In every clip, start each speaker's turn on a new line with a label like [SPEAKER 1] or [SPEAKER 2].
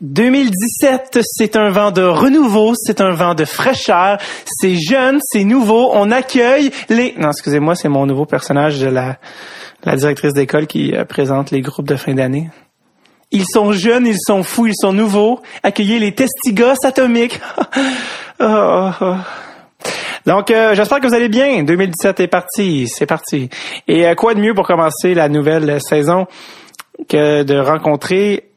[SPEAKER 1] 2017, c'est un vent de renouveau, c'est un vent de fraîcheur, c'est jeune, c'est nouveau, on accueille les... Non, excusez-moi, c'est mon nouveau personnage de la, la directrice d'école qui euh, présente les groupes de fin d'année. Ils sont jeunes, ils sont fous, ils sont nouveaux. Accueillez les testigos atomiques. Oh, oh. Donc, euh, j'espère que vous allez bien. 2017 est parti, c'est parti. Et euh, quoi de mieux pour commencer la nouvelle saison que de rencontrer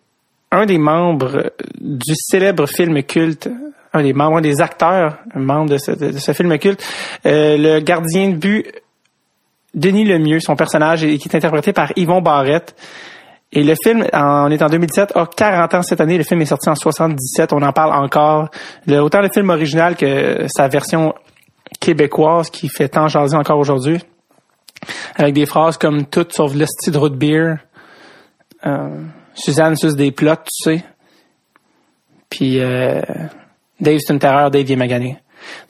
[SPEAKER 1] un des membres du célèbre film culte, un des membres, un des acteurs, un membre de ce, de ce film culte, euh, le gardien de but Denis Lemieux, son personnage, et qui est interprété par Yvon Barrette. Et le film, on est en 2017, a 40 ans cette année. Le film est sorti en 77. On en parle encore. Le, autant le film original que sa version québécoise qui fait tant jaser encore aujourd'hui. Avec des phrases comme « tout sauf le style de root beer euh, Suzanne sus des plots, tu sais. Puis euh, Dave, c'est une terreur. Dave, est magané.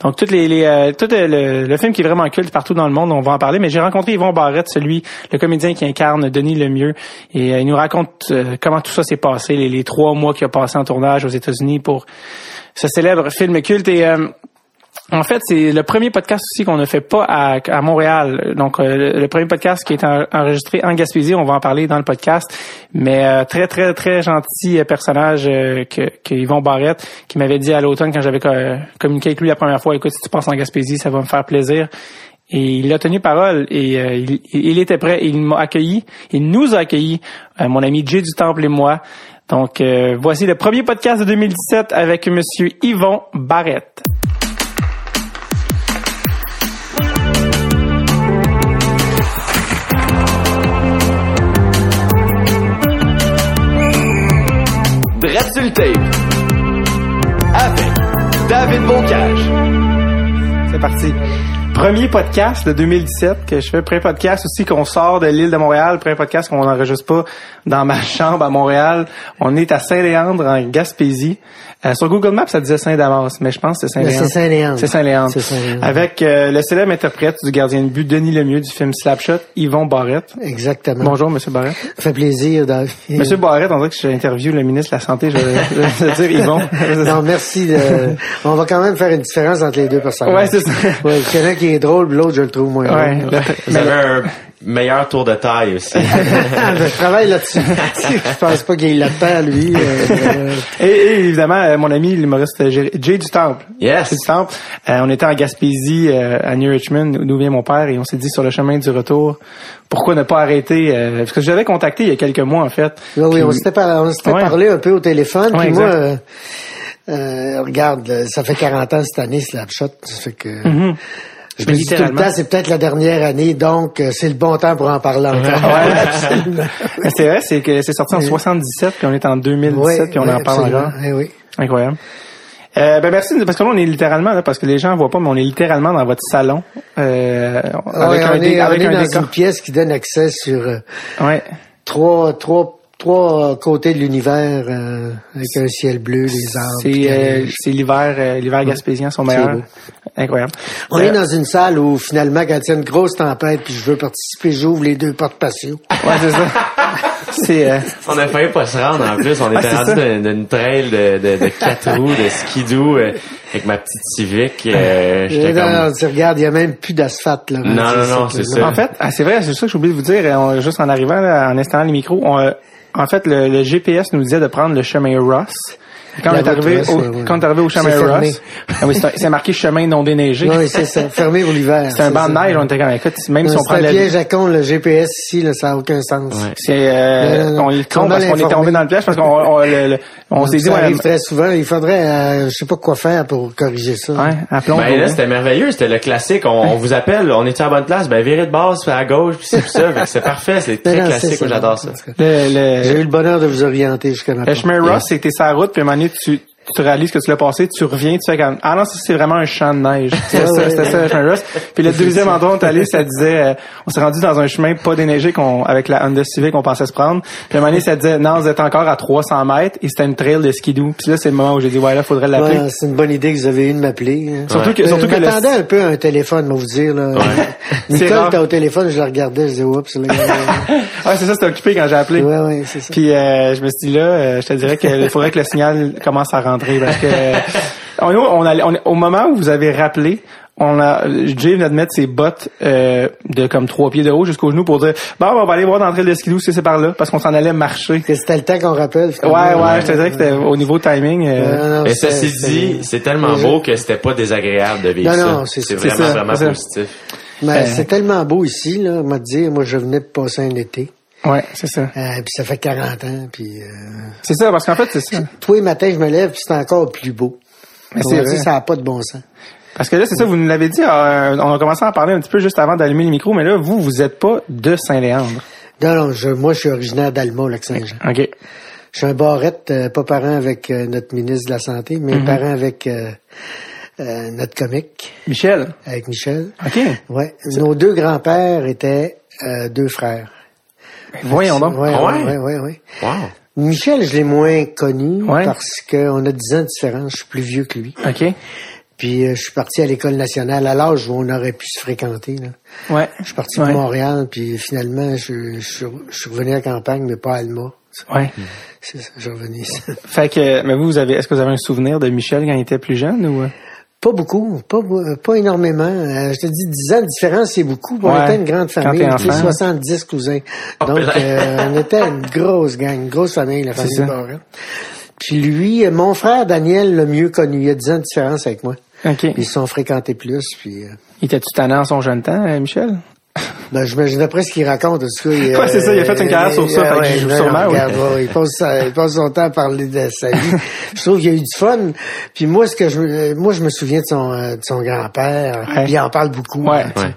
[SPEAKER 1] Donc, toutes les, les euh, tout le, le, film qui est vraiment culte partout dans le monde, on va en parler. Mais j'ai rencontré Yvon Barrette, celui, le comédien qui incarne Denis Lemieux, et euh, il nous raconte euh, comment tout ça s'est passé, les, les, trois mois qu'il a passé en tournage aux États-Unis pour ce célèbre film culte. Et en fait, c'est le premier podcast aussi qu'on ne fait pas à, Montréal. Donc, euh, le premier podcast qui est enregistré en Gaspésie, on va en parler dans le podcast. Mais euh, très, très, très gentil personnage euh, que, que Yvon Barrette, qui m'avait dit à l'automne quand j'avais communiqué avec lui la première fois, écoute, si tu passes en Gaspésie, ça va me faire plaisir. Et il a tenu parole et il, il, était prêt. il m'a accueilli. Il nous a accueillis, mon ami Jay du Temple et moi. Donc, voici le premier podcast de 2017 avec Monsieur Yvon Barrette.
[SPEAKER 2] Tape. Avec David Bocage.
[SPEAKER 1] C'est parti. Premier podcast de 2017 que je fais, premier podcast aussi qu'on sort de l'île de Montréal, premier podcast qu'on n'enregistre pas dans ma chambre à Montréal. On est à Saint-Léandre en Gaspésie. Euh, sur Google Maps, ça disait Saint-Damas, mais je pense que c'est Saint-Léandre.
[SPEAKER 3] C'est Saint-Léandre.
[SPEAKER 1] C'est Saint-Léandre. Avec euh, le célèbre interprète du gardien de but, Denis Lemieux, du film Slapshot, Yvon Barrette.
[SPEAKER 3] Exactement.
[SPEAKER 1] Bonjour, Monsieur Barrette.
[SPEAKER 3] Ça fait plaisir.
[SPEAKER 1] Monsieur Barrette, on dirait que j'interviewe le ministre de la Santé, je vais, dire Yvon.
[SPEAKER 3] non, merci. De... on va quand même faire une différence entre les deux personnes.
[SPEAKER 1] Ouais, c'est ça.
[SPEAKER 3] Ouais, qui est drôle, l'autre, je le trouve moins
[SPEAKER 1] ouais,
[SPEAKER 3] drôle.
[SPEAKER 4] Vous avez un meilleur tour de taille aussi.
[SPEAKER 3] je travaille là-dessus. je pense pas qu'il ait le temps, lui. Euh,
[SPEAKER 1] et, et, évidemment, mon ami, l'humoriste Jay du Temple.
[SPEAKER 4] Yes.
[SPEAKER 1] Jay du Temple. Euh, on était en Gaspésie, euh, à New Richmond, d'où vient mon père, et on s'est dit sur le chemin du retour, pourquoi ne pas arrêter euh, Parce que je l'avais contacté il y a quelques mois, en fait.
[SPEAKER 3] Oui, oui, on s'était par...
[SPEAKER 1] Ouais.
[SPEAKER 3] parlé un peu au téléphone.
[SPEAKER 1] Ouais,
[SPEAKER 3] puis moi, euh, regarde, ça fait 40 ans cette année, Slapshot. Ça fait que...
[SPEAKER 1] Mhm.
[SPEAKER 3] Je me dis tout le temps, c'est peut-être la dernière année, donc euh, c'est le bon temps pour en parler encore.
[SPEAKER 1] Ouais, c'est vrai, c'est que c'est sorti en 77, puis on est en 2017,
[SPEAKER 3] Oui,
[SPEAKER 1] puis on en parle encore.
[SPEAKER 3] Eh oui.
[SPEAKER 1] Incroyable. Euh, ben merci parce que là on est littéralement là parce que les gens voient pas mais on est littéralement dans votre salon euh, avec
[SPEAKER 3] Ouais,
[SPEAKER 1] un,
[SPEAKER 3] on
[SPEAKER 1] dé-
[SPEAKER 3] est,
[SPEAKER 1] avec
[SPEAKER 3] on est
[SPEAKER 1] un
[SPEAKER 3] dans
[SPEAKER 1] décor.
[SPEAKER 3] une pièce qui donne accès sur euh,
[SPEAKER 1] Ouais.
[SPEAKER 3] trois, trois, trois côtés de l'univers euh, avec un ciel bleu, les arbres.
[SPEAKER 1] C'est euh,
[SPEAKER 3] euh,
[SPEAKER 1] c'est l'hiver euh, l'hiver gaspésien son meilleur. Incroyable.
[SPEAKER 3] on
[SPEAKER 1] Euh,
[SPEAKER 3] est dans une salle où finalement, quand il y a une grosse tempête puis je veux participer, j'ouvre les deux portes patio.
[SPEAKER 1] Ouais, c'est ça. c'est euh,
[SPEAKER 4] On a failli pas se rendre en plus. On
[SPEAKER 1] Ah,
[SPEAKER 4] était
[SPEAKER 1] c'est
[SPEAKER 4] rendu d'une d'une trail de, de, de quatre roues, de skidoo, euh, avec ma petite Civic. Euh,
[SPEAKER 3] Et
[SPEAKER 4] J'étais
[SPEAKER 3] là,
[SPEAKER 4] comme...
[SPEAKER 3] tu regardes, il y a même plus d'asphalte. Là,
[SPEAKER 4] Non, non, non, c'est ça.
[SPEAKER 1] En fait, ah, c'est vrai, c'est ça que j'ai oublié de vous dire, euh, on- juste en arrivant, là, en installant les micros. on, euh, en fait, le, GPS nous disait de prendre le chemin Ross. Quand on, est arrivé au,
[SPEAKER 3] ouais, ouais.
[SPEAKER 1] quand on est arrivé au chemin. Ross, ah oui, c'est- marqué chemin non déneigé.
[SPEAKER 3] Oui, c'est ça. Fermé pour l'hiver.
[SPEAKER 1] C'est un banc de neige, on était comme, écoute, même si on
[SPEAKER 3] C'est
[SPEAKER 1] prend
[SPEAKER 3] un
[SPEAKER 1] le,
[SPEAKER 3] piège à con, le GPS ici, là, ça n'a aucun sens.
[SPEAKER 4] Ouais.
[SPEAKER 1] c'est, euh, on est con parce qu'on était
[SPEAKER 3] informés.
[SPEAKER 1] tombé dans le piège parce qu'on, on, le- le- on s'est dit,
[SPEAKER 3] ça
[SPEAKER 1] ouais,
[SPEAKER 3] arrive très souvent. Il faudrait, euh, je sais pas quoi faire pour corriger ça.
[SPEAKER 1] ouais, appelons.
[SPEAKER 4] Ben là, c'était merveilleux. C'était le classique. On, on vous appelle, on est à la bonne place. Ben, virez de base, puis à gauche, puis c'est ça. C'est parfait. C'est très classique. j'adore ça.
[SPEAKER 1] le, le-
[SPEAKER 3] J'ai eu le bonheur de vous orienter jusqu'à
[SPEAKER 1] le
[SPEAKER 3] maintenant.
[SPEAKER 1] chemin Ross, sur la route, puis tu, tu réalises que tu l'as passé, tu reviens, tu fais comme ah non, ça c'est vraiment un champ de neige. C'était
[SPEAKER 3] Ouais,
[SPEAKER 1] ça,
[SPEAKER 3] ouais.
[SPEAKER 1] c'était ça, de neige. Puis le deuxième endroit où on est allé, ça disait, euh, on s'est rendu dans un chemin pas déneigé qu'on avec la Honda Civic qu'on pensait se prendre. Puis à un moment donné, ça disait non, vous êtes encore à 300 mètres et c'était une trail de skidoo. Puis là, c'est le moment où j'ai dit ouais là, faudrait l'appeler.
[SPEAKER 3] Ouais, c'est une bonne idée que vous avez eu de m'appeler. hein.
[SPEAKER 1] Surtout que surtout que le
[SPEAKER 3] m'attendais un peu un téléphone, moi vous dire. Là.
[SPEAKER 1] C'est
[SPEAKER 3] Nicole était au téléphone, je la regardais, je disais oups. Là,
[SPEAKER 1] Ah, c'est ça, c'était occupé quand j'ai appelé.
[SPEAKER 3] ouais, ouais, c'est ça.
[SPEAKER 1] Puis euh, je me suis dit là, euh, je te dirais qu'il faudrait que le signal commence à rentrer parce que on, on, allait- on- au moment où vous avez rappelé, on a Jay venait de mettre ses bottes euh, de comme trois pieds de haut jusqu'aux genoux pour dire bon on va aller voir dans le skidoo si c'est par là parce qu'on s'en allait marcher.
[SPEAKER 3] C'était le temps qu'on rappelle.
[SPEAKER 1] Ouais ouais, je te dirais que c'était au niveau timing. euh,
[SPEAKER 3] non,
[SPEAKER 4] Mais
[SPEAKER 3] c'était-
[SPEAKER 4] ceci
[SPEAKER 3] c'était-
[SPEAKER 4] dit, c'est tellement beau que c'était pas désagréable de vivre
[SPEAKER 3] Non,
[SPEAKER 4] ça.
[SPEAKER 3] non, c'est-
[SPEAKER 4] vraiment,
[SPEAKER 1] ça,
[SPEAKER 4] vraiment positif.
[SPEAKER 3] Mais
[SPEAKER 1] Euh,
[SPEAKER 3] c'est tellement beau ici, là, on m'a dit, moi je venais de passer un été,
[SPEAKER 1] ouais, c'est ça.
[SPEAKER 3] euh, puis ça fait 40 ans, puis euh,
[SPEAKER 1] C'est ça parce qu'en fait c'est ça.
[SPEAKER 3] tous les matins je me lève, puis c'est encore plus beau.
[SPEAKER 1] Mais c'est vrai.
[SPEAKER 3] ça n'a pas de bon sens.
[SPEAKER 1] Parce que là c'est ça vous nous l'avez dit, euh, on a commencé à en parler un petit peu juste avant d'allumer le micro, mais là vous vous êtes pas de Saint-Léandre.
[SPEAKER 3] Non, non, je, moi je suis originaire d'Alma, Lac-Saint-Jean.
[SPEAKER 1] OK.
[SPEAKER 3] Je suis un barrette, euh, pas parent avec euh, notre ministre de la Santé, mais parent avec euh, notre comique,
[SPEAKER 1] Michel?
[SPEAKER 3] avec Michel.
[SPEAKER 1] OK.
[SPEAKER 3] Ouais. Nos deux grands-pères étaient deux frères.
[SPEAKER 1] Voyons donc.
[SPEAKER 3] Ouais,
[SPEAKER 4] Ah
[SPEAKER 3] ouais,
[SPEAKER 4] ouais?
[SPEAKER 3] ouais, ouais.
[SPEAKER 4] Wow.
[SPEAKER 3] Michel, je l'ai moins connu
[SPEAKER 1] Ouais.
[SPEAKER 3] parce qu'on a 10 ans de différence. Je suis plus vieux que lui.
[SPEAKER 1] OK.
[SPEAKER 3] Puis euh, je suis parti à l'école nationale à l'âge où on aurait pu se fréquenter. Là.
[SPEAKER 1] Ouais.
[SPEAKER 3] Je suis parti
[SPEAKER 1] Ouais.
[SPEAKER 3] pour Montréal, puis finalement, je, je, suis- je suis revenu à la campagne, mais pas à Alma.
[SPEAKER 1] Ouais.
[SPEAKER 3] C'est ça, je ici.
[SPEAKER 1] Fait que, mais vous, vous avez, est-ce que vous avez un souvenir de Michel quand il était plus jeune ou?
[SPEAKER 3] Pas beaucoup, pas, euh, pas énormément. Euh, je te dis, 10 ans de différence, c'est beaucoup. On
[SPEAKER 1] Ouais.
[SPEAKER 3] était une grande famille,
[SPEAKER 1] enfant.
[SPEAKER 3] 70 cousins.
[SPEAKER 4] Oh,
[SPEAKER 3] Donc, euh, on était une grosse gang, une grosse famille, la famille. Barrette. Puis lui, euh, mon frère Daniel l'a mieux connu. Il a 10 ans de différence avec moi.
[SPEAKER 1] OK.
[SPEAKER 3] Puis ils se sont fréquentés plus. Puis, euh,
[SPEAKER 1] Il était-tu tannant en son jeune temps, euh, Michel?
[SPEAKER 3] Ben, j'imagine d'après ce qu'il raconte, en tout cas. il,
[SPEAKER 1] Ouais, c'est ça, il a fait une carrière sur ça, fait que je-
[SPEAKER 3] ben
[SPEAKER 1] sûrement,
[SPEAKER 3] non, regarde, ouais, il, passe il passe son temps à parler de sa vie. je trouve qu'il y a eu du fun. Puis moi, ce que je, me- moi, je me souviens de son, euh, de son grand-père.
[SPEAKER 1] Ouais.
[SPEAKER 3] Puis il en parle beaucoup.
[SPEAKER 1] Ouais.
[SPEAKER 3] hein.
[SPEAKER 4] Ouais.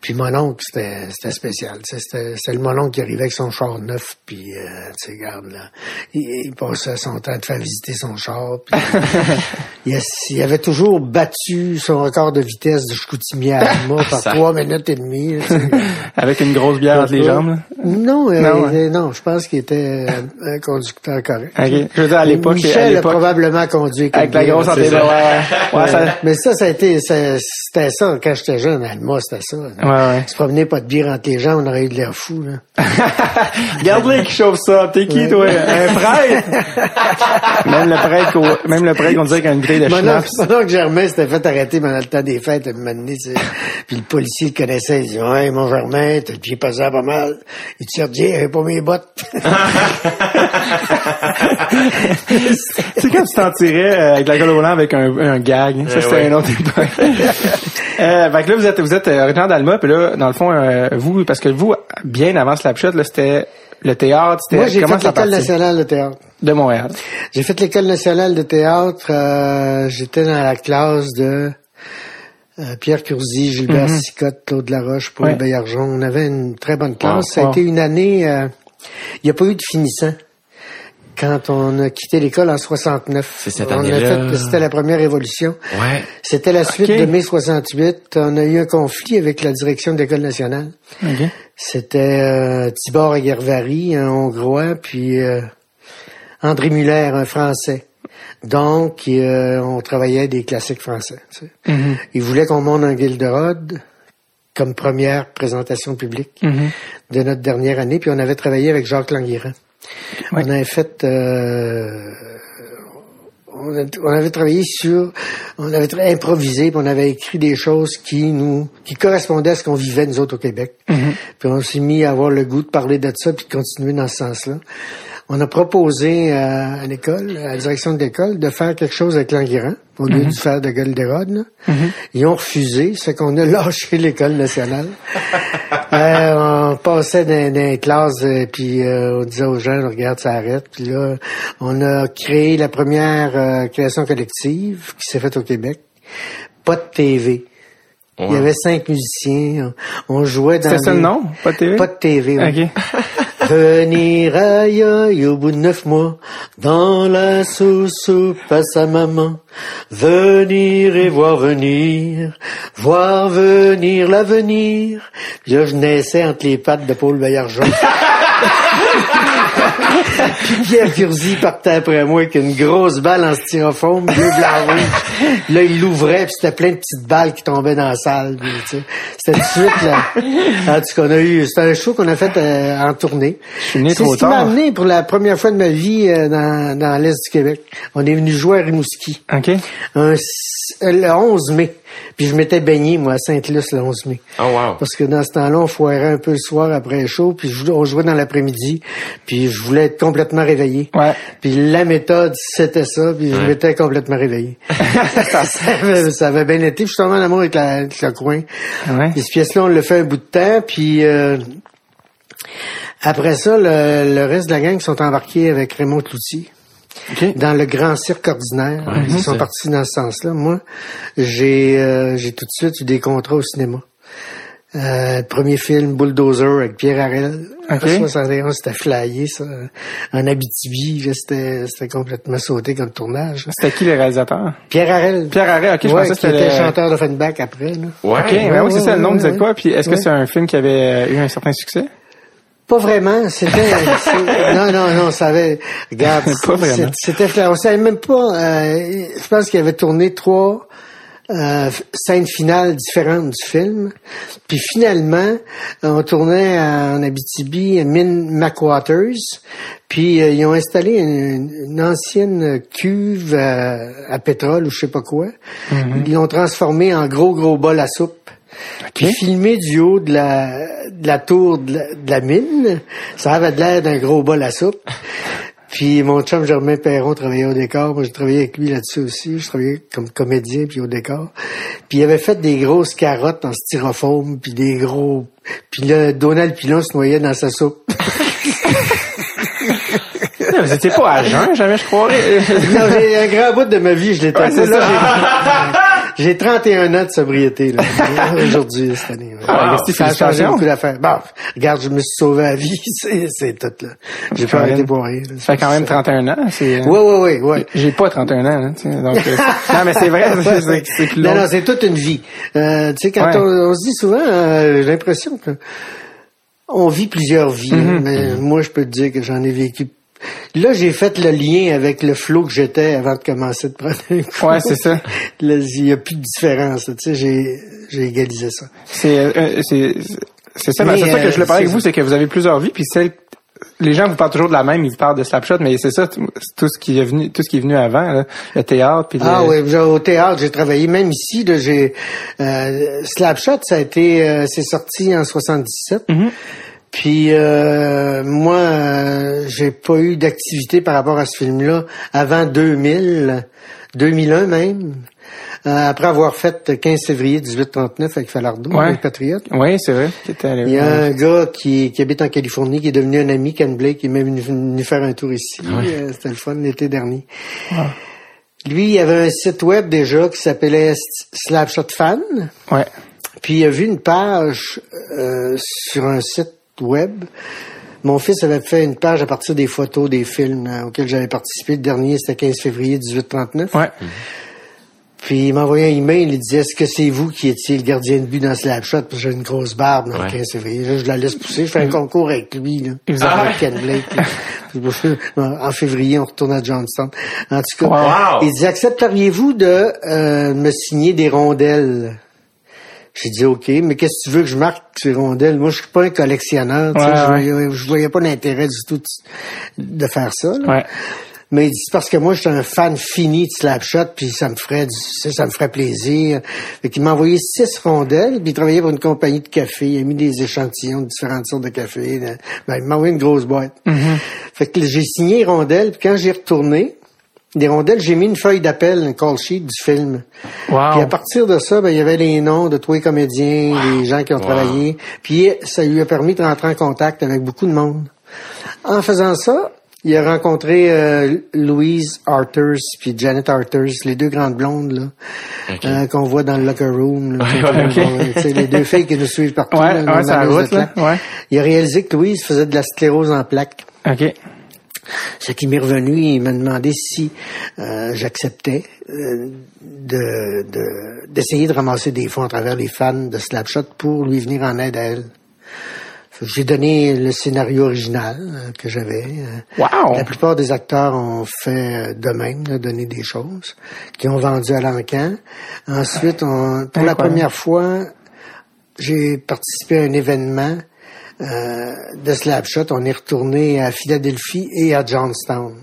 [SPEAKER 3] Puis mon oncle, c'était, c'était spécial. tu sais, C'était, c'était le mon oncle qui arrivait avec son char neuf. Puis, euh, tu sais, regarde, là, il, il passait son temps de faire visiter son char. Puis, il, il avait toujours battu son record de vitesse de Chicoutimi à Alma par trois minutes et demie. tu sais.
[SPEAKER 1] Avec une grosse bière entre les jambes?
[SPEAKER 3] Non, euh,
[SPEAKER 1] Non,
[SPEAKER 3] je pense qu'il était euh, un conducteur correct.
[SPEAKER 1] Je veux dire, à l'époque, à
[SPEAKER 3] Michel a probablement conduit comme
[SPEAKER 1] avec la grosse antenne, ouais, ouais. Ouais, ça-
[SPEAKER 3] Mais ça, ça a été, c'était ça quand j'étais jeune. À Alma, c'était ça.
[SPEAKER 1] Ouais.
[SPEAKER 3] Se promener pas de bière entre les gens, on aurait eu de l'air fou.
[SPEAKER 1] Regarde-les qui chauffe ça. T'es qui, toi? Un prêtre? même le prêtre, qu'on- même le prêtre, on dirait qu'il a une bouteille de schnapps.
[SPEAKER 3] mon oncle Germain s'était fait arrêter pendant le temps des fêtes à un moment donné, tu sais. Puis le policier le connaissait, il dit Ouais, mon Germain, t'as le pied pesant pas mal. Il dit Sergei, pas mes bottes.
[SPEAKER 1] C'est quand tu t'en tirais euh, avec la gueule au volant avec un, un gag. Ça, c'était
[SPEAKER 4] ouais.
[SPEAKER 1] une autre époque. euh, fait que là, vous êtes, vous êtes euh, originaire d'Alma, puis là, dans le fond, euh, vous, parce que vous, bien avant Slapshot, là, c'était le théâtre, c'était
[SPEAKER 3] Moi, j'ai fait l'école nationale de théâtre.
[SPEAKER 1] de Montréal.
[SPEAKER 3] J'ai fait l'école nationale de théâtre. euh, J'étais dans la classe de euh, Pierre Curzi, Gilbert Sicotte, Claude Laroche, Paul
[SPEAKER 1] Mhm. Ouais.
[SPEAKER 3] Bayarjon. On avait une très bonne classe. Ça a été une année... euh, Il n'y a pas eu de finissant. Quand on a quitté l'école en 69.
[SPEAKER 4] C'est cette
[SPEAKER 3] On a
[SPEAKER 4] année-là.
[SPEAKER 3] fait- C'était la première révolution.
[SPEAKER 4] Ouais.
[SPEAKER 3] C'était la suite de mai 68. On a eu un conflit avec la direction de l'école nationale.
[SPEAKER 1] OK.
[SPEAKER 3] C'était euh, Tibor Aguervari, un Hongrois, puis euh, André Muller, un Français. Donc, euh, on travaillait des classiques français. tu sais.
[SPEAKER 1] Mhm.
[SPEAKER 3] Ils voulaient qu'on monte un Gilderod comme première présentation publique
[SPEAKER 1] Mhm.
[SPEAKER 3] de notre dernière année, puis on avait travaillé avec Jacques Languirand. On avait fait... euh, on, a- on avait travaillé sur, on avait improvisé, puis on avait écrit des choses qui nous, qui correspondaient à ce qu'on vivait nous autres au Québec. Puis on s'est mis à avoir le goût de parler de ça, puis de continuer dans ce sens-là. On a proposé à, à l'école, à la direction de l'école, de faire quelque chose avec l'Anguirand, au lieu de faire de Golderod. là. Ils ont refusé, c'est qu'on a lâché l'école nationale. Euh, on passait dans, dans les classes, euh, puis euh, on disait aux gens, regarde, ça arrête. Puis là, on a créé la première euh, création collective qui s'est faite au Québec. Pas de TV. Il y avait cinq musiciens. On, on jouait dans
[SPEAKER 1] C'était ça
[SPEAKER 3] des-
[SPEAKER 1] le nom? Pas de TV?
[SPEAKER 3] Pas de TV. oui.
[SPEAKER 1] OK.
[SPEAKER 3] Venir aïe au bout de neuf mois, dans la sauce à sa maman. Venir et voir venir, voir venir l'avenir. Je naissais entre les pattes de Paul Bayargeon. Puis Pierre Curzi partait après moi avec une grosse balle en styrofoam, bleu, blanc, rouge. Là, il l'ouvrait, puis c'était plein de petites balles qui tombaient dans la salle. puis, tu sais. C'était tout de suite, là. En tout cas, on a eu, c'était un show qu'on a fait euh, en tournée. C'est ce qui m'a amené pour la première fois de ma vie euh, dans, dans l'Est du Québec. On est venu jouer à Rimouski.
[SPEAKER 1] OK.
[SPEAKER 3] Un euh, le 11 mai. Puis je m'étais baigné, moi, à Sainte-Luce le 11 mai.
[SPEAKER 4] Oh wow.
[SPEAKER 3] Parce que dans ce temps-là, on foirait un peu le soir après le show, puis on jouait dans l'après-midi, puis je voulais être complètement réveillé.
[SPEAKER 1] Ouais.
[SPEAKER 3] Puis la méthode, c'était ça, puis je m'étais complètement réveillé. ça, avait, ça avait bien été, puis je suis tombé en amour avec, la, avec le coin.
[SPEAKER 1] Ouais.
[SPEAKER 3] Puis cette pièce-là, on l'a fait un bout de temps, puis euh, après ça, le, le reste de la gang sont embarqués avec Raymond Cloutier
[SPEAKER 1] OK.
[SPEAKER 3] dans le grand cirque ordinaire.
[SPEAKER 4] Ouais,
[SPEAKER 3] Ils sont partis dans ce sens-là. Moi, j'ai euh, j'ai tout de suite eu des contrats au cinéma. Euh, premier film, Bulldozer, avec Pierre Harel.
[SPEAKER 1] Ok.
[SPEAKER 3] En 71, c'était flyé, ça. En Abitibi, là, c'était c'était complètement sauté comme tournage.
[SPEAKER 1] C'était qui le réalisateur?
[SPEAKER 3] Pierre Harel.
[SPEAKER 1] Pierre Harel, ok, je
[SPEAKER 3] ouais,
[SPEAKER 1] pensais que c'était
[SPEAKER 3] était
[SPEAKER 1] le-
[SPEAKER 3] chanteur de Offenbach après, là.
[SPEAKER 4] Ouais.
[SPEAKER 1] OK, ben oui, c'est ça, le nom
[SPEAKER 3] ouais,
[SPEAKER 1] disait
[SPEAKER 3] ouais.
[SPEAKER 1] quoi? Puis est-ce que
[SPEAKER 3] Ouais.
[SPEAKER 1] c'est un film qui avait eu un certain succès?
[SPEAKER 3] Pas vraiment, c'était non non non, ça avait regarde,
[SPEAKER 1] Pas vraiment.
[SPEAKER 3] c'était fla- on savait même pas euh, je pense qu'il avait tourné trois euh, scènes finales différentes du film. Puis finalement, on tournait en Abitibi, à Mine McWaters. Puis euh, ils ont installé une, une ancienne cuve à, à pétrole ou je sais pas quoi. Ils l'ont transformé en gros gros bol à soupe. Puis filmé du haut de la, de la tour de la, de la mine, ça avait de l'air d'un gros bol à soupe. Puis mon chum Germain Perron travaillait au décor. Moi, j'ai travaillé avec lui là-dessus aussi. Je travaillais comme comédien puis au décor. Puis il avait fait des grosses carottes en styrofoam puis des gros... Puis là, Donald Pilon se noyait dans sa soupe.
[SPEAKER 1] Vous étiez pas à jeun, jamais je croirais.
[SPEAKER 3] non, j'ai un grand bout de ma vie, je l'ai
[SPEAKER 1] Ouais,
[SPEAKER 3] j'ai- J'ai 31 ans de sobriété là, aujourd'hui cette année. ouais.
[SPEAKER 1] Ah,
[SPEAKER 3] ça a changé beaucoup d'affaires. Bon, regarde, je me suis sauvé la vie, c'est c'est tout là. J'ai pas arrêté pour rien. là.
[SPEAKER 1] Ça fait quand même 31 ans. C'est, euh,
[SPEAKER 3] Ouais, ouais, ouais, ouais.
[SPEAKER 1] J'ai pas 31 ans, tu sais, donc, euh, non, mais c'est vrai, c'est, c'est, c'est plus long.
[SPEAKER 3] Non, non, c'est toute une vie. Euh, tu sais, quand
[SPEAKER 1] Ouais.
[SPEAKER 3] on, on se dit souvent, euh, j'ai l'impression que on vit plusieurs vies,
[SPEAKER 1] Mm-hmm.
[SPEAKER 3] mais moi, je peux te dire que j'en ai vécu. Là, j'ai fait le lien avec le flot que j'étais avant de commencer de prendre un coup.
[SPEAKER 1] Ouais, c'est ça.
[SPEAKER 3] Il y a plus de différence. Tu sais, j'ai, j'ai égalisé ça.
[SPEAKER 1] C'est, euh, c'est, c'est ça,
[SPEAKER 3] Mais,
[SPEAKER 1] mais c'est ça que
[SPEAKER 3] euh,
[SPEAKER 1] je voulais parler avec
[SPEAKER 3] c'est
[SPEAKER 1] vous, c'est que vous avez plusieurs vies, puis celle, les gens vous parlent toujours de la même, ils vous parlent de Slapshot, mais c'est ça, tout ce qui est venu, tout ce qui est venu avant, là, le théâtre, puis le-
[SPEAKER 3] Ah oui, au théâtre, j'ai travaillé. Même ici, là, j'ai euh, Slapshot, ça a été, euh, c'est sorti en 77.
[SPEAKER 1] Mm-hmm.
[SPEAKER 3] Puis euh, moi, euh, j'ai pas eu d'activité par rapport à ce film-là avant 2000, 2001 même. Euh, après avoir fait 15 février 1839 avec Falardeau,
[SPEAKER 1] Ouais.
[SPEAKER 3] les Patriotes.
[SPEAKER 1] Oui, c'est vrai.
[SPEAKER 3] Il y a un gars qui, qui habite en Californie, qui est devenu un ami, Ken Blake, qui est même venu, venu faire un tour ici. Euh, C'était le fun l'été dernier. Lui, il avait un site web déjà qui s'appelait Slapshot Fan.
[SPEAKER 1] Ouais.
[SPEAKER 3] Puis il a vu une page euh, sur un site web. Mon fils avait fait une page à partir des photos des films euh, auxquels j'avais participé. Le dernier, c'était 15 février 1839.
[SPEAKER 1] Ouais.
[SPEAKER 3] Puis il m'a envoyé un email, il disait Est-ce que c'est vous qui étiez le gardien de but dans Slapshot? Parce que j'ai une grosse barbe dans
[SPEAKER 4] Ouais.
[SPEAKER 3] le 15 février. Là, je la laisse pousser, je fais un concours avec lui. Là.
[SPEAKER 1] Il vous a-
[SPEAKER 3] Avec Ken Blake. en février, on retourne à Johnstown. En tout cas,
[SPEAKER 4] Wow.
[SPEAKER 3] il dit Accepteriez-vous de euh, me signer des rondelles? J'ai dit OK, mais qu'est-ce que tu veux que je marque ces rondelles? Moi, je suis pas un collectionneur.
[SPEAKER 1] Ouais,
[SPEAKER 3] je, voyais, je voyais pas l'intérêt du tout de, faire ça. là.
[SPEAKER 1] Ouais.
[SPEAKER 3] Mais il dit c'est parce que moi, j'étais un fan fini de Slapshot, puis ça me ferait du, ça, ça me ferait plaisir. Fait qu'il m'a envoyé six rondelles, puis il travaillait pour une compagnie de café. Il a mis des échantillons de différentes sortes de café. Ben, il m'a envoyé une grosse boîte. Fait que j'ai signé les rondelles, puis quand j'ai retourné, des rondelles, j'ai mis une feuille d'appel, un call sheet du film. Puis à
[SPEAKER 1] Wow.
[SPEAKER 3] partir de ça, ben, il y avait les noms de tous les comédiens, les gens qui ont travaillé. Puis ça lui a permis de rentrer en contact avec beaucoup de monde. En faisant ça, Il a rencontré euh, Louise Arthurs puis Janet Arthurs, les deux grandes blondes là, euh, qu'on voit dans le locker room. là,
[SPEAKER 4] Ouais,
[SPEAKER 3] sais, les deux filles qui nous suivent partout.
[SPEAKER 1] Ouais,
[SPEAKER 3] là, dans
[SPEAKER 1] ouais,
[SPEAKER 3] la
[SPEAKER 1] c'est la route, là. Ouais.
[SPEAKER 3] Il a réalisé que Louise faisait de la sclérose en plaques.
[SPEAKER 1] OK.
[SPEAKER 3] Ce qui m'est revenu, il m'a demandé si euh, j'acceptais euh, de, de- d'essayer de ramasser des fonds à travers les fans de Slapshot pour lui venir en aide à elle. J'ai donné le scénario original euh, que j'avais. euh,
[SPEAKER 1] Wow!
[SPEAKER 3] la plupart des acteurs ont fait euh, de même, là, donné des choses, qui ont vendu à l'encan. Ensuite, on- pour la première fois, j'ai participé à un événement de Slapshot. On est retourné à Philadelphie et à Johnstown.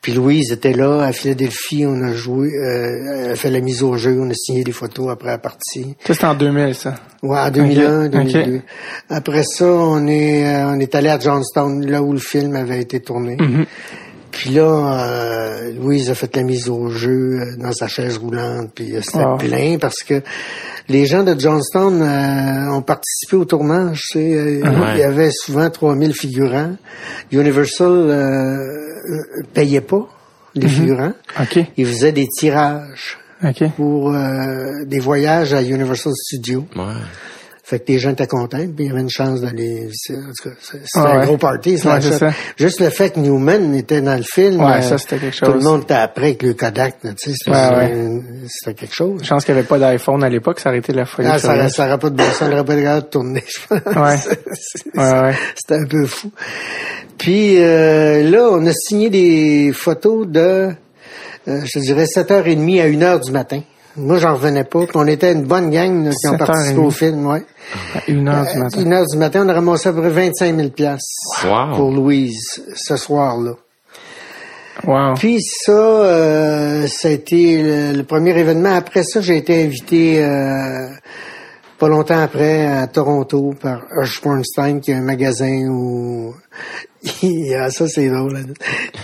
[SPEAKER 3] Puis Louise était là à Philadelphie. On a joué, euh, elle a fait la mise au jeu. On a signé des photos après la partie.
[SPEAKER 1] Ça, c'était en 2000, ça.
[SPEAKER 3] Ouais, en 2001,
[SPEAKER 1] Ok,
[SPEAKER 3] 2002.
[SPEAKER 1] ok.
[SPEAKER 3] Après ça, on est euh, on est allé à Johnstown, là où le film avait été tourné.
[SPEAKER 1] Mhm.
[SPEAKER 3] Puis là, euh, Louise a fait la mise au jeu euh, dans sa chaise roulante, puis euh, c'était
[SPEAKER 1] Wow.
[SPEAKER 3] plein parce que les gens de Johnstown euh, ont participé au tournage. Tu sais. Il y avait souvent 3000 figurants. Universal euh, payait pas les
[SPEAKER 1] Mhm.
[SPEAKER 3] figurants.
[SPEAKER 1] OK.
[SPEAKER 3] Ils faisaient des tirages pour euh, des voyages à Universal Studios.
[SPEAKER 4] Ouais.
[SPEAKER 3] Fait que les gens étaient contents, puis il y avait une chance d'aller. En tout cas, c'est- c'était
[SPEAKER 1] Ah
[SPEAKER 3] un gros party.
[SPEAKER 1] Ouais, c'est
[SPEAKER 3] ça.
[SPEAKER 1] ça.
[SPEAKER 3] Juste le fait que Newman était dans le film.
[SPEAKER 1] Ouais,
[SPEAKER 3] euh,
[SPEAKER 1] ça, c'était quelque
[SPEAKER 3] Tout le
[SPEAKER 1] chose.
[SPEAKER 3] monde était après avec le Kodak, tu sais. C'était quelque chose.
[SPEAKER 1] Je pense qu'il n'y avait pas d'iPhone à l'époque, ça aurait été la folie.
[SPEAKER 3] Ah, ça,
[SPEAKER 1] le-
[SPEAKER 3] ça aurait pas de bon sens, n'aurait pas de regard de tourner, je pense.
[SPEAKER 1] Ouais. Ouais, ouais.
[SPEAKER 3] C'était un peu fou. Puis euh, là, on a signé des photos de, euh, je dirais, 7h30 à 1h du matin. Moi, j'en revenais pas. Puis on était une bonne gang là, qui ont
[SPEAKER 1] 7h30.
[SPEAKER 3] participé au film, ouais.
[SPEAKER 1] À une heure du
[SPEAKER 3] À
[SPEAKER 1] matin.
[SPEAKER 3] une heure du matin, on a ramassé à peu près 25 000 piastres
[SPEAKER 4] Wow.
[SPEAKER 3] pour Louise ce soir-là.
[SPEAKER 1] Wow.
[SPEAKER 3] Puis ça, euh, ça a été le, le premier événement. Après ça, j'ai été invité euh, pas longtemps après à Toronto par Hush Bornstein, qui a un magasin où... Ah, ça, c'est drôle.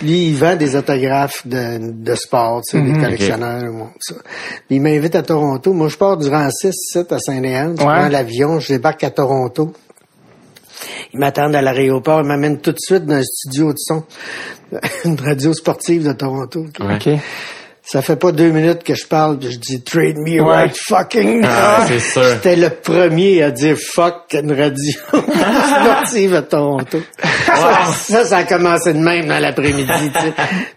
[SPEAKER 3] Lui, il vend des autographes de, de sport, tu sais, des collectionneurs. bon, ça. Puis il m'invite à Toronto. Moi, je pars du rang 6, site à Saint-Léon. Je
[SPEAKER 1] Ouais.
[SPEAKER 3] prends l'avion, je débarque à Toronto. Ils m'attendent à l'aéroport, ils m'amènent tout de suite dans un studio de son, une radio sportive de Toronto. Ça fait pas deux minutes que je parle, puis je dis trade me
[SPEAKER 1] Ouais.
[SPEAKER 3] right fucking.
[SPEAKER 4] Ah.
[SPEAKER 3] J'étais le premier à dire fuck une radio sportive à Toronto. Ça, ça, ça a commencé de même dans l'après-midi.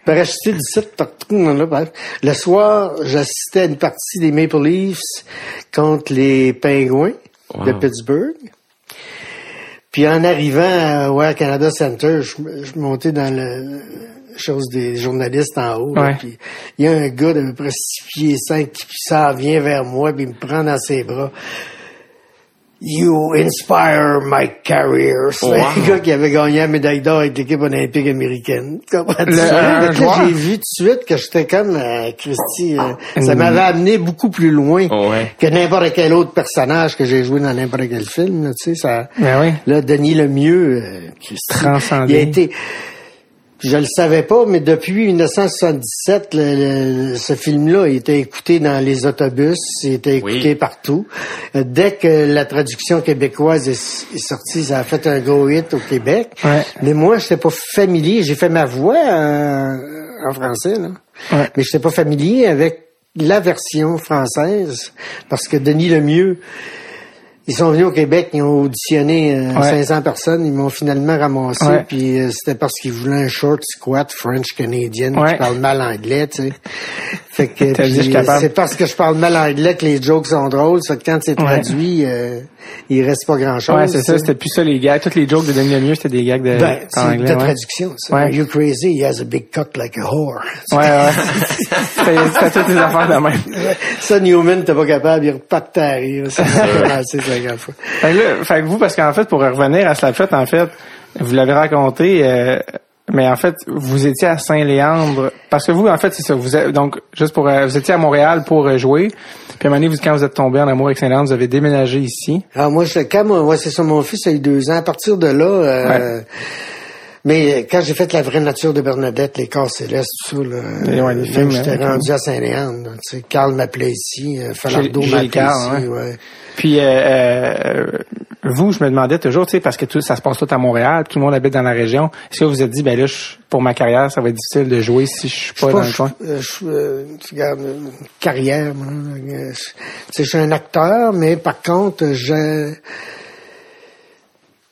[SPEAKER 3] Parachuté du site partout. Le soir, j'assistais à une partie des Maple Leafs contre les Pingouins de. Pittsburgh. Puis en arrivant au Air Canada Center, je, je montais dans le chose des journalistes en haut. là,
[SPEAKER 1] Ouais.
[SPEAKER 3] puis il y a un gars d'à peu près 6 pieds 5 qui s'en vient vers moi, puis il me prend dans ses bras. You inspire my career. C'est
[SPEAKER 4] Wow.
[SPEAKER 3] un gars qui avait gagné la médaille d'or avec l'équipe olympique américaine. Tu comprends-tu? J'ai vu tout de suite que j'étais comme euh, Christy. euh, ça
[SPEAKER 1] Mm.
[SPEAKER 3] m'avait amené beaucoup plus loin
[SPEAKER 4] Ouais.
[SPEAKER 3] que n'importe quel autre personnage que j'ai joué dans n'importe quel film. là, tu sais, ça,
[SPEAKER 1] Ben oui.
[SPEAKER 3] Là, Denis Lemieux, euh, Christy,
[SPEAKER 1] Transcendé.
[SPEAKER 3] il a été... Je le savais pas, mais depuis 1977, le- le- ce film-là a été écouté dans les autobus, il été écouté
[SPEAKER 4] Oui.
[SPEAKER 3] partout. Euh, Dès que la traduction québécoise est, est sortie, ça a fait un gros hit au Québec.
[SPEAKER 1] Ouais.
[SPEAKER 3] Mais moi, je n'étais pas familier. J'ai fait ma voix euh, en français, là.
[SPEAKER 1] Ouais.
[SPEAKER 3] mais je n'étais pas familier avec la version française parce que Denis Lemieux, ils sont venus au Québec, ils ont auditionné euh,
[SPEAKER 1] Ouais.
[SPEAKER 3] 500 personnes, ils m'ont finalement ramassé,
[SPEAKER 1] Ouais.
[SPEAKER 3] puis euh, c'était parce qu'ils voulaient un short squat French canadien
[SPEAKER 1] Ouais.
[SPEAKER 3] qui parle mal anglais, tu sais. Fait que euh, c'est parce que je parle mal anglais que les jokes sont drôles, fait que quand c'est traduit, euh, il reste pas grand-chose.
[SPEAKER 1] Ouais, c'est ça. C'était plus ça, les gags. Toutes les jokes de Denis Lemieux, c'était des gags de,
[SPEAKER 3] Ben, c'est
[SPEAKER 1] en
[SPEAKER 3] de
[SPEAKER 1] anglais. ouais.
[SPEAKER 3] traduction, ça. You crazy? He has a big cock like a whore.
[SPEAKER 1] Ouais, ouais. C'était toutes les affaires de même.
[SPEAKER 3] Ça, Newman, t'es pas capable, il repart à rire. Ça 50 fois.
[SPEAKER 1] Fait que, là, fait que vous, parce qu'en fait, pour revenir à Slapshot, en fait, vous l'avez raconté, euh, mais en fait, vous étiez à Saint-Léandre, parce que vous, en fait, c'est ça, vous êtes, donc, juste pour, euh, vous étiez à Montréal pour euh, jouer, puis à un moment donné, vous, quand vous êtes tombé en amour avec Saint-Léandre, vous avez déménagé ici.
[SPEAKER 3] Alors moi, je, quand moi, ouais, c'est ça, mon fils a eu deux ans. À partir de là, euh, Mais quand j'ai fait La vraie nature de Bernadette, Les corps célestes, tout ça, là,
[SPEAKER 1] ouais, les
[SPEAKER 3] même
[SPEAKER 1] films,
[SPEAKER 3] j'étais
[SPEAKER 1] hein,
[SPEAKER 3] rendu à Saint-Léandre. Tu sais, Carl m'appelait ici, Falardeau m'appelait ici, ouais.
[SPEAKER 1] Puis euh, euh, vous, je me demandais toujours, tu sais, parce que tout ça se passe tout à Montréal, tout le monde habite dans la région. Est-ce que vous vous êtes dit, ben là, je- pour ma carrière, ça va être difficile de jouer si je suis pas dans le coin?
[SPEAKER 3] euh, je, euh, carrière, moi, je, tu sais, je suis un acteur, mais par contre, je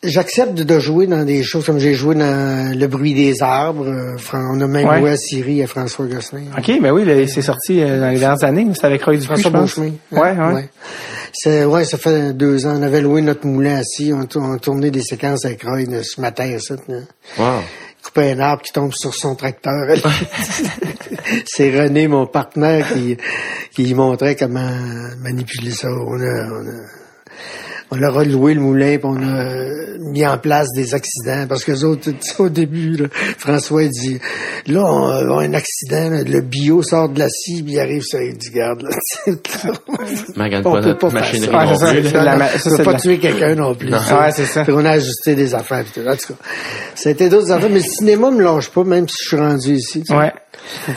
[SPEAKER 3] j'accepte de jouer dans des choses comme j'ai joué dans Le bruit des arbres. euh, on a même
[SPEAKER 1] Ouais.
[SPEAKER 3] joué à Syrie à François Gosselin.
[SPEAKER 1] OK, ben oui, là, c'est sorti euh, dans les dernières années. C'était avec Roy Dupuis,
[SPEAKER 3] François.
[SPEAKER 1] Ouais,
[SPEAKER 3] hein,
[SPEAKER 1] ouais.
[SPEAKER 3] C'est, ouais, ça fait deux ans. On avait loué notre moulin assis. On, on tournait des séquences avec Roy de ce matin. Ça, là.
[SPEAKER 4] Wow.
[SPEAKER 3] Il coupait un arbre qui tombe sur son tracteur. C'est René, mon partenaire, qui, qui montrait comment manipuler ça. On a, on a, on a loué le moulin, puis on a mis en place des accidents. Parce que les autres, tu sais, au début, là, François il dit, là, on va avoir un accident, là, le bio sort de la scie, puis il arrive sur il dit, garde, là.
[SPEAKER 4] Magane
[SPEAKER 3] On peut pas faire ça.
[SPEAKER 1] Ça, la ma-
[SPEAKER 3] on peut pas
[SPEAKER 1] la-
[SPEAKER 3] tuer quelqu'un non plus.
[SPEAKER 1] Non. Ouais, c'est ça.
[SPEAKER 3] Puis on a ajusté des affaires. puis tout. En tout cas, ça a été d'autres affaires. Mais le cinéma me lâche pas, même si je suis rendu ici. tu sais.
[SPEAKER 1] Ouais.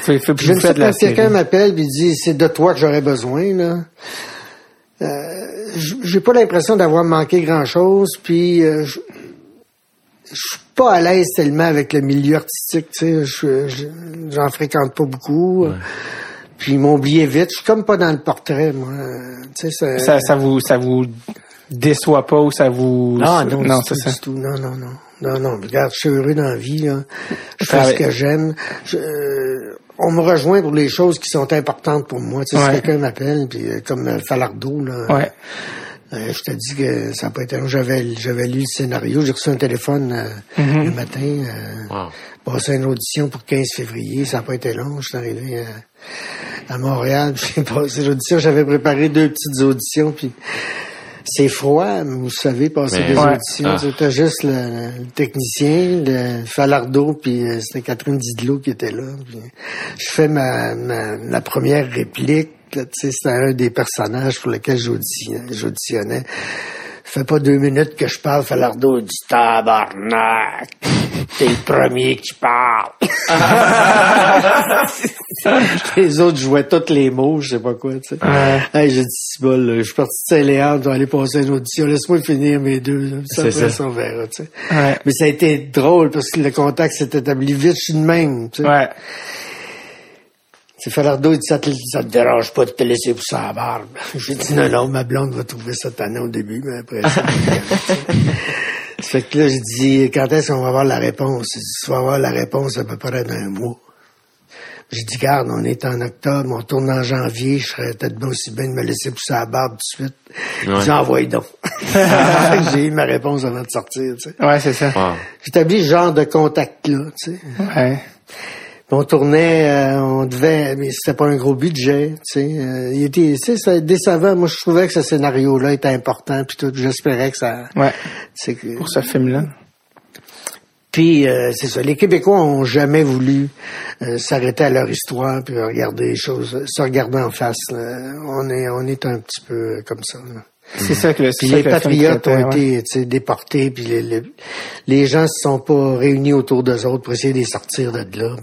[SPEAKER 1] Faites- vous,
[SPEAKER 3] Je ne sais quelqu'un m'appelle et dit c'est de toi que j'aurais besoin là. Euh, j'ai pas l'impression d'avoir manqué grand chose puis euh, je suis pas à l'aise tellement avec le milieu artistique tu sais je- je- j'en fréquente pas beaucoup puis ils m'ont oublié vite je suis comme pas dans le portrait moi tu sais c'est-
[SPEAKER 1] Ça, ça vous, ça vous déçoit pas ou ça vous...
[SPEAKER 3] non, non,
[SPEAKER 1] non
[SPEAKER 3] du
[SPEAKER 1] c'est
[SPEAKER 3] tout,
[SPEAKER 1] ça.
[SPEAKER 3] du tout. Non, non, non. Non, non, regarde, je suis heureux dans la vie, là. Je fais ce que j'aime. Je- euh, on me rejoint pour les choses qui sont importantes pour moi. Tu sais,
[SPEAKER 1] Ouais.
[SPEAKER 3] si quelqu'un m'appelle, puis euh, comme euh, Falardeau, là.
[SPEAKER 1] Ouais.
[SPEAKER 3] euh, je te dis que ça n'a pas été long. J'avais, j'avais lu le scénario. J'ai reçu un téléphone euh,
[SPEAKER 1] Mm-hmm.
[SPEAKER 3] le matin. Euh,
[SPEAKER 4] Wow.
[SPEAKER 3] passé une audition pour 15 février. Ça n'a pas été long. Je suis arrivé euh, à Montréal. J'ai passé l'audition. J'avais préparé deux petites auditions. Puis c'est froid, vous savez, passer des
[SPEAKER 1] Ouais.
[SPEAKER 3] auditions.
[SPEAKER 4] Ah.
[SPEAKER 3] C'était juste le, le technicien, le Falardeau, puis euh, c'était Catherine Didelot qui était là. Je fais ma, ma, la première réplique. là, Tu sais, c'était un des personnages pour lesquels j'auditionnais. Ça fait pas deux minutes que je parle, Falardeau dit tabarnak. T'es le premier qui parle. les autres jouaient tous les mots, je sais pas quoi, tu sais. Hey, j'ai dit, bol, là, je suis parti de Saint-Léandre, je vais aller passer une audition, laisse-moi finir mes deux, là. Ça, après,
[SPEAKER 4] ça.
[SPEAKER 3] ça, on verra, tu sais.
[SPEAKER 1] Ouais.
[SPEAKER 3] Mais ça a été drôle parce que le contact s'est établi vite, je suis de même, tu sais.
[SPEAKER 1] Ouais.
[SPEAKER 3] C'est Falardeau, il dit, ça te, ça te dérange pas de te laisser pousser la barbe. J'ai dit, non, non, ma blonde va trouver ça tannant au début, mais après ça. fait que là, je dis, quand est-ce qu'on va avoir la réponse? Il dit, tu vas avoir la réponse à peu près dans un mois. J'ai dit, garde, on est en octobre, on tourne en janvier, je serais peut-être bien aussi bien de me laisser pousser la barbe tout de suite.
[SPEAKER 4] Ouais.
[SPEAKER 3] J'ai envoyé donc. J'ai eu ma réponse avant de sortir, tu sais.
[SPEAKER 1] Ouais, c'est ça.
[SPEAKER 4] Wow.
[SPEAKER 3] J'établis ce genre de contact-là, tu sais.
[SPEAKER 1] Ouais.
[SPEAKER 3] On tournait, euh, on devait, mais c'était pas un gros budget, tu sais. euh, il était, tu sais, décevant. Moi, je trouvais que ce scénario-là était important, puis tout. J'espérais que ça,
[SPEAKER 1] Ouais.
[SPEAKER 3] que.
[SPEAKER 1] Pour ce film-là.
[SPEAKER 3] Puis euh, c'est ça. Les Québécois ont jamais voulu euh, s'arrêter à leur histoire puis regarder les choses, se regarder en face. là. On est, on est un petit peu comme ça. là.
[SPEAKER 1] C'est ça que le, c'est
[SPEAKER 3] Puis les patriotes ont été tu sais, déportés, puis les, les, les gens se sont pas réunis autour d'eux autres pour essayer de les sortir de là.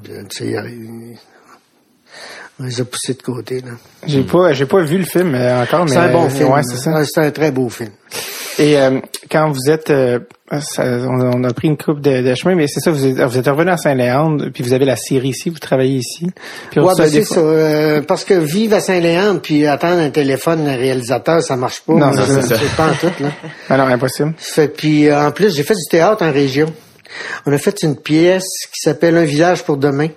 [SPEAKER 3] On les a poussés de côté. Là.
[SPEAKER 1] J'ai pas, j'ai pas vu le film encore, mais
[SPEAKER 3] C'est un bon film.
[SPEAKER 1] Ouais, c'est ça.
[SPEAKER 3] C'est un très beau film.
[SPEAKER 1] Et euh, quand vous êtes, euh, ça- on, on a pris une coupe de, de chemin, mais c'est ça, vous êtes, vous êtes revenu à Saint-Léandre, puis vous avez la série ici, vous travaillez ici. Puis
[SPEAKER 3] Ouais, ben, c'est ça. euh, parce que vivre à Saint-Léandre puis attendre un téléphone d'un réalisateur, ça marche pas.
[SPEAKER 1] Non, c'est
[SPEAKER 3] je-
[SPEAKER 1] ça.
[SPEAKER 3] C'est pas en tout, là.
[SPEAKER 1] Ah non, impossible.
[SPEAKER 3] Fait, puis euh, en plus, j'ai fait du théâtre en région. On a fait une pièce qui s'appelle Un village pour demain,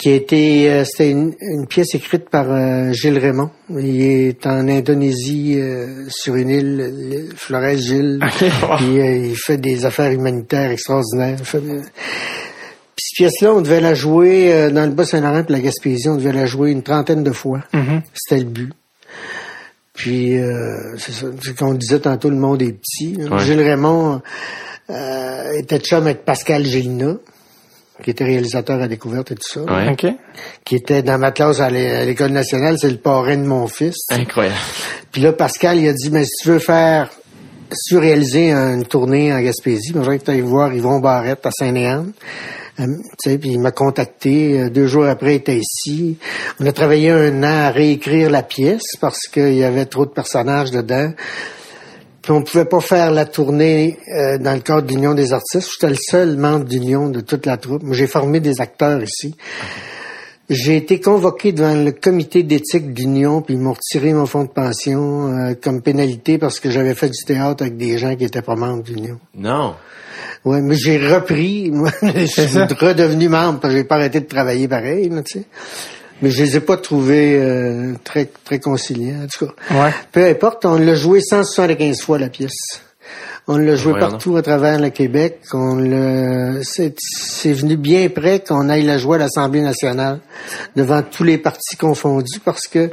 [SPEAKER 3] qui a été, euh, c'était une, une pièce écrite par euh, Gilles Raymond. Il est en Indonésie euh, sur une île, Flores Gilles. Puis euh, il fait des affaires humanitaires extraordinaires. Fait, puis cette pièce-là, on devait la jouer euh, dans le Bas-Saint-Laurent et la Gaspésie. On devait la jouer une trentaine de fois. C'était le but. Puis, euh, c'est ça. C'est qu'on disait tantôt, le monde est petit.
[SPEAKER 4] Ouais.
[SPEAKER 3] Gilles Raymond euh, était chum avec Pascal Gélina, qui était réalisateur à découverte et tout ça.
[SPEAKER 4] Ouais.
[SPEAKER 1] OK.
[SPEAKER 3] Qui était dans ma classe à l'é- à l'École nationale. C'est le parrain de mon fils.
[SPEAKER 4] Incroyable.
[SPEAKER 3] Puis là, Pascal, il a dit, mais si tu veux faire surréalisé une tournée en Gaspésie. Moi, j'aurais aller voir Yvon Barrette à Saint-Léon. Euh, tu sais, puis il m'a contacté. Euh, deux jours après, il était ici. On a travaillé un an à réécrire la pièce parce qu'il y avait trop de personnages dedans. Puis on pouvait pas faire la tournée euh, dans le cadre de l'Union des artistes. J'étais le seul membre d'Union de toute la troupe. Moi, j'ai formé des acteurs ici. J'ai été convoqué devant le comité d'éthique d'Union, puis ils m'ont retiré mon fonds de pension euh, comme pénalité parce que j'avais fait du théâtre avec des gens qui étaient pas membres d'Union.
[SPEAKER 4] Non.
[SPEAKER 3] Ouais, mais j'ai repris. Moi, je suis redevenu membre parce que j'ai pas arrêté de travailler pareil, tu sais. Mais je les ai pas trouvés euh, très très conciliants, en tout cas.
[SPEAKER 1] Ouais.
[SPEAKER 3] Peu importe, on l'a joué 175 fois la pièce. On l'a joué partout à travers le Québec. On l'a, c'est, c'est venu bien près qu'on aille la jouer à l'Assemblée nationale devant tous les partis confondus parce que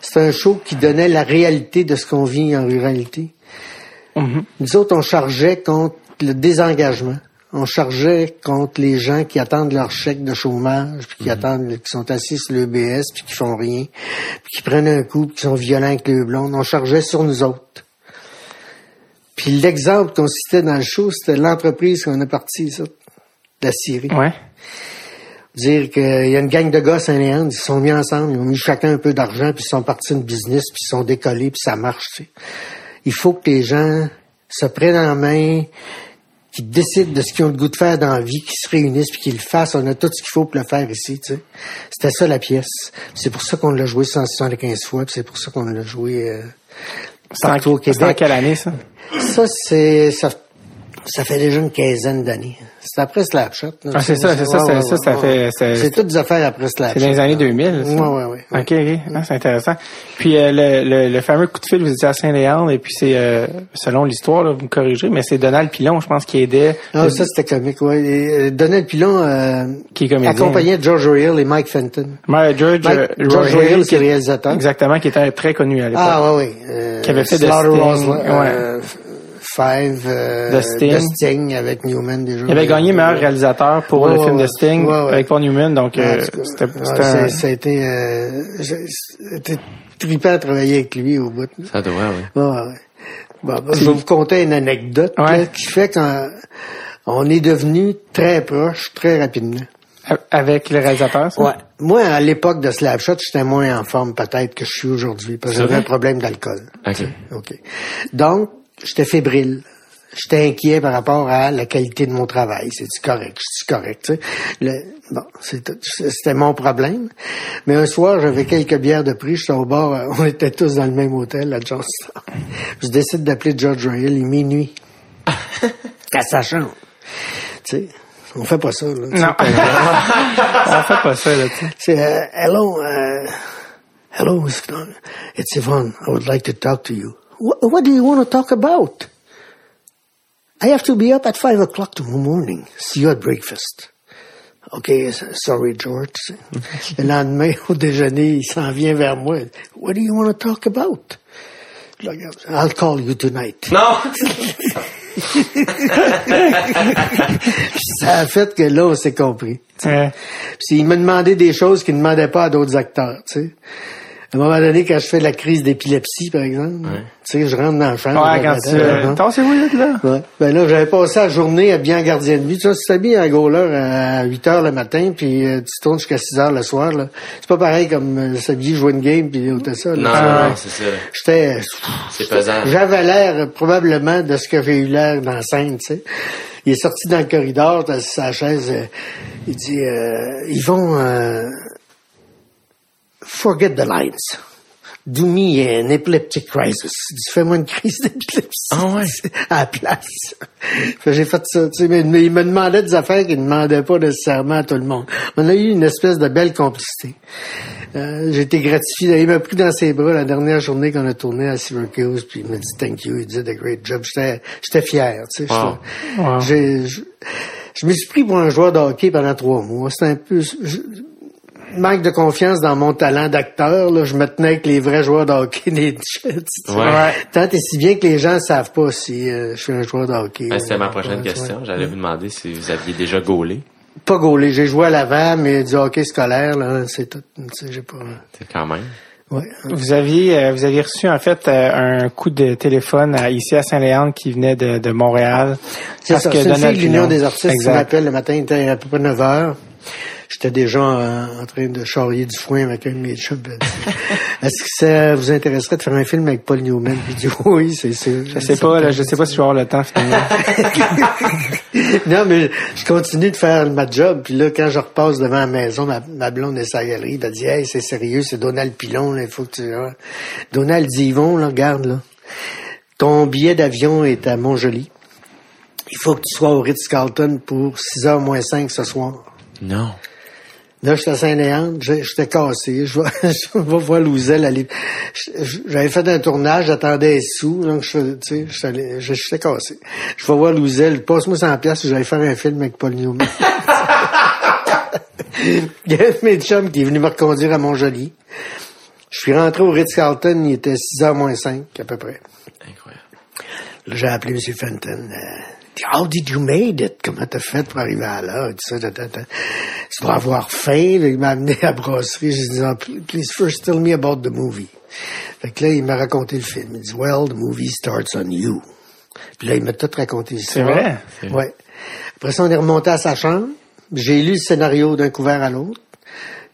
[SPEAKER 3] c'est un show qui donnait la réalité de ce qu'on vit en ruralité.
[SPEAKER 1] Mhm.
[SPEAKER 3] Nous autres, on chargeait contre le désengagement. On chargeait contre les gens qui attendent leur chèque de chômage, puis qui attendent, qui sont assis sur l'EBS, puis qui font rien, puis qui prennent un coup, puis qui sont violents avec le blonde. On chargeait sur nous autres. Puis l'exemple qu'on citait dans le show, c'était l'entreprise qu'on a partie, ça, de la Syrie.
[SPEAKER 1] Ouais.
[SPEAKER 3] Dire qu'il y a une gang de gars Saint-Léandre, ils se sont mis ensemble, ils ont mis chacun un peu d'argent, puis ils sont partis une business, puis ils sont décollés, puis ça marche, tu sais. Il faut que les gens se prennent en main, qu'ils décident de ce qu'ils ont le goût de faire dans la vie, qu'ils se réunissent, puis qu'ils le fassent. On a tout ce qu'il faut pour le faire ici, tu sais. C'était ça la pièce. C'est pour ça qu'on l'a joué 175 fois, puis c'est pour ça qu'on l'a joué euh,
[SPEAKER 1] C'est en,
[SPEAKER 3] partout au
[SPEAKER 1] c'est en
[SPEAKER 3] Québec.
[SPEAKER 1] quelle année, ça?
[SPEAKER 3] Ça, c'est ça, ça fait déjà une quinzaine d'années. C'est après Slapshot.
[SPEAKER 1] Ah, c'est ça, c'est ça, c'est- ça, ça fait- c'est-
[SPEAKER 3] toutes des affaires après Slapshot.
[SPEAKER 1] C'est dans les années 2000, ça?
[SPEAKER 3] Ouais, ouais, ouais.
[SPEAKER 1] OK, OK. Ah, c'est intéressant. Puis euh, le, le, le fameux coup de fil, vous étiez à Saint-Léandre, et puis c'est, euh, selon l'histoire, là, vous me corrigez, mais c'est Donald Pilon, je pense, qui aidait,
[SPEAKER 3] Ah, ça, c'était comique, ouais. Et, euh, Donald Pilon, euh,
[SPEAKER 1] qui est comédien.
[SPEAKER 3] accompagnait George Royal et Mike Fenton.
[SPEAKER 1] Ouais, George,
[SPEAKER 3] Mike-
[SPEAKER 1] euh,
[SPEAKER 3] George
[SPEAKER 1] Roy-
[SPEAKER 3] Royal,
[SPEAKER 1] qui-
[SPEAKER 3] c'est le réalisateur.
[SPEAKER 1] Exactement, qui était très connu à l'époque.
[SPEAKER 3] Ah, ouais, ouais. Euh,
[SPEAKER 1] Qui avait fait Sting,
[SPEAKER 3] euh, Five, euh,
[SPEAKER 1] The Sting.
[SPEAKER 3] The Sting avec Newman déjà.
[SPEAKER 1] Il avait gagné meilleur réalisateur pour
[SPEAKER 3] Ouais,
[SPEAKER 1] le
[SPEAKER 3] ouais,
[SPEAKER 1] film
[SPEAKER 3] ouais.
[SPEAKER 1] de Sting
[SPEAKER 3] Ouais, ouais.
[SPEAKER 1] avec Paul Newman, donc
[SPEAKER 3] Ouais,
[SPEAKER 1] euh, c'était un-
[SPEAKER 3] ça a été, euh, j'ai- c'était trippant à travailler avec lui au bout.
[SPEAKER 4] Ça doit, oui.
[SPEAKER 3] Ouais, ouais, ouais. Bon, je vais vous conter une anecdote là,
[SPEAKER 1] Ouais.
[SPEAKER 3] qui fait qu'on on est devenu très proches très rapidement.
[SPEAKER 1] avec le réalisateur. ça?
[SPEAKER 3] Ouais. Moi, à l'époque de Slapshot, j'étais moins en forme peut-être que je suis aujourd'hui parce que j'avais un problème d'alcool.
[SPEAKER 4] OK.
[SPEAKER 3] OK. Donc, j'étais fébrile. J'étais inquiet par rapport à la qualité de mon travail. C'est-tu correct? C'est correct, tu sais? Le- bon, c'est tout. c'était mon problème. Mais un soir, j'avais quelques bières de prix. J'étais au bar. euh, On était tous dans le même hôtel à Johnstown. Je décide d'appeler George Royal. Il est minuit. à sa chambre. Tu sais, on fait pas ça, là.
[SPEAKER 1] Non. On fait pas ça, là, tu sais.
[SPEAKER 3] C'est, uh, hello, uh, hello, Mr. It's Yvonne. I would like to talk to you. What, what do you want to talk about? I have to be up at five o'clock tomorrow morning. See you at breakfast. Okay, sorry, George. Le lendemain, au déjeuner, il s'en vient vers moi. What do you want to talk about? Je le regarde. I'll call you tonight.
[SPEAKER 4] Non!
[SPEAKER 3] Ça a fait que là, on s'est compris.
[SPEAKER 1] Ouais.
[SPEAKER 3] Puis il m'a demandé des choses qu'il ne demandait pas à d'autres acteurs, tu sais. À un moment donné, quand je fais la crise d'épilepsie, par exemple, tu sais, je rentre dans la chambre.
[SPEAKER 1] Ouais, quand tu... euh,
[SPEAKER 3] hein.
[SPEAKER 1] Tassez-vous, là, là.
[SPEAKER 3] Ouais. Ben là, j'avais passé la journée à bien gardien de but. Tu vois, si t'habilles un goaler à 8 heures le matin, puis euh, tu tournes jusqu'à 6 heures le soir, là. C'est pas pareil comme euh, s'habiller, jouer une game, puis tout ça. là.
[SPEAKER 4] Non,
[SPEAKER 1] Ah,
[SPEAKER 4] non, c'est ça.
[SPEAKER 3] J'étais...
[SPEAKER 4] C'est pesant.
[SPEAKER 3] J'avais l'air euh, probablement de ce que j'ai eu l'air dans la scène, tu sais. Il est sorti dans le corridor, dans sa chaise, euh, il dit, euh, ils vont euh, forget the lines. Do me an epileptic crisis. Fais-moi une crise d'épilepsie.
[SPEAKER 4] Ah ouais?
[SPEAKER 3] À la place. J'ai fait ça, tu sais, mais, mais il me demandait des affaires qu'il ne demandait pas nécessairement à tout le monde. On a eu une espèce de belle complicité. Euh, j'ai été gratifié. Il m'a pris dans ses bras la dernière journée qu'on a tourné à Syracuse, puis il m'a dit thank you, il did a great job. J'étais, j'étais fier, tu sais.
[SPEAKER 4] Wow.
[SPEAKER 1] Wow.
[SPEAKER 3] Je, je me suis pris pour un joueur de hockey pendant trois mois. C'était un peu, je- manque de confiance dans mon talent d'acteur. Là, je me tenais avec les vrais joueurs de hockey des Jets. tu sais.
[SPEAKER 4] Ouais.
[SPEAKER 3] Tant et si bien que les gens ne savent pas si euh, je suis un joueur de hockey.
[SPEAKER 4] Ben, C'était ma
[SPEAKER 3] Ouais,
[SPEAKER 4] prochaine
[SPEAKER 3] ouais,
[SPEAKER 4] question.
[SPEAKER 3] ouais.
[SPEAKER 4] J'allais vous demander si vous aviez déjà gaulé.
[SPEAKER 3] Pas gaulé. J'ai joué à l'avant, mais du hockey scolaire, là, c'est tout. Tu sais, j'ai pas.
[SPEAKER 4] C'est quand même.
[SPEAKER 3] Ouais.
[SPEAKER 1] Vous aviez, euh, vous aviez reçu en fait euh, un coup de téléphone à- ici à Saint-Léandre qui venait de, de Montréal.
[SPEAKER 3] C'est
[SPEAKER 1] Parce
[SPEAKER 3] ça,
[SPEAKER 1] que
[SPEAKER 3] c'est l'Union des artistes qui m'appelle le matin, il était à peu près 9 heures. J'étais déjà en, en train de charrier du foin avec un de mes chums. Dit, Est-ce que ça vous intéresserait de faire un film avec Paul Newman? Puis il dit oui, c'est sûr.
[SPEAKER 1] Je sais pas, là, je sais pas si je vais avoir le temps finalement.
[SPEAKER 3] non, mais je continue de faire ma job. Puis là, quand je repasse devant la maison, ma, ma blonde est sa galerie. Elle dit, hey, c'est sérieux, c'est Donald Pilon, là, il faut que tu... vois. Donald dit, Yvon, là, regarde, là. Ton billet d'avion est à Montjoli. Il faut que tu sois au Ritz-Carlton pour 6h moins 5 ce soir.
[SPEAKER 4] Non.
[SPEAKER 3] Là, j'étais à Saint-Léandre, j'étais cassé. Je vais, je vais voir Louzel aller. je- J'avais fait un tournage, j'attendais sous, donc je tu sais, j'étais je- cassé. Je vais voir Louzel, passe-moi 100 pièces, j'allais faire un film avec Paul Newman. Il y a un de mes chums qui est venu me reconduire à Montjoli. Je suis rentré au Ritz-Carlton, il était 6h moins 5 à peu près.
[SPEAKER 4] Incroyable.
[SPEAKER 3] Là, j'ai appelé M. Fenton. euh, How did you made it? Comment t'as fait pour arriver à là? Tu dois avoir faim. Il m'a amené à la brasserie. J'ai dit, please first tell me about the movie. Fait que là, il m'a raconté le film. Il dit, well, the movie starts on you. Puis là, il m'a tout raconté l'histoire.
[SPEAKER 1] C'est vrai?
[SPEAKER 3] Ouais. Après ça, on est remonté à sa chambre. J'ai lu le scénario d'un couvert à l'autre.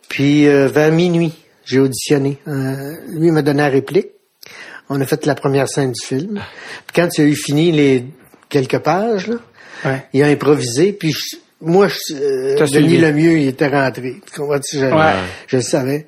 [SPEAKER 3] Puis, euh, vers minuit, j'ai auditionné. Euh, lui, il m'a donné la réplique. On a fait la première scène du film. Puis quand il a eu fini les quelques pages, là,
[SPEAKER 1] Ouais.
[SPEAKER 3] il a improvisé. Puis je- moi, je, euh, Denis. Lemieux, il était rentré. Tu comprends-tu? Je,
[SPEAKER 1] Ouais.
[SPEAKER 3] je le savais.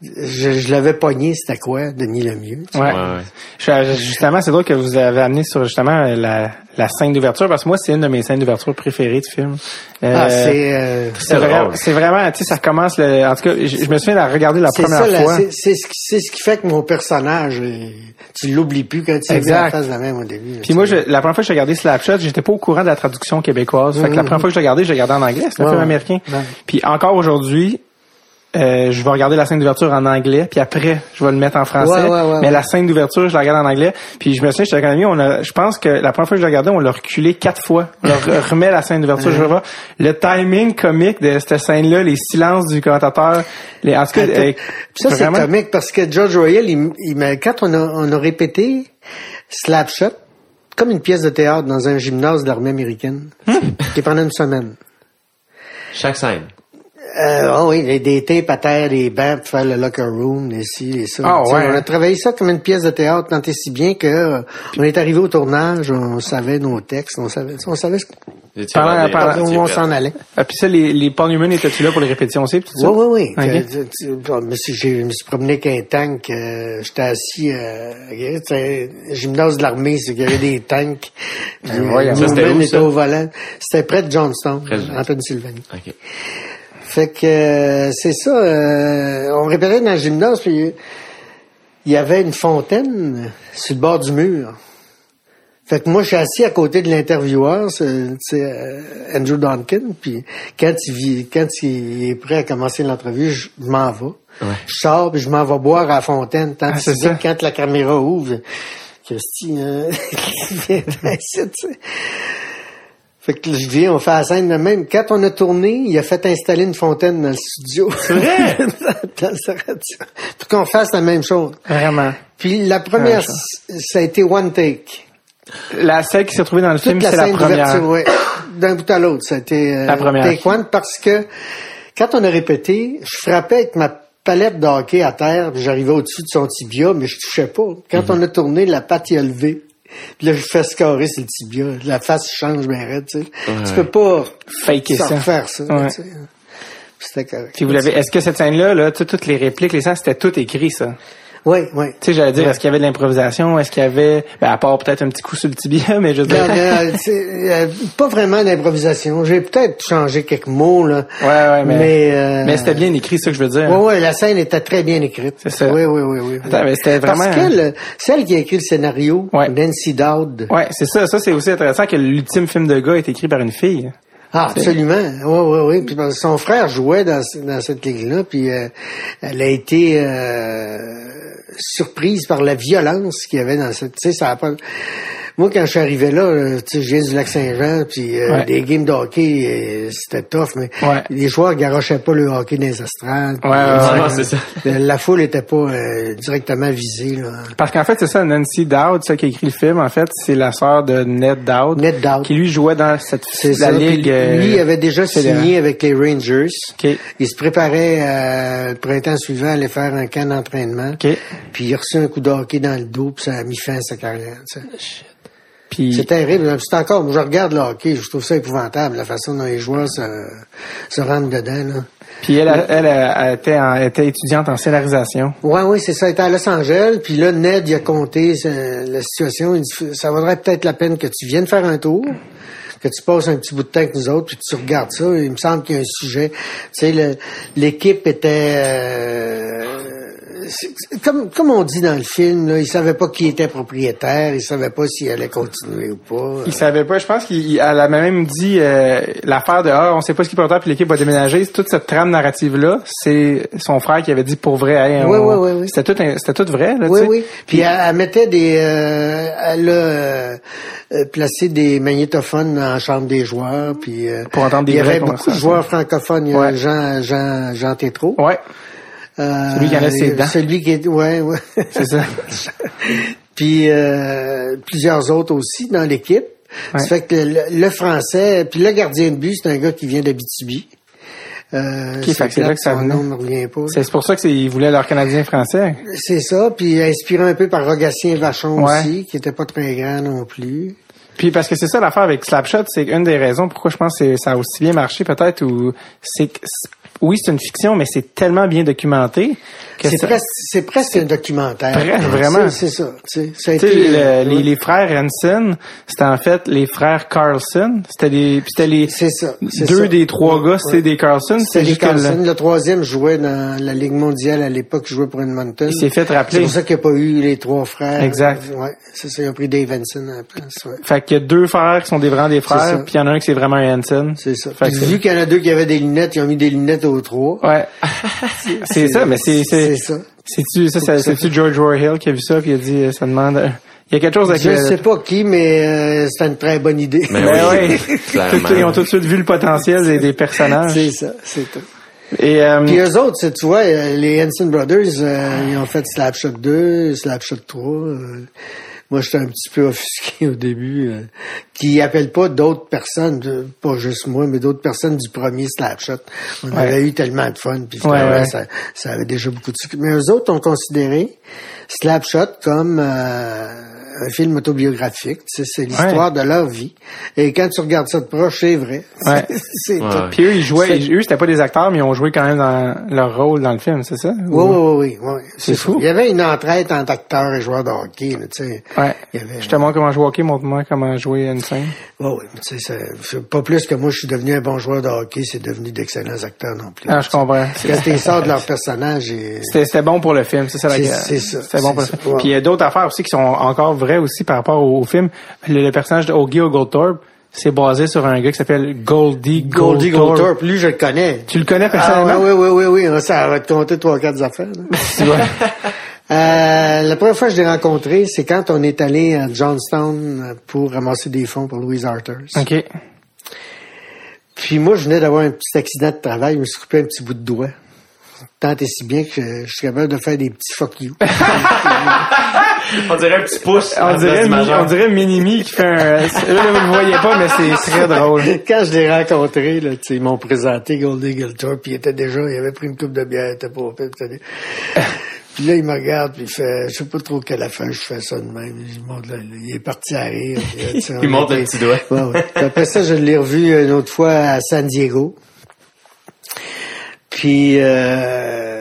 [SPEAKER 3] Je, je l'avais pogné, c'était quoi, Denis Lemieux?
[SPEAKER 1] Ouais.
[SPEAKER 4] Ouais, ouais.
[SPEAKER 1] Je- je- justement, c'est drôle que vous avez amené sur justement la, la scène d'ouverture parce que moi, c'est une de mes scènes d'ouverture préférées du film. Euh,
[SPEAKER 3] Ah, c'est... euh,
[SPEAKER 1] c'est vraiment,
[SPEAKER 4] drôle.
[SPEAKER 1] c'est vraiment, tu sais, ça commence le, en tout cas, je, je me souviens de la regarder la première
[SPEAKER 3] ça,
[SPEAKER 1] fois.
[SPEAKER 3] c'est ce, ce qui fait que mon personnage, euh, tu l'oublies plus quand tu
[SPEAKER 1] Exact.
[SPEAKER 3] la face de la même au début.
[SPEAKER 1] Puis moi, je, la première fois que j'ai regardé Slapshot, j'étais pas au courant de la traduction québécoise. Fait que la première fois que je l'ai regardé, je l'ai regardé en anglais. C'est un
[SPEAKER 3] Ouais,
[SPEAKER 1] film américain. Puis encore aujourd'hui, euh, je vais regarder la scène d'ouverture en anglais, puis après, je vais le mettre en français.
[SPEAKER 3] Ouais, ouais, ouais,
[SPEAKER 1] mais
[SPEAKER 3] ouais.
[SPEAKER 1] la scène d'ouverture, je la regarde en anglais. Puis je me souviens, j'étais avec un ami, on a, je pense que la première fois que je l'ai regardé, on l'a reculé quatre fois. On leur remet la scène d'ouverture. Je vois le timing comique de cette scène-là, les silences du commentateur. Les, en tout cas,
[SPEAKER 3] Attends.
[SPEAKER 1] euh,
[SPEAKER 3] ça, c'est
[SPEAKER 1] vraiment-
[SPEAKER 3] comique parce que George Royal, il, il m'a- quand on a, on a répété Slapshot, comme une pièce de théâtre dans un gymnase de l'armée américaine,
[SPEAKER 1] Hmm.
[SPEAKER 3] qui est pendant une semaine.
[SPEAKER 4] Chaque scène.
[SPEAKER 3] Euh, ah oui, les- des tapes à terre, des bancs pour faire le locker room, les ci, les ça.
[SPEAKER 1] Ah ouais.
[SPEAKER 3] On a travaillé ça comme une pièce de théâtre tant et si bien que euh, on est arrivé au tournage, on savait nos textes, on savait, on savait ce-
[SPEAKER 1] Pendant- pendant-
[SPEAKER 3] où on s'en allait.
[SPEAKER 1] Ah, puis ça, les, les Paul Newman étaient-tu là pour les répétitions aussi? puis tout ça?
[SPEAKER 3] Oui, oui, oui.
[SPEAKER 1] Ok.
[SPEAKER 3] Que- tu- tu- bon, mais si j'ai- je me suis promené avec un tank. euh, J'étais assis euh, gymnase de l'armée, c'est qu'il y avait des tanks. Puis,
[SPEAKER 1] Ben voyons.
[SPEAKER 3] euh,
[SPEAKER 4] Ça, c'était
[SPEAKER 3] Newman
[SPEAKER 4] où,
[SPEAKER 3] était
[SPEAKER 4] ça?
[SPEAKER 3] au volant. C'était près de Johnstown,
[SPEAKER 4] Près de-
[SPEAKER 3] en Pennsylvanie.
[SPEAKER 4] OK.
[SPEAKER 3] Fait que euh, c'est ça. euh, on répétait dans le gymnase, puis il y avait une fontaine sur le bord du mur. Fait que moi, je suis assis à côté de l'intervieweur, c'est euh, Andrew Duncan, puis quand il, quand il est prêt à commencer l'entrevue, je, m'en vais.
[SPEAKER 4] Ouais.
[SPEAKER 3] Je sors, puis je m'en vais boire à la fontaine. Tant
[SPEAKER 1] Ah,
[SPEAKER 3] que
[SPEAKER 1] ça.
[SPEAKER 3] quand la caméra ouvre, Christy, euh, viens ici, tu sais. Fait que je viens, on fait la scène de même. Quand on a tourné, il a fait installer une fontaine dans le studio. C'est
[SPEAKER 1] vrai?
[SPEAKER 3] dans sa radio. Pour qu'on fasse la même chose.
[SPEAKER 1] Vraiment.
[SPEAKER 3] Puis la première, ça a été one take.
[SPEAKER 1] La celle qui s'est retrouvée dans le film,
[SPEAKER 3] Toute la
[SPEAKER 1] c'est la
[SPEAKER 3] scène
[SPEAKER 1] première.
[SPEAKER 3] d'ouverture, ouais. D'un bout à l'autre, ça a été euh,
[SPEAKER 1] La première.
[SPEAKER 3] take one parce que quand on a répété, je frappais avec ma palette de hockey à terre, puis j'arrivais au-dessus de son tibia, mais je touchais pas. Quand
[SPEAKER 1] Mhm.
[SPEAKER 3] on a tourné, la patte y a levé. Puis là, je fais scorer sur le tibia. La face change bien raide, tu sais. Tu peux pas
[SPEAKER 1] Faker
[SPEAKER 3] ça
[SPEAKER 1] ça.
[SPEAKER 3] refaire ça.
[SPEAKER 1] Ouais.
[SPEAKER 3] tu sais. C'était correct.
[SPEAKER 1] Puis vous l'avez, est-ce que cette scène-là, là, tout- toutes les répliques, les sens, c'était tout écrit, ça?
[SPEAKER 3] Oui, oui.
[SPEAKER 1] Tu sais, j'allais dire, est-ce qu'il y avait de l'improvisation? Est-ce qu'il y avait, ben, à part peut-être un petit coup sur le tibia, mais je veux dire.
[SPEAKER 3] Non, euh, pas vraiment d'improvisation. J'ai peut-être changé quelques mots, là.
[SPEAKER 1] Ouais, ouais, mais.
[SPEAKER 3] Mais, euh,
[SPEAKER 1] mais c'était bien écrit, ça que je veux dire.
[SPEAKER 3] Oui, oui, la scène était très bien écrite.
[SPEAKER 1] C'est ça.
[SPEAKER 3] Oui, oui, oui, oui.
[SPEAKER 1] Attends, mais c'était vraiment-
[SPEAKER 3] Parce qu'elle, celle qui a écrit le scénario,
[SPEAKER 1] Ouais.
[SPEAKER 3] Nancy Dowd.
[SPEAKER 1] Ouais, c'est ça. Ça, c'est aussi intéressant que l'ultime film de gars est écrit par une fille.
[SPEAKER 3] Ah, absolument. Oui, oui, oui. Puis son frère jouait dans cette ligue-là, puis euh, elle a été euh, surprise par la violence qu'il y avait dans cette. Tu sais, ça a pas. Moi, quand je suis arrivé là, euh, tu sais, je viens du Lac-Saint-Jean, puis euh,
[SPEAKER 1] Ouais.
[SPEAKER 3] des games de hockey, euh, c'était tough, mais
[SPEAKER 1] Ouais.
[SPEAKER 3] les joueurs garochaient pas le hockey dans les estrades.
[SPEAKER 1] Ouais, ouais,
[SPEAKER 3] Puis,
[SPEAKER 1] ouais,
[SPEAKER 3] euh,
[SPEAKER 4] c'est ça.
[SPEAKER 3] La foule était pas euh, directement visée. Là.
[SPEAKER 1] Parce qu'en fait, c'est ça, Nancy Dowd, celle qui a écrit le film, en fait, c'est la sœur de Ned Dowd.
[SPEAKER 3] Ned Dowd.
[SPEAKER 1] Qui lui jouait dans cette la
[SPEAKER 3] ça.
[SPEAKER 1] Ligue. euh,
[SPEAKER 3] lui, il avait déjà signé avec les Rangers.
[SPEAKER 1] OK.
[SPEAKER 3] Il se préparait euh, le printemps suivant à aller faire un camp d'entraînement.
[SPEAKER 1] OK.
[SPEAKER 3] Puis il a reçu un coup de hockey dans le dos, puis ça a mis fin à sa carrière. tu sais.
[SPEAKER 1] Puis
[SPEAKER 3] C'est terrible. C'est encore, moi, je regarde le hockey, je trouve ça épouvantable, la façon dont les joueurs se, se rentrent dedans. Là.
[SPEAKER 1] Puis elle, elle, elle, elle était, en- était étudiante en scénarisation.
[SPEAKER 3] Ouais, oui, c'est ça. Il était à Los Angeles, puis là, Ned, il a compté euh, la situation. Il dit, ça vaudrait peut-être la peine que tu viennes faire un tour, que tu passes un petit bout de temps avec nous autres, puis que tu regardes ça. Il me semble qu'il y a un sujet. Tu sais, l'équipe était... euh, comme, comme on dit dans le film, là, il savait pas qui était propriétaire, il savait pas s'il allait continuer ou pas.
[SPEAKER 1] Il savait pas, je pense qu'elle a même dit euh, l'affaire de ah, on sait pas ce qui est propriétaire puis l'équipe va déménager. Toute cette trame narrative là, c'est son frère qui avait dit pour vrai. Hey,
[SPEAKER 3] Oui,
[SPEAKER 1] on-
[SPEAKER 3] oui, oui, oui.
[SPEAKER 1] C'était tout, c'était tout vrai là.
[SPEAKER 3] Oui,
[SPEAKER 1] tu sais.
[SPEAKER 3] oui. Puis elle, elle mettait des, euh, elle a euh, euh, placé des magnétophones dans la chambre des joueurs, puis euh,
[SPEAKER 1] Pour entendre des
[SPEAKER 3] il y avait beaucoup de joueurs francophones. Il y a
[SPEAKER 1] Ouais.
[SPEAKER 3] Jean, Jean, Jean Tétrault.
[SPEAKER 1] Ouais, Celui qui en a ses dents.
[SPEAKER 3] Celui qui est, ouais, ouais.
[SPEAKER 1] c'est ça.
[SPEAKER 3] puis euh, plusieurs autres aussi dans l'équipe.
[SPEAKER 1] Ouais.
[SPEAKER 3] Ça fait que le, le français, puis le gardien de but, c'est un gars qui vient d'Abitibi. Euh,
[SPEAKER 1] c'est là que ça venait. pour ça que c'est- ils voulaient leur Canadien français.
[SPEAKER 3] C'est ça, puis inspiré un peu par Rogatien Vachon
[SPEAKER 1] Ouais.
[SPEAKER 3] aussi, qui était pas très grand non plus.
[SPEAKER 1] Puis parce que c'est ça l'affaire avec Slapshot, c'est une des raisons pourquoi je pense que ça a aussi bien marché peut-être ou c'est que c'est- oui c'est une fiction mais c'est tellement bien documenté que
[SPEAKER 3] C'est
[SPEAKER 1] ça-
[SPEAKER 3] presque, c'est presque un documentaire.
[SPEAKER 1] Vraiment.
[SPEAKER 3] C'est c'est ça. Ça a été,
[SPEAKER 1] le-
[SPEAKER 3] euh,
[SPEAKER 1] les, les frères Hansen, c'était en fait les frères Carlson. C'était les, c'était les
[SPEAKER 3] C'est ça. c'est
[SPEAKER 1] deux
[SPEAKER 3] ça.
[SPEAKER 1] des trois
[SPEAKER 3] Ouais,
[SPEAKER 1] gars, c'était
[SPEAKER 3] ouais.
[SPEAKER 1] des Carlson.
[SPEAKER 3] C'est
[SPEAKER 1] C'était que
[SPEAKER 3] Carlson.
[SPEAKER 1] le-
[SPEAKER 3] Le troisième jouait dans la Ligue mondiale à l'époque, jouait pour Edmonton.
[SPEAKER 1] il s'est fait
[SPEAKER 3] C'est
[SPEAKER 1] rappeler.
[SPEAKER 3] pour ça qu'il n'y a pas eu les trois frères.
[SPEAKER 1] Exact.
[SPEAKER 3] Ouais, c'est ça. Ils ont pris Dave Hansen à la place. Ouais.
[SPEAKER 1] Fait qu'il y a deux frères qui sont des vraiment des frères, puis il y en a un qui c'est vraiment un Hansen.
[SPEAKER 3] C'est ça.
[SPEAKER 1] Fait que-
[SPEAKER 3] vu qu'il y en a deux qui avaient des lunettes, ils ont mis des lunettes aux trois.
[SPEAKER 1] Ouais. c'est ça, mais c'est
[SPEAKER 3] C'est
[SPEAKER 1] c'est
[SPEAKER 3] ça.
[SPEAKER 1] c'est-tu ça, ça- c'est-tu George Warhill qui a vu ça puis il a dit euh, ça demande il y a quelque chose avec
[SPEAKER 3] Je ne sais pas qui, mais euh, c'était une très bonne idée.
[SPEAKER 4] Mais
[SPEAKER 1] Ben
[SPEAKER 4] oui.
[SPEAKER 1] Ils ont tout de suite vu le potentiel des, des personnages.
[SPEAKER 3] c'est ça, c'est tout.
[SPEAKER 1] Et euh,
[SPEAKER 3] Puis eux autres, c'est- tu vois, euh, les Hanson Brothers, euh, ils ont fait Slapshot 2, Slapshot 3. Euh, moi, j'étais un petit peu offusqué au début, euh, qui appellent pas d'autres personnes, de- pas juste moi, mais d'autres personnes du premier Slapshot. On
[SPEAKER 1] Ouais.
[SPEAKER 3] avait eu tellement de fun, puis
[SPEAKER 1] ouais.
[SPEAKER 3] Ça, ça avait déjà beaucoup de succès. Mais eux autres ont considéré Slapshot comme euh, un film autobiographique. Tu sais, C'est l'histoire de leur vie. Et quand tu regardes ça de proche, c'est vrai.
[SPEAKER 1] Ouais.
[SPEAKER 3] c'est
[SPEAKER 4] Ouais.
[SPEAKER 3] tout.
[SPEAKER 1] puis eux ils jouaient, eux c'était pas des acteurs mais ils ont joué quand même dans leur rôle dans le film, c'est ça?
[SPEAKER 3] Oui, oui, oui, oui.
[SPEAKER 1] C'est
[SPEAKER 3] ça.
[SPEAKER 1] fou.
[SPEAKER 3] Il y avait une entraide entre acteurs et joueurs de hockey, là, tu sais.
[SPEAKER 1] Ouais.
[SPEAKER 3] Il y avait...
[SPEAKER 1] Je te montre comment jouer au hockey, montre-moi comment jouer une scène.
[SPEAKER 3] Oui, oui, mais tu sais, ça- c'est pas plus que moi, je suis devenu un bon joueur de hockey, c'est devenu d'excellents acteurs non plus.
[SPEAKER 1] Ah, je comprends.
[SPEAKER 3] Quand ils sortent de leur personnage et...
[SPEAKER 1] C'était c'était bon pour le film, c'est ça la
[SPEAKER 3] C'est- ça,
[SPEAKER 1] C'était bon pour le film.
[SPEAKER 3] ça.
[SPEAKER 1] Puis il y a d'autres affaires aussi qui sont encore aussi par rapport au, au film. Le, le personnage de Ogie Oglethorpe, c'est basé sur un gars qui s'appelle Goldie
[SPEAKER 3] Goldie
[SPEAKER 1] Goldthorpe.
[SPEAKER 3] Goldthorpe, lui, je le connais.
[SPEAKER 1] Tu le connais
[SPEAKER 3] Ah,
[SPEAKER 1] personnellement?
[SPEAKER 3] oui, oui, oui, oui, oui, ça va te compter trois, quatre affaires. Euh, la première fois que je l'ai rencontré, c'est quand on est allé à Johnstown pour ramasser des fonds pour Louise Arthurs.
[SPEAKER 1] OK.
[SPEAKER 3] Puis moi, je venais d'avoir un petit accident de travail, je me suis coupé un petit bout de doigt. Tant et si bien que je, je suis capable de faire des petits fuck you.
[SPEAKER 4] On dirait un petit pouce.
[SPEAKER 1] On
[SPEAKER 4] la
[SPEAKER 1] dirait, on dirait Minimi qui fait un... Là, vous le voyez pas, mais c'est très drôle.
[SPEAKER 3] Quand je l'ai rencontré, là, tu sais, ils m'ont présenté Goldie Giltor, puis il était déjà, il avait pris une coupe de bière, il était pas au pire, puis là, il me regarde, puis il fait, je sais pas trop quelle affaire je fais ça de même. Là, il est parti à rire. puis, euh,
[SPEAKER 4] Il monte le petit doigt.
[SPEAKER 3] Ouais, ouais. Puis après ça, je l'ai revu une autre fois à San Diego. Puis euh,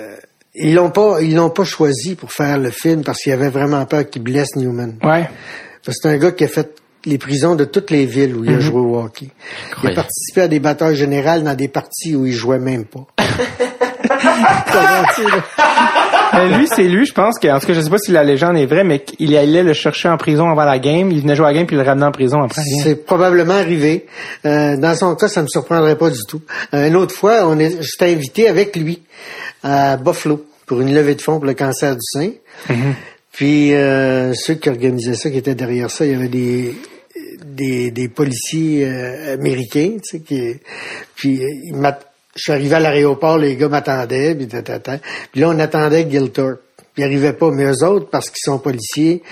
[SPEAKER 3] ils l'ont pas, ils l'ont pas choisi pour faire le film parce qu'il avait vraiment peur qu'il blesse Newman.
[SPEAKER 1] Ouais.
[SPEAKER 3] C'est un gars qui a fait les prisons de toutes les villes où il a joué au hockey. Il a participé à des batailles générales dans des parties où il jouait même pas.
[SPEAKER 1] Mais lui, c'est lui, je pense que, en tout cas, je sais pas si la légende est vraie, mais qu'il allait le chercher en prison avant la game. Il venait jouer à la game puis il le ramenait en prison après.
[SPEAKER 3] C'est probablement arrivé. Euh, dans son cas, ça me surprendrait pas du tout. Euh, une autre fois, on est, j'étais invité avec lui à Buffalo pour une levée de fonds pour le cancer du sein. Puis euh, ceux qui organisaient ça, qui étaient derrière ça, il y avait des des, des policiers euh, américains, tu sais, qui puis euh, ils je suis arrivé à l'aéroport, les gars m'attendaient, puis, puis là on attendait Gilthorpe. Ils arrivaient pas, mais eux autres, parce qu'ils sont policiers,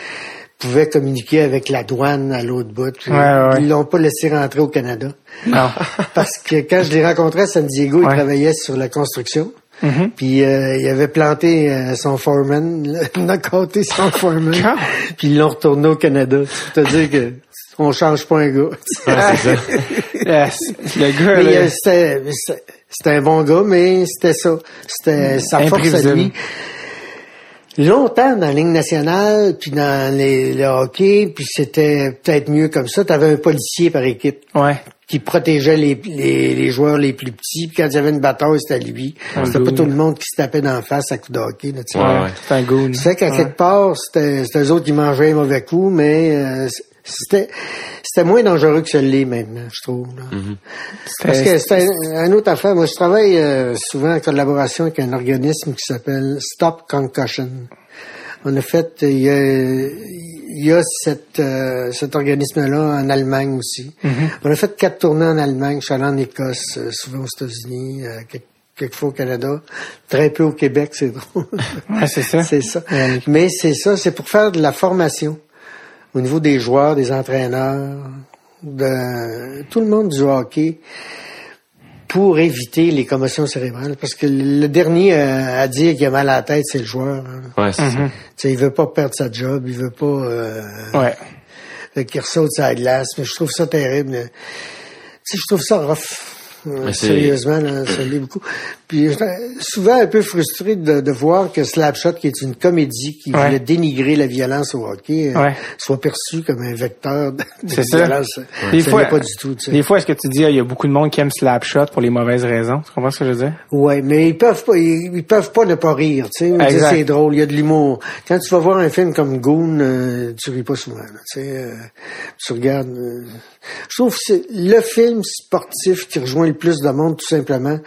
[SPEAKER 3] pouvaient communiquer avec la douane à l'autre bout. Puis
[SPEAKER 1] Ouais, ouais.
[SPEAKER 3] Ils l'ont pas laissé rentrer au Canada.
[SPEAKER 1] Non.
[SPEAKER 3] Parce que quand je l'ai rencontré à San Diego, il
[SPEAKER 1] Ouais.
[SPEAKER 3] travaillait sur la construction.
[SPEAKER 1] Mhm.
[SPEAKER 3] Puis euh, il avait planté euh, son foreman, compté son foreman. Puis ils l'ont retourné au Canada. C'est-à-dire que on change pas un gars.
[SPEAKER 1] Yes. Le gars,
[SPEAKER 3] mais euh, c'était un bon gars, mais c'était ça. C'était sa force à lui. Longtemps dans la Ligue nationale, puis dans les, le hockey, puis c'était peut-être mieux comme ça. Tu avais un policier par équipe
[SPEAKER 1] ouais.
[SPEAKER 3] Qui protégeait les, les, les joueurs les plus petits. Puis quand il y avait une bataille, c'était lui. C'était pas tout le monde qui se tapait d'en face à coup de hockey. Là, tu sais.
[SPEAKER 4] Ouais,
[SPEAKER 1] Ouais.
[SPEAKER 4] ouais.
[SPEAKER 1] C'est un goon.
[SPEAKER 3] C'est qu'à quelque part, c'était c'était eux autres qui mangeaient un mauvais coup, mais euh, c'était c'était moins dangereux que celui maintenant, je trouve. là. Parce que c'est un, une autre affaire. Moi, je travaille euh, souvent en collaboration avec un organisme qui s'appelle Stop Concussion. On a fait, il y a, il y a cette, euh, cet organisme-là en Allemagne aussi. On a fait quatre tournées en Allemagne. Je suis allé en Écosse, euh, souvent aux États-Unis, euh, quelques, quelquefois au Canada, très peu au Québec, c'est drôle.
[SPEAKER 1] Ouais, c'est ça.
[SPEAKER 3] c'est ça. Mais c'est ça, c'est pour faire de la formation au niveau des joueurs, des entraîneurs, de tout le monde du hockey pour éviter les commotions cérébrales. Parce que le dernier euh, à dire qu'il a mal à la tête, c'est le joueur. hein.
[SPEAKER 4] Ouais, c'est ça.
[SPEAKER 3] Tu sais, il veut pas perdre sa job, il veut pas euh,
[SPEAKER 1] Ouais.
[SPEAKER 3] fait qu'il ressaute sa glace. Mais je trouve ça terrible. Tu sais, je trouve ça rough. Euh, Sérieusement, là, ça l'est beaucoup. Puis souvent un peu frustré de, de voir que Slapshot, qui est une comédie qui
[SPEAKER 1] Ouais.
[SPEAKER 3] voulait dénigrer la violence au hockey, euh,
[SPEAKER 1] Ouais.
[SPEAKER 3] soit perçu comme un vecteur de, de
[SPEAKER 1] C'est ça.
[SPEAKER 3] violence.
[SPEAKER 1] Des
[SPEAKER 3] Ça
[SPEAKER 1] fois,
[SPEAKER 3] pas du tout. Tu sais.
[SPEAKER 1] Des fois, est-ce que tu dis, ah, il y a beaucoup de monde qui aime Slapshot pour les mauvaises raisons? Tu comprends ce que je veux dire?
[SPEAKER 3] Ouais, mais ils peuvent pas, ils, ils peuvent pas ne pas rire, tu sais. C'est drôle, il y a de l'humour. Quand tu vas voir un film comme Goon, euh, tu ris pas souvent, là, tu sais. euh, tu regardes. euh, je trouve que c'est le film sportif qui rejoint le plus de monde, tout simplement,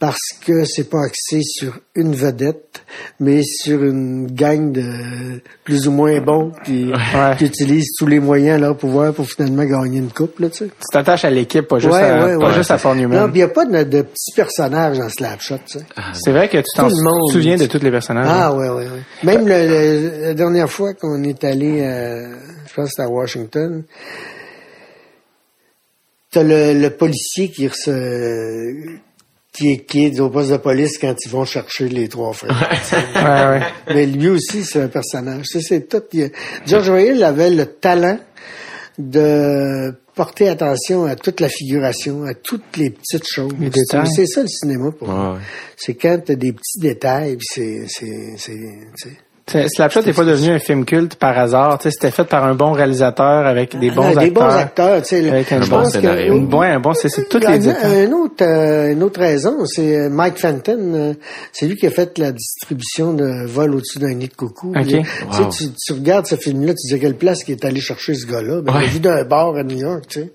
[SPEAKER 3] parce que c'est pas axé sur une vedette, mais sur une gang de plus ou moins bons qui,
[SPEAKER 1] Ouais.
[SPEAKER 3] qui utilisent tous les moyens à leur pouvoir pour finalement gagner une coupe, là, tu sais.
[SPEAKER 1] Tu t'attaches à l'équipe, pas juste,
[SPEAKER 3] Ouais,
[SPEAKER 1] à,
[SPEAKER 3] ouais,
[SPEAKER 1] pas juste à
[SPEAKER 3] Non, il n'y a pas de, de petits personnages dans Slapshot, tu sais.
[SPEAKER 1] C'est vrai que tu t'en souviens de tous les personnages.
[SPEAKER 3] Ah
[SPEAKER 1] hein?
[SPEAKER 3] ouais, ouais, ouais. Même le- le- la dernière fois qu'on est allé, euh, je pense à Washington, t'as le, le policier qui se, qui est, qui est au poste de police quand ils vont chercher les trois frères.
[SPEAKER 1] Ouais, ouais.
[SPEAKER 3] Mais lui aussi, c'est un personnage. C'est tout. il George Royal avait le talent de porter attention à toute la figuration, à toutes les petites choses.
[SPEAKER 1] Les détails.
[SPEAKER 3] C'est ça le cinéma pour
[SPEAKER 4] Ouais,
[SPEAKER 3] moi.
[SPEAKER 4] ouais.
[SPEAKER 3] C'est quand t'as des petits détails, puis c'est, c'est,
[SPEAKER 1] Slapshot n'est pas devenu un film culte par hasard. C'était fait par un bon réalisateur avec des bons
[SPEAKER 3] Ah,
[SPEAKER 1] acteurs.
[SPEAKER 3] Des bons acteurs,
[SPEAKER 1] Avec un bon
[SPEAKER 3] que-
[SPEAKER 4] scénario.
[SPEAKER 1] Ouais, un bon, c'est c'est toutes les
[SPEAKER 3] un, un autre, euh, une autre raison, c'est euh, Mike Fenton. euh, c'est lui qui a fait la distribution de Vol au-dessus d'un nid de coucou.
[SPEAKER 1] Ok.
[SPEAKER 3] Puis, tu
[SPEAKER 4] Wow.
[SPEAKER 3] tu, tu regardes ce film-là, tu dis à quelle place qu'il est allé chercher ce gars-là? Ben, Il a vu d'un bar à New York, tu sais.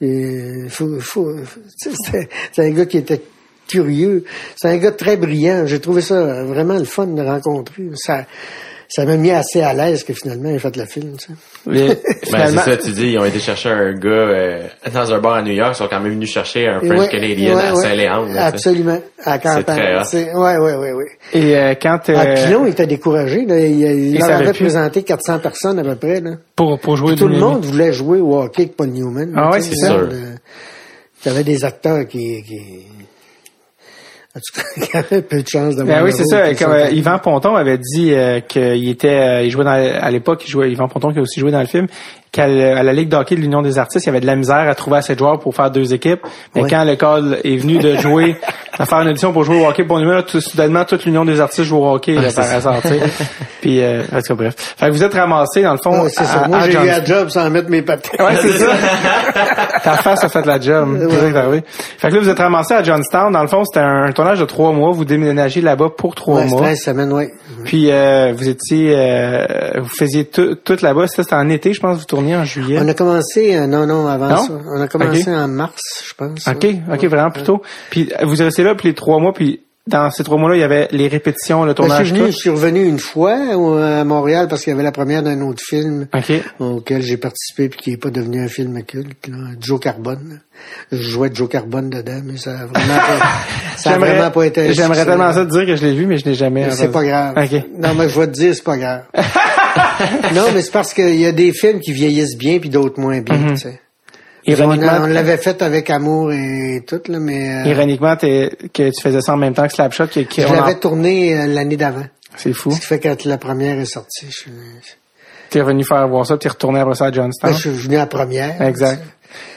[SPEAKER 3] Et faut, faut, c'est un gars qui était curieux. C'est un gars très brillant. J'ai trouvé ça vraiment le fun de le rencontrer. Ça, ça m'a mis assez à l'aise que finalement il a fait le film. Tu sais.
[SPEAKER 1] Les-
[SPEAKER 4] Ben, c'est ça, tu dis, ils ont été chercher un gars euh, dans un bar à New York, ils sont quand même venus chercher un French
[SPEAKER 3] Ouais,
[SPEAKER 4] Canadian
[SPEAKER 3] ouais,
[SPEAKER 4] à
[SPEAKER 3] ouais.
[SPEAKER 4] Saint-Léandre.
[SPEAKER 3] Absolument. À
[SPEAKER 4] très
[SPEAKER 3] campagne.
[SPEAKER 4] hot.
[SPEAKER 3] C'est- Ouais, ouais, ouais, ouais.
[SPEAKER 1] et euh, quand
[SPEAKER 3] Ah,
[SPEAKER 1] euh,
[SPEAKER 3] Pilon était découragé. Là. Il, il leur avait présenté 400 personnes à peu près. Là.
[SPEAKER 1] pour pour jouer
[SPEAKER 3] Tout le monde voulait jouer au hockey avec Paul Newman.
[SPEAKER 1] Ah
[SPEAKER 3] sais,
[SPEAKER 1] c'est
[SPEAKER 4] sûr.
[SPEAKER 3] euh, Il y avait des acteurs qui... qui... Qui avaient peu de chance d'avoir
[SPEAKER 1] Ben oui, c'est ça. Comme, euh. Yvan Ponton avait dit euh, qu'il était, euh, il jouait dans, à l'époque, il jouait Yvan Ponton qui a aussi joué dans le film, qu'à le- à la Ligue d'hockey de l'Union des artistes, il y avait de la misère à trouver assez de joueurs pour faire deux équipes. Mais quand l'école est venue de jouer, à faire une audition pour jouer au hockey pour nous, là, tout, soudainement, toute l'Union des artistes joue au hockey là, par hasard. Puis, euh, en tout cas, bref. Fait que vous êtes ramassé dans le fond.
[SPEAKER 3] Ouais, c'est ça. Moi, j'ai eu la job sans mettre mes patins.
[SPEAKER 1] Ouais, c'est ça. Ta face a fait la job. Fait que là, vous êtes ramassé à Johnstown. Dans le fond, c'était un, un tournage de trois mois. Vous déménagez là-bas pour trois
[SPEAKER 3] Ouais,
[SPEAKER 1] mois.
[SPEAKER 3] 13 semaines, oui.
[SPEAKER 1] Puis euh, vous étiez, euh, vous faisiez tout, tout là-bas. Ça, c'était en été, je pense. Vous tourniez en juillet.
[SPEAKER 3] On a commencé, euh, non, non, avant
[SPEAKER 1] Non?
[SPEAKER 3] ça. On a commencé en mars, je pense.
[SPEAKER 1] Ok,
[SPEAKER 3] ouais.
[SPEAKER 1] ok, vraiment plus tôt. Puis vous êtes resté là puis les trois mois. Puis dans ces trois mois-là, il y avait les répétitions, le
[SPEAKER 3] Ben, je,
[SPEAKER 1] tournage,
[SPEAKER 3] venu, je suis revenu une fois au- à Montréal parce qu'il y avait la première d'un autre film auquel j'ai participé puis qui n'est pas devenu un film culte. Là. Joe Carbone. Je jouais Joe Carbone dedans, mais ça a vraiment pas, ça a vraiment pas été
[SPEAKER 1] J'aimerais tellement ça te dire que je l'ai vu, mais je l'ai jamais.
[SPEAKER 3] Mais C'est pas grave. Non, mais je vais te dire, c'est pas grave. non, mais c'est parce qu'il y a des films qui vieillissent bien puis d'autres moins bien, tu sais. On.
[SPEAKER 1] Ironiquement,
[SPEAKER 3] on l'avait fait avec amour et tout, là, mais euh,
[SPEAKER 1] ironiquement t'es- que tu faisais ça en même temps que Slapshot, que, que
[SPEAKER 3] je
[SPEAKER 1] en-
[SPEAKER 3] l'avais tourné euh, l'année d'avant.
[SPEAKER 1] c'est fou.
[SPEAKER 3] Ce qui fait que quand la première est sortie, je, suis-
[SPEAKER 1] T'es revenu faire voir ça, puis t'es retourné après ça à Johnstown.
[SPEAKER 3] ben, je suis venu à la première.
[SPEAKER 1] Exact.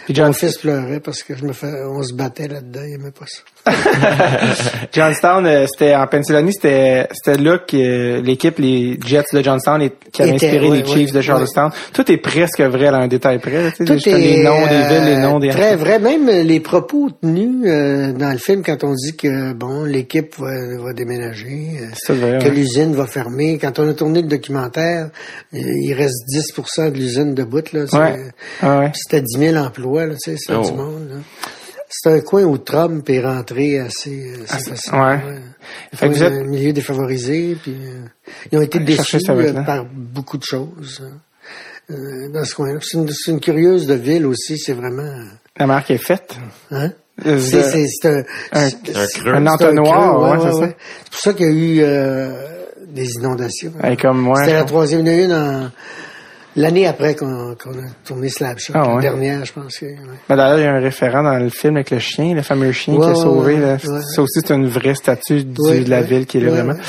[SPEAKER 1] Puis
[SPEAKER 3] Mon
[SPEAKER 1] John,
[SPEAKER 3] fils pleurait parce que je me fais, on se battait là-dedans, il aimait pas ça.
[SPEAKER 1] Johnstown, euh, c'était en Pennsylvanie, c'était c'était là que euh, l'équipe, les Jets de Johnstown, qui
[SPEAKER 3] Était,
[SPEAKER 1] inspiré les Chiefs de Charlestown. Tout est presque vrai à un détail près. là, tu sais,
[SPEAKER 3] Tout
[SPEAKER 1] juste
[SPEAKER 3] est
[SPEAKER 1] les noms des villes, les noms des
[SPEAKER 3] très vrai. Même les propos tenus euh, dans le film quand on dit que bon l'équipe va, va déménager, euh,
[SPEAKER 1] vrai,
[SPEAKER 3] que
[SPEAKER 1] ouais.
[SPEAKER 3] l'usine va fermer. Quand on a tourné le documentaire, euh, il reste 10% de l'usine de bout là.
[SPEAKER 1] Ouais. Ah ouais.
[SPEAKER 3] C'était 10 000 emplois là, tu sais, c'est
[SPEAKER 4] Oh.
[SPEAKER 3] du monde. là. C'est un coin où Trump est rentré assez, assez facilement.
[SPEAKER 1] ouais. Fait que vous
[SPEAKER 3] Ouais,
[SPEAKER 1] êtes-
[SPEAKER 3] un milieu défavorisé, puis euh, ils ont été
[SPEAKER 1] Ouais,
[SPEAKER 3] déçus
[SPEAKER 1] cherchez ça avec
[SPEAKER 3] euh, par beaucoup de choses hein, euh, dans ce coin-là. C'est une, une curieuse de ville aussi, c'est vraiment...
[SPEAKER 1] La marque est faite.
[SPEAKER 3] Hein?
[SPEAKER 1] Euh,
[SPEAKER 3] C'est un,
[SPEAKER 1] un-
[SPEAKER 4] un
[SPEAKER 1] entonnoir,
[SPEAKER 3] creux,
[SPEAKER 1] ouais, c'est ça.
[SPEAKER 3] C'est pour ça qu'il y a eu euh, des inondations.
[SPEAKER 1] Ouais, comme.
[SPEAKER 3] C'était la troisième, il y en a une en- l'année après qu'on qu'on a tourné Slapshot.
[SPEAKER 1] Ah, ouais.
[SPEAKER 3] La dernière, je pense. que, ouais.
[SPEAKER 1] Ben, D'ailleurs, il y a un référent dans le film avec le chien, le fameux chien qui a sauvé.
[SPEAKER 3] ouais,
[SPEAKER 1] là.
[SPEAKER 3] ouais.
[SPEAKER 1] Ça aussi, c'est une vraie statue du-
[SPEAKER 3] Ouais,
[SPEAKER 1] de la
[SPEAKER 3] ouais.
[SPEAKER 1] ville qui est là
[SPEAKER 3] Ouais,
[SPEAKER 1] vraiment.
[SPEAKER 3] ouais.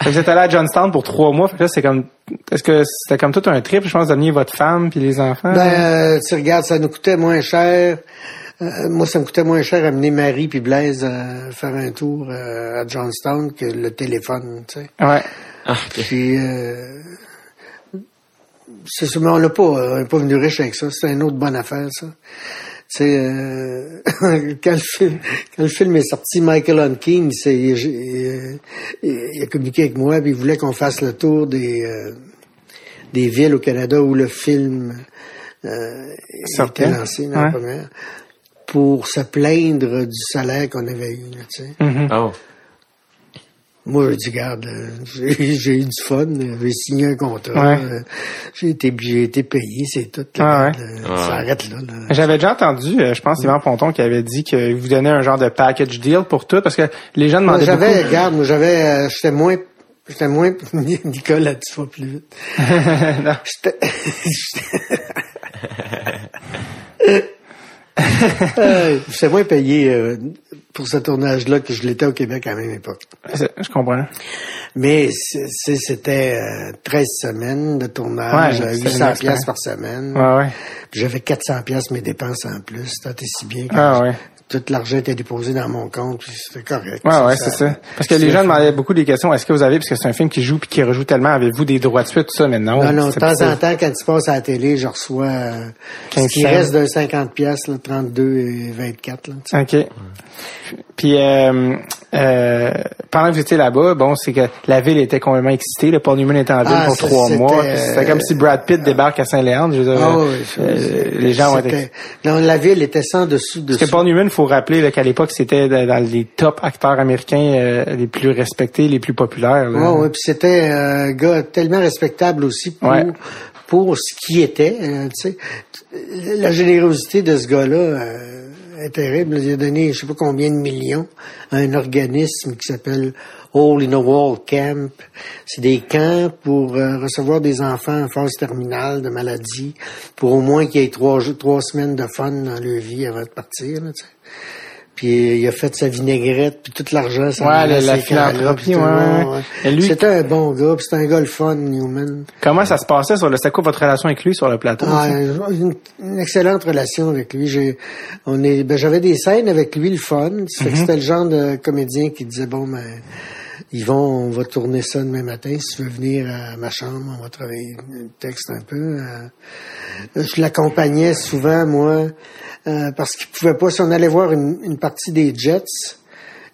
[SPEAKER 1] Fait que Vous êtes allé à Johnstown pour trois mois. Fait que là, c'est comme, est-ce que c'était comme tout un trip, je pense, d'amener votre femme puis les enfants?
[SPEAKER 3] Ben, euh, tu regardes, ça nous coûtait moins cher. Euh, moi, ça me coûtait moins cher amener Marie puis Blaise à faire un tour euh, à Johnstown que le téléphone, tu sais.
[SPEAKER 1] ouais.
[SPEAKER 4] Ah.
[SPEAKER 3] Puis, euh, c'est sûr, mais on n'a pas, on n'est pas venu riche avec ça. C'est une autre bonne affaire, ça. Tu sais, euh, quand, le film, quand le film est sorti, Michael Hunkin, c'est, il, il a communiqué avec moi, puis il voulait qu'on fasse le tour des, euh, des villes au Canada où le film euh,
[SPEAKER 1] Sortait.
[SPEAKER 3] était lancé dans la
[SPEAKER 1] Ouais.
[SPEAKER 3] première, pour se plaindre du salaire qu'on avait eu. là, tu sais.
[SPEAKER 4] Oh.
[SPEAKER 3] Moi, je dis, garde, euh, j'ai j'ai eu du fun, j'ai signé un contrat,
[SPEAKER 1] Ouais.
[SPEAKER 3] euh, j'ai été, j'ai été payé, c'est tout.
[SPEAKER 1] Ah
[SPEAKER 3] là,
[SPEAKER 1] ouais.
[SPEAKER 3] euh, Ça arrête là. là.
[SPEAKER 1] J'avais déjà entendu, euh, je pense, Yvan Ponton qui avait dit qu'il vous donnait un genre de package deal pour tout, parce que les gens demandaient
[SPEAKER 3] j'avais,
[SPEAKER 1] beaucoup.
[SPEAKER 3] regarde, moi, j'avais, j'étais moins, j'étais moins, Nicolas, tu vas plus vite.
[SPEAKER 1] Non.
[SPEAKER 3] J'étais, j'étais moins payé euh, pour ce tournage-là que je l'étais au Québec à la même époque.
[SPEAKER 1] Je comprends.
[SPEAKER 3] Mais c'était euh, 13 semaines de tournage,
[SPEAKER 1] Ouais,
[SPEAKER 3] euh,
[SPEAKER 1] c'est
[SPEAKER 3] 800
[SPEAKER 1] une expérience.
[SPEAKER 3] pièces par semaine.
[SPEAKER 1] Ouais, ouais.
[SPEAKER 3] J'avais 400 pièces mes dépenses en plus. C'était si bien que
[SPEAKER 1] Ah, ouais.
[SPEAKER 3] Tout l'argent était déposé dans mon compte. puis C'était correct.
[SPEAKER 1] Ouais, ouais, c'est ça. Parce que les gens demandaient beaucoup des questions. Est-ce que vous avez, parce que c'est un film qui joue puis qui rejoue tellement, avez-vous des droits de suite, tout ça, mais non.
[SPEAKER 3] Non, non, de temps en temps, quand tu passes à la télé, je reçois euh, ce
[SPEAKER 1] 15
[SPEAKER 3] qui reste d'un 50 pièces, là, 32 et 24. Là, tu sais.
[SPEAKER 1] OK. Puis euh, euh, pendant que vous étiez là-bas, bon, c'est que la ville était complètement excitée. Le Paul Newman était en ville
[SPEAKER 3] Ah,
[SPEAKER 1] pour
[SPEAKER 3] ça,
[SPEAKER 1] trois mois.
[SPEAKER 3] euh,
[SPEAKER 1] C'était comme si Brad Pitt débarque à Saint-Léandre. Je veux dire,
[SPEAKER 3] Ah,
[SPEAKER 1] euh,
[SPEAKER 3] oui,
[SPEAKER 1] euh, les gens ont été...
[SPEAKER 3] Non, la ville était sans dessus
[SPEAKER 1] Parce
[SPEAKER 3] dessous.
[SPEAKER 1] que Paul Newman, faut rappeler qu'à l'époque, c'était dans dans les top acteurs américains euh, les plus respectés, les plus populaires. là.
[SPEAKER 3] Ouais, ouais, puis c'était un gars tellement respectable aussi pour,
[SPEAKER 1] Ouais.
[SPEAKER 3] pour ce qui était. euh, tu sais. La générosité de ce gars-là euh, est terrible. Il a donné je sais pas combien de millions à un organisme qui s'appelle Hole in a Wall Camp. C'est des camps pour euh, recevoir des enfants en phase terminale de maladie, pour au moins qu'il y ait trois, trois semaines de fun dans leur vie avant de partir. Là. Puis il a fait sa vinaigrette, puis tout l'argent, ça
[SPEAKER 1] Ouais, la- la philanthropie, ouais, ouais. Lui-
[SPEAKER 3] C'était un bon gars, c'était un gars le fun, Newman.
[SPEAKER 1] Comment ça se passait sur le... C'était quoi votre relation avec lui sur le plateau?
[SPEAKER 3] Ah, une, une excellente relation avec lui. J'ai, on est, ben, j'avais des scènes avec lui, le fun. Que C'était le genre de comédien qui disait bon, ben, Yvon, on va tourner ça demain matin. Si tu veux venir à ma chambre, on va travailler le texte un peu. Euh, je l'accompagnais souvent, moi, euh, parce qu'il pouvait pas. Si on allait voir une, une partie des Jets,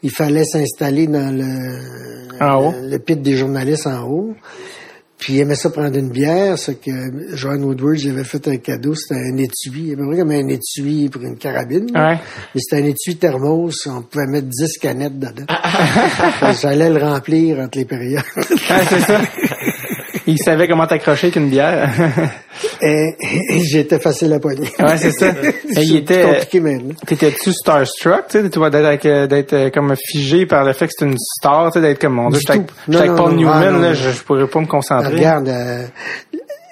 [SPEAKER 3] il fallait s'installer dans le, le pit des journalistes en haut. Puis il aimait ça prendre une bière, ce que Joan Woodward il avait fait un cadeau, c'était un étui, à peu près comme un étui pour une carabine.
[SPEAKER 1] Ouais.
[SPEAKER 3] Mais c'était un étui thermos, on pouvait mettre 10 canettes dedans. J'allais le remplir entre les périodes.
[SPEAKER 1] C'est ça. Il savait comment t'accrocher qu'une bière.
[SPEAKER 3] et, et j'étais facile à poigner.
[SPEAKER 1] Ouais, c'est ça. Et il était-
[SPEAKER 3] compliqué maintenant.
[SPEAKER 1] T'étais-tu starstruck, tu sais, d'être, euh, d'être euh, comme figé par le fait que c'est une star, tu sais, d'être comme mon Dieu, j'étais avec, Paul. Newman,
[SPEAKER 3] non,
[SPEAKER 1] là,
[SPEAKER 3] non.
[SPEAKER 1] je, je pourrais pas me concentrer.
[SPEAKER 3] Regarde, euh,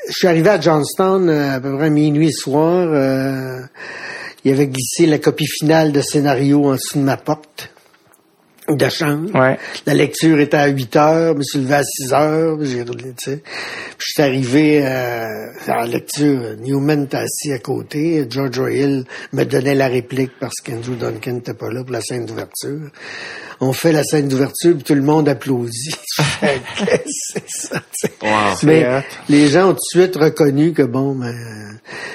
[SPEAKER 3] je suis arrivé à Johnstown euh, à peu près à minuit soir. euh, il avait glissé la copie finale de scénario en dessous de ma porte de chambre.
[SPEAKER 1] Ouais.
[SPEAKER 3] La lecture était à 8 heures, je me suis levé à 6 heures, j'ai roulé, tu sais. Puis je suis arrivé euh, à la lecture, Newman était assis à côté, George Royal me donnait la réplique parce qu'Andrew Duncan n'était pas là pour la scène d'ouverture. On fait la scène d'ouverture, puis tout le monde applaudit. Qu'est-ce que c'est ça.
[SPEAKER 4] Wow.
[SPEAKER 3] Mais les gens ont tout de suite reconnu que bon, ben, euh,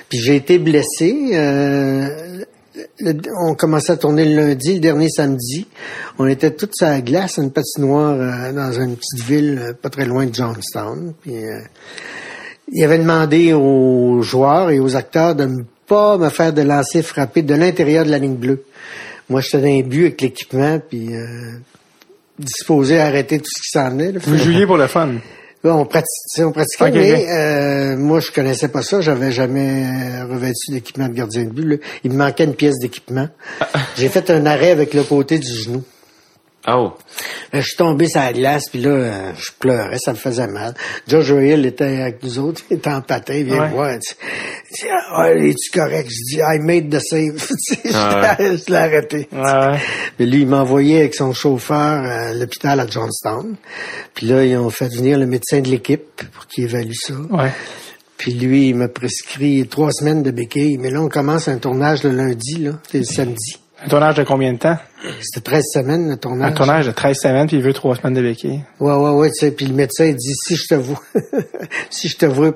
[SPEAKER 3] puis j'ai été blessé. euh, on commençait à tourner le lundi, le dernier samedi. On était tous à la glace, une patinoire euh, dans une petite ville euh, pas très loin de Johnstown. Puis, euh, il avait demandé aux joueurs et aux acteurs de ne pas me faire de lancer frappé de l'intérieur de la ligne bleue. Moi, j'étais dans un but avec l'équipement, puis euh, disposé à arrêter tout ce qui s'en venait. là.
[SPEAKER 1] Vous jouiez pour le fun.
[SPEAKER 3] Là, on pratiquait, on pratiquait mais euh, moi, je connaissais pas ça. J'avais jamais revêtu d'équipement de gardien de but. là. Il me manquait une pièce d'équipement. J'ai fait un arrêt avec le côté du genou.
[SPEAKER 4] Oh.
[SPEAKER 3] Là, je suis tombé sur la glace, puis là, euh, je pleurais, ça me faisait mal. George Hill était avec nous autres, il était en patin, il vient
[SPEAKER 1] Ouais.
[SPEAKER 3] me voir, il dit, ah, es-tu correct? Je dis, I made the save. Tu sais,
[SPEAKER 4] Ah
[SPEAKER 3] je l'ai- je l'ai arrêté.
[SPEAKER 1] Ouais, ouais.
[SPEAKER 3] Mais lui, il m'a envoyé avec son chauffeur à l'hôpital à Johnstown. Puis là, ils ont fait venir le médecin de l'équipe pour qu'il évalue ça.
[SPEAKER 1] Ouais.
[SPEAKER 3] Puis lui, il m'a prescrit trois semaines de béquilles. Mais là, on commence un tournage le lundi, là. C'est le samedi.
[SPEAKER 1] Un tournage de combien de temps?
[SPEAKER 3] C'était 13 semaines, le
[SPEAKER 1] Un
[SPEAKER 3] tournage.
[SPEAKER 1] tournage de 13 semaines, puis il veut trois semaines de béquille.
[SPEAKER 3] Ouais, ouais, ouais, tu sais. Puis le médecin, il dit, si je te vois, si je te vois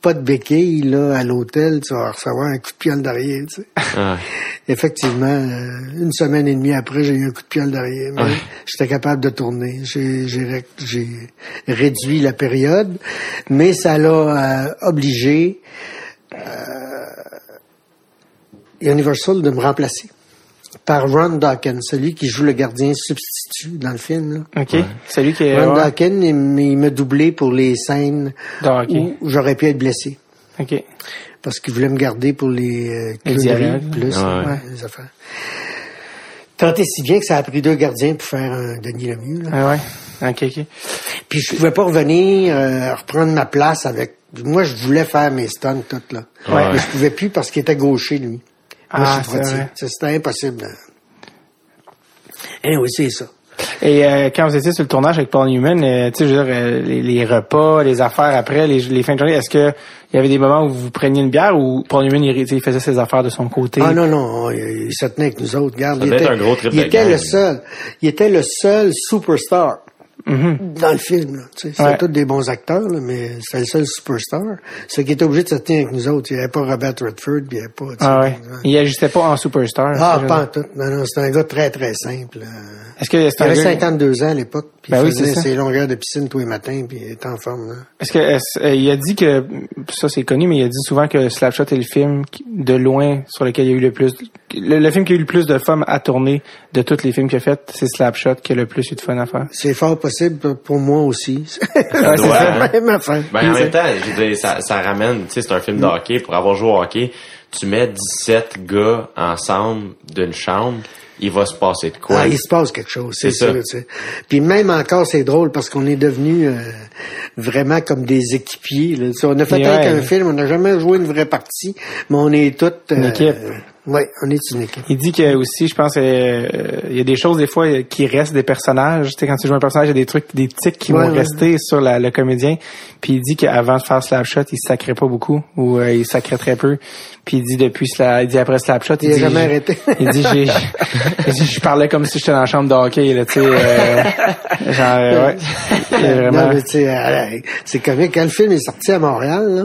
[SPEAKER 3] pas de béquilles, là, à l'hôtel, tu vas recevoir un coup de pied derrière, tu sais.
[SPEAKER 4] Ah.
[SPEAKER 3] Effectivement, euh, une semaine et demie après, j'ai eu un coup de pied derrière. Mais j'étais capable de tourner. J'ai, j'ai, ré- j'ai réduit la période, mais ça l'a euh, obligé euh, Universal de me remplacer par Ron Dawkins, celui qui joue le gardien substitut dans le film. Là.
[SPEAKER 1] OK? Celui qui est...
[SPEAKER 3] Ron
[SPEAKER 1] ouais.
[SPEAKER 3] Dawkins, il, m'a doublé pour les scènes où j'aurais pu être blessé.
[SPEAKER 1] OK.
[SPEAKER 3] Parce qu'il voulait me garder pour les, euh,
[SPEAKER 1] Les
[SPEAKER 3] plus,
[SPEAKER 4] Ah ouais.
[SPEAKER 3] ouais, les affaires. Tant et si bien que ça a pris deux gardiens pour faire un Denis Lemieux. Là.
[SPEAKER 1] Ah ouais. OK, OK.
[SPEAKER 3] Puis je pouvais pas revenir, euh, reprendre ma place avec... Moi, je voulais faire mes stunts toutes, là.
[SPEAKER 4] Ouais.
[SPEAKER 3] Mais je pouvais plus parce qu'il était gaucher, lui.
[SPEAKER 1] Ah,
[SPEAKER 3] C'était impossible. Eh oui, c'est ça.
[SPEAKER 1] Et euh, quand vous étiez sur le tournage avec Paul Newman, euh, tu sais, je veux dire, euh, les, les repas, les affaires après, les, les fins de journée, est-ce que il y avait des moments où vous preniez une bière ou Paul Newman, il, tu sais, il faisait ses affaires de son côté?
[SPEAKER 3] Ah non, non, il, il se tenait avec nous autres. Regarde, il
[SPEAKER 4] devait
[SPEAKER 3] était,
[SPEAKER 4] être un gros trip
[SPEAKER 3] il était
[SPEAKER 4] gang.
[SPEAKER 3] le seul. Il était le seul superstar
[SPEAKER 1] Mm-hmm.
[SPEAKER 3] dans le film. C'était
[SPEAKER 1] Ouais.
[SPEAKER 3] tous des bons acteurs, là, mais c'était le seul superstar. C'est qu'il était obligé de se tenir avec nous autres. Il n'y avait pas Robert Redford, il n'y avait pas...
[SPEAKER 1] Ah ouais.
[SPEAKER 3] ouais.
[SPEAKER 1] Il agissait pas en superstar.
[SPEAKER 3] Ah,
[SPEAKER 1] c'est
[SPEAKER 3] pas en tout. Non, non, c'était un gars très, très simple. euh.
[SPEAKER 1] Est-ce que c'est
[SPEAKER 3] Il avait
[SPEAKER 1] gars-
[SPEAKER 3] 52 ans à l'époque, puis
[SPEAKER 1] Ben
[SPEAKER 3] il
[SPEAKER 1] oui,
[SPEAKER 3] faisait
[SPEAKER 1] c'est ça.
[SPEAKER 3] ses longueurs de piscine tous les matins, puis il était en forme.
[SPEAKER 1] Est-ce que euh, il a dit que ça c'est connu, mais il a dit souvent que Slapshot est le film qui- de loin sur lequel il y a eu le plus le, le film qui a eu le plus de fun à tourner de tous les films qu'il a fait, c'est Slapshot qui a le plus eu de fun à faire.
[SPEAKER 3] C'est fort possible pour moi aussi.
[SPEAKER 1] Ouais, c'est
[SPEAKER 4] hein?
[SPEAKER 3] Même affaire.
[SPEAKER 4] Ben, en même temps, je veux dire, ça, ça ramène, tu sais, c'est un film de hockey. Pour avoir joué au hockey, tu mets 17 gars ensemble d'une chambre, il va se passer de quoi?
[SPEAKER 3] Ah, il se passe quelque chose, c'est
[SPEAKER 4] C'est ça.
[SPEAKER 3] sûr. Puis même encore, c'est drôle parce qu'on est devenus euh, vraiment comme des équipiers. Là. On a fait avec un film, on n'a jamais joué une vraie partie, mais on est toutes...
[SPEAKER 1] Une équipe.
[SPEAKER 3] Oui, on est une équipe.
[SPEAKER 1] Il dit que aussi, je pense, euh, il y a des choses des fois euh, qui restent des personnages. Tu sais, quand tu joues un personnage, il y a des trucs, des tics qui
[SPEAKER 3] Ouais,
[SPEAKER 1] vont
[SPEAKER 3] ouais.
[SPEAKER 1] rester sur la- le comédien. Puis il dit qu'avant de faire Slapshot, il se sacrait pas beaucoup ou euh, il sacrait très peu. Puis il dit depuis Sla- il dit après Slapshot,
[SPEAKER 3] Il a
[SPEAKER 1] dit,
[SPEAKER 3] jamais arrêté.
[SPEAKER 1] Il dit j'ai, il je parlais comme si j'étais dans la chambre de hockey là, tu sais, euh, genre euh, ouais. Il vraiment-
[SPEAKER 3] Non, mais tu sais, euh, c'est comique. Quand le film est sorti à Montréal, là,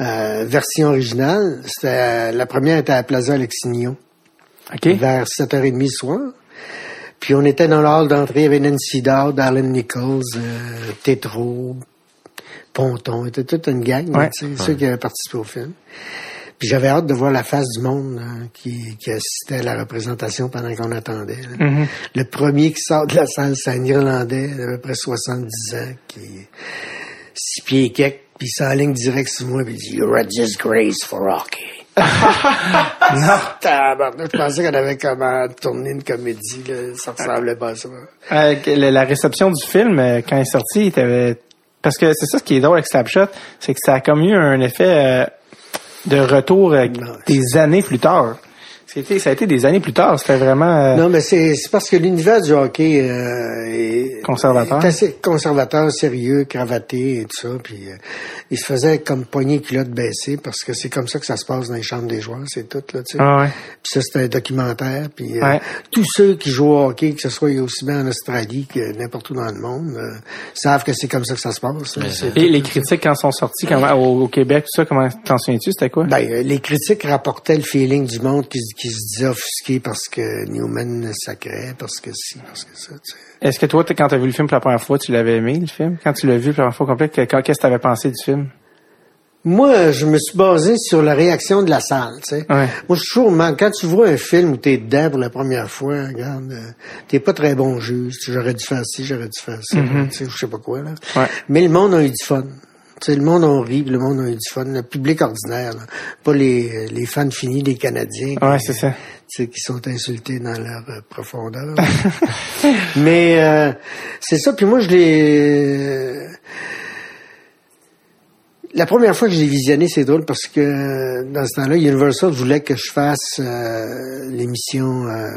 [SPEAKER 3] euh, version originale, c'était euh, la première était à Plaza Alexignon.
[SPEAKER 1] OK.
[SPEAKER 3] vers 7h30 le soir. Puis on était dans le hall d'entrée, il y avait Nancy Dowd, Alan Nichols, euh, Tétro, Ponton, était toute une gang,
[SPEAKER 1] Ouais.
[SPEAKER 3] tu sais, ceux qui avaient participé au film. Puis j'avais hâte de voir la face du monde hein, qui, qui assistait à la représentation pendant qu'on attendait.
[SPEAKER 1] Mm-hmm.
[SPEAKER 3] Le premier qui sort de la salle, c'est un Irlandais d'à peu près 70 ans, qui six pieds et quelques, puis il s'enligne direct sur moi, puis il dit « You're a disgrace for hockey ».
[SPEAKER 1] Non.
[SPEAKER 3] Tabarnak, Je pensais qu'on avait comment tourné une comédie, là. ça ressemblait pas à ça.
[SPEAKER 1] Euh, la, réception du film, euh, quand il est sorti, il t'avait... Parce que c'est ça ce qui est drôle avec Slapshot, c'est que ça a comme eu un effet euh, de retour euh,
[SPEAKER 3] Non.
[SPEAKER 1] des années plus tard. C'était, ça a été des années plus tard. C'était vraiment... euh,
[SPEAKER 3] Non, mais c'est c'est parce que l'univers du hockey euh, est
[SPEAKER 1] Conservateur.
[SPEAKER 3] est assez conservateur, sérieux, cravaté et tout ça. Puis euh, il se faisait comme poignée culotte baissée parce que c'est comme ça que ça se passe dans les chambres des joueurs, c'est tout là. Tu sais.
[SPEAKER 1] Ah ouais.
[SPEAKER 3] Puis ça c'était un documentaire. Puis euh,
[SPEAKER 1] Ouais.
[SPEAKER 3] tous ceux qui jouent au hockey, que ce soit aussi bien en Australie que n'importe où dans le monde, euh, savent que c'est comme ça que ça se passe. là.
[SPEAKER 1] Et
[SPEAKER 3] tout,
[SPEAKER 1] les critiques, quand sont au, au Québec, tout ça, comment t'en souviens-tu? C'était quoi?
[SPEAKER 3] Ben, euh, les critiques rapportaient le feeling du monde qui, qui se disait offusqué parce que Newman sacrait, parce que si, parce que ça, tu sais.
[SPEAKER 1] Est-ce que toi, quand t'as vu le film pour la première fois, tu l'avais aimé, le film? Quand tu l'as vu pour la première fois quand- qu'est-ce que t'avais pensé du film?
[SPEAKER 3] Moi, je me suis basé sur la réaction de la salle, tu sais.
[SPEAKER 1] Ouais.
[SPEAKER 3] Moi, je suis toujours, quand tu vois un film où t'es dedans pour la première fois, regarde, euh, t'es pas très bon juge. Tu J'aurais dû faire ci, j'aurais dû faire ça, tu sais, je sais pas quoi, là.
[SPEAKER 1] Ouais.
[SPEAKER 3] Mais le monde a eu du fun. Tu sais, le monde a ri, puis le monde a eu du fun. Le public ordinaire, là. Pas les, les fans finis des Canadiens.
[SPEAKER 1] Ouais, c'est ça.
[SPEAKER 3] qui sont insultés dans leur euh, profondeur. Mais euh, c'est ça. Puis moi, je l'ai. La première fois que je l'ai visionné, c'est drôle parce que dans ce temps-là, Universal voulait que je fasse euh, l'émission euh,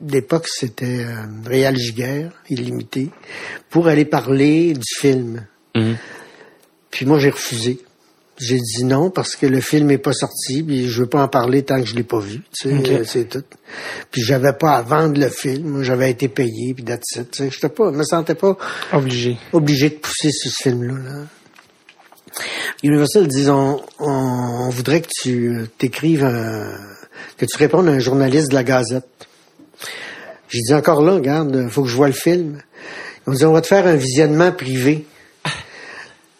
[SPEAKER 3] d'époque, c'était Réal Giguère, illimité, pour aller parler du film.
[SPEAKER 4] Mhm.
[SPEAKER 3] Puis moi, j'ai refusé. J'ai dit non parce que le film est pas sorti, puis je veux pas en parler tant que je l'ai pas vu. Tu sais, euh, c'est tout. Puis j'avais pas à vendre le film. J'avais été payé, puis that's it. Tu sais, j'étais pas, me sentais pas
[SPEAKER 1] Obligé.
[SPEAKER 3] obligé de pousser sur ce film-là. Là. Universal disent on, on, voudrait que tu euh, t'écrives un, que tu répondes à un journaliste de la Gazette. J'ai dit encore là, regarde, faut que je vois le film. Ils ont dit on va te faire un visionnement privé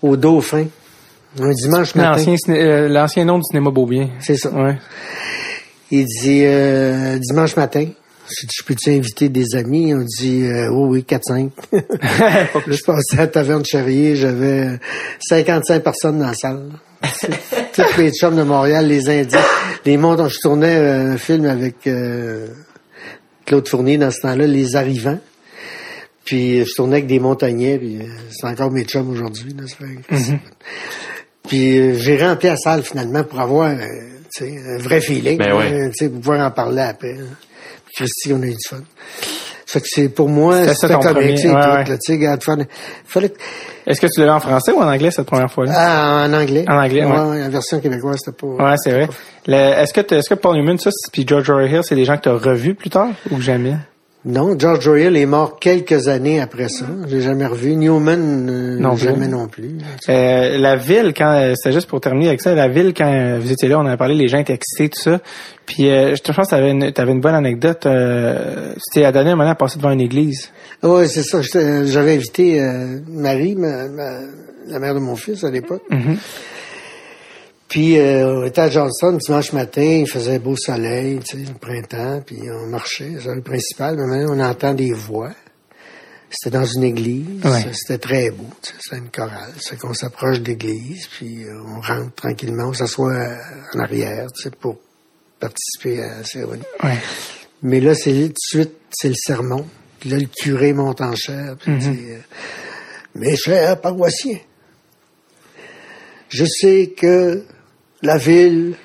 [SPEAKER 3] au Dauphin un dimanche matin.
[SPEAKER 1] L'ancien, euh, l'ancien nom du cinéma Beaubien.
[SPEAKER 3] C'est ça.
[SPEAKER 1] Ouais.
[SPEAKER 3] Il dit euh, dimanche matin. Je peux-tu inviter des amis? On dit euh, oh oui, 4-5.
[SPEAKER 1] Pas plus.
[SPEAKER 3] Je passais à la taverne Charrier, j'avais 55 personnes dans la salle. Toutes les chums de Montréal, les Indiens, les mondes. Je tournais euh, un film avec euh, Claude Fournier dans ce temps-là, Les Arrivants. Puis je tournais avec des montagnais, puis euh, c'est encore mes chums aujourd'hui. là, ça fait- Puis euh, j'ai rempli la salle finalement pour avoir euh, tu sais, un vrai feeling,
[SPEAKER 4] Ben ouais.
[SPEAKER 3] hein, tu sais, pour pouvoir en parler après. hein. Puis Christy, on a eu du fun. Fait que c'est pour moi,
[SPEAKER 1] C'était
[SPEAKER 3] comique, tu sais, fallait,
[SPEAKER 1] Est-ce que tu l'avais en français ou en anglais cette première fois-là?
[SPEAKER 3] ah, en anglais.
[SPEAKER 1] En anglais, ouais.
[SPEAKER 3] ouais. La version québécoise, c'était pas.
[SPEAKER 1] Ouais, c'est vrai. Le- est-ce que est-ce que Paul Newman, ça, puis George R. Hill, c'est des gens que tu as revus plus tard ou jamais?
[SPEAKER 3] Non, George Royal est mort quelques années après ça. J'ai jamais revu. Newman, euh,
[SPEAKER 1] Non
[SPEAKER 3] jamais non plus.
[SPEAKER 1] Euh, la ville, quand euh, c'était juste pour terminer avec ça, la ville quand euh, vous étiez là, on en a parlé, les gens étaient excités, tout ça. Puis euh, je pense que t'avais une, t'avais une bonne anecdote. Euh, c'était la dernière à passer devant une église.
[SPEAKER 3] Ouais, c'est ça. J'avais invité euh, Marie, ma- ma- la mère de mon fils à l'époque.
[SPEAKER 1] Mhm.
[SPEAKER 3] Puis euh, on était à Johnson dimanche matin, il faisait beau soleil, tu sais, le printemps, puis on marchait, c'est le principal. Mais maintenant, on entend des voix. C'était dans une église,
[SPEAKER 1] Ouais.
[SPEAKER 3] c'était très beau, tu sais, c'était une chorale. C'est qu'on s'approche de l'église, puis euh, on rentre tranquillement, on s'assoit en arrière, tu sais, pour participer à la cérémonie.
[SPEAKER 1] Ouais.
[SPEAKER 3] Mais là, c'est tout de suite, c'est le sermon. Puis là, le curé monte en chair. Puis dit, euh, Mes chers paroissiens, je sais que la ville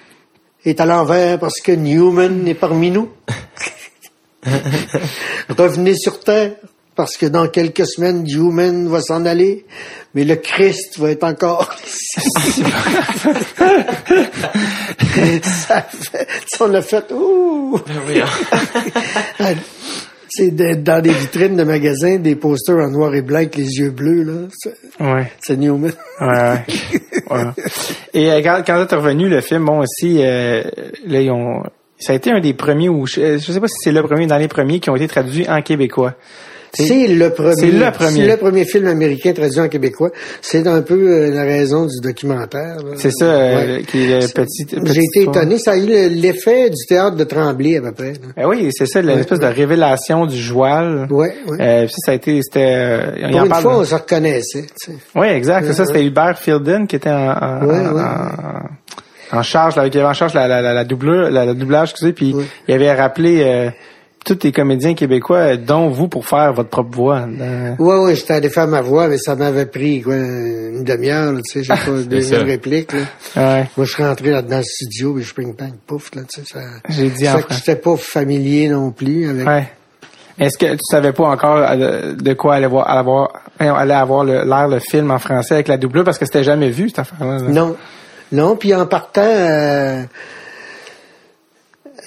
[SPEAKER 3] est à l'envers parce que Newman est parmi nous. Revenez sur terre parce que dans quelques semaines, Newman va s'en aller, mais le Christ va être encore ici. Ça fait, on a fait, ouh! C'est de- dans des vitrines de magasins, des posters en noir et blanc avec les yeux bleus, là. C'est-
[SPEAKER 1] Ouais.
[SPEAKER 3] C'est Newman.
[SPEAKER 1] Ouais, ouais. Ouais. Et euh, quand, quand t'es revenu, le film, bon, aussi, euh, là, ils ont, ça a été un des premiers où, je, je sais pas si c'est le premier, dans les premiers qui ont été traduits en québécois.
[SPEAKER 3] C'est le premier.
[SPEAKER 1] Le premier.
[SPEAKER 3] le premier film américain traduit en québécois. C'est un peu euh, la raison du documentaire.
[SPEAKER 1] C'est ça, euh,
[SPEAKER 3] Ouais.
[SPEAKER 1] qui est le petit.
[SPEAKER 3] J'ai été
[SPEAKER 1] histoire.
[SPEAKER 3] étonné. Ça a eu le- l'effet du théâtre de Tremblay à peu près.
[SPEAKER 1] Ben oui, c'est ça, l'espèce de révélation du joual.
[SPEAKER 3] Ouais, ouais.
[SPEAKER 1] Euh, puis ça, ça a été, c'était, euh,
[SPEAKER 3] Pour une
[SPEAKER 1] parle.
[SPEAKER 3] fois, on se reconnaissait. tu sais.
[SPEAKER 1] Oui, exact. ça, c'était Hubert Fielden qui était en, en, charge, là, qui avait en charge la, la, la, la doubleur, la, la doublage, excusez, puis il avait rappelé euh, tous les comédiens québécois, euh, dont vous, pour faire votre propre voix. dans-
[SPEAKER 3] Ouais, ouais, j'étais allé faire ma voix, mais ça m'avait pris quoi, une demi-heure, tu sais, j'ai pas de deuxième
[SPEAKER 4] ça.
[SPEAKER 3] réplique. Là.
[SPEAKER 1] Ouais.
[SPEAKER 3] Moi, je suis rentré là dans le studio, et je ping pang, pouf, là, tu sais, ça.
[SPEAKER 1] J'ai dit
[SPEAKER 3] ça
[SPEAKER 1] en
[SPEAKER 3] fait que j'étais pas familier non plus avec.
[SPEAKER 1] Ouais. Est-ce que tu savais pas encore euh, de, quoi allait voir, avoir, allait avoir l'air le film en français avec la doublure parce que c'était jamais vu cette affaire-là. là?
[SPEAKER 3] Non. Non, puis en partant, euh,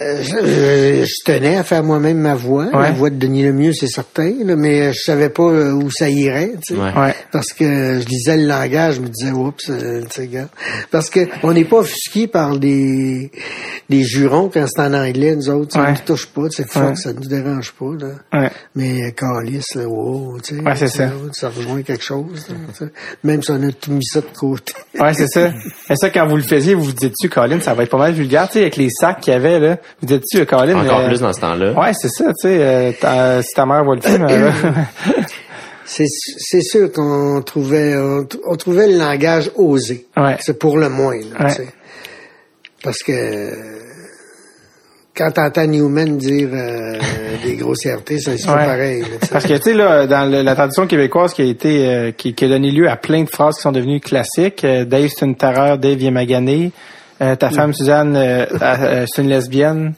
[SPEAKER 3] euh, je, je- je tenais à faire moi-même ma voix, la
[SPEAKER 1] Ouais.
[SPEAKER 3] voix de Denis Lemieux, c'est certain, là, mais je savais pas euh, où ça irait, tu sais.
[SPEAKER 4] Ouais.
[SPEAKER 3] Parce que je lisais le langage, je me disais, oups, euh, tu sais, gars. Parce que on n'est pas offusqué par des, des jurons quand c'est en anglais, nous autres, ça
[SPEAKER 1] Ouais.
[SPEAKER 3] ne nous touche pas, c'est fuck,
[SPEAKER 1] Ouais.
[SPEAKER 3] ça nous dérange pas, là.
[SPEAKER 1] Ouais.
[SPEAKER 3] Mais calice, là, wow, tu sais.
[SPEAKER 1] Ouais, c'est ça.
[SPEAKER 3] Ça rejoint quelque chose, là, tu sais. Même si on a tout mis ça de côté.
[SPEAKER 1] Ouais, c'est ça. Et ça, quand vous le faisiez, vous vous dites-tu, Colin, ça va être pas mal vulgaire, tu sais, avec les sacs qu'il y avait, là. Vous dites-tu, Colin,
[SPEAKER 4] Encore
[SPEAKER 1] euh,
[SPEAKER 4] plus dans ce temps-là.
[SPEAKER 1] Ouais, c'est ça, tu sais, euh, si ta mère voit le film, euh,
[SPEAKER 3] C'est, sûr qu'on trouvait, on, on trouvait le langage osé.
[SPEAKER 1] Ouais.
[SPEAKER 3] C'est pour le moins, là,
[SPEAKER 1] Ouais.
[SPEAKER 3] tu sais. Parce que, euh, quand t'entends Newman dire euh, des grossièretés, c'est
[SPEAKER 1] Ouais.
[SPEAKER 3] pareil. là, tu.
[SPEAKER 1] Parce que tu sais là, dans le- la tradition québécoise qui a été euh, qui, qui a donné lieu à plein de phrases qui sont devenues classiques. euh, Dave c'est une terreur, Dave il est magané. Euh, ta femme Suzanne euh, euh, c'est une lesbienne.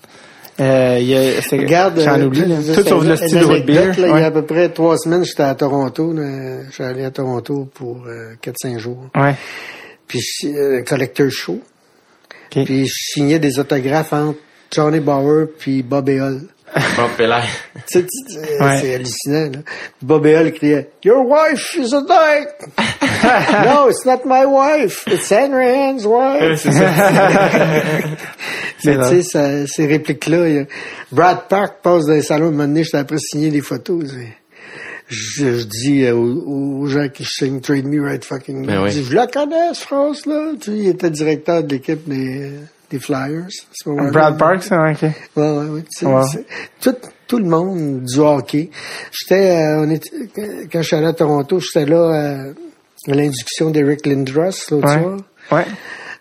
[SPEAKER 1] Euh, il y a, c'est-
[SPEAKER 3] Regarde,
[SPEAKER 1] j'en
[SPEAKER 3] euh,
[SPEAKER 1] oublie. Tout sauf le style de root beer.
[SPEAKER 3] Il y a à peu près trois semaines, j'étais à Toronto. là. Je suis allé à Toronto pour euh, 4-5 jours.
[SPEAKER 1] Ouais.
[SPEAKER 3] Puis euh, un collecteur show.
[SPEAKER 1] Ok.
[SPEAKER 3] Puis je signais des autographes entre Johnny Bauer puis Bob Ehol.
[SPEAKER 4] Bob Pelley.
[SPEAKER 3] Tu sais, tu- tu-
[SPEAKER 1] Ouais.
[SPEAKER 3] C'est hallucinant. Là. Bob Ehol criait « Your wife is a dyke! no, it's not my wife. It's Henry Hand's wife. Mais tu sais, ça- ces répliques-là, Brad Park passe dans les salons, un moment donné, j'étais après signer des photos. c'est- Je, je dis euh, aux, aux gens qui signent Trade Me Right Fucking
[SPEAKER 4] Ben
[SPEAKER 3] je
[SPEAKER 4] oui.
[SPEAKER 3] dis, je la connais, cette phrase-là. Tu sais, il était directeur de l'équipe des, des Flyers. ce.
[SPEAKER 1] Brad Parks, hein, ok.
[SPEAKER 3] Ouais, ouais, ouais.
[SPEAKER 1] Wow.
[SPEAKER 3] c'est- tout, tout le monde du hockey. J'étais, euh, on quand je suis allé à Toronto, j'étais là euh, à l'induction d'Eric Lindros l'autre
[SPEAKER 1] Ouais.
[SPEAKER 3] soir.
[SPEAKER 1] Ouais.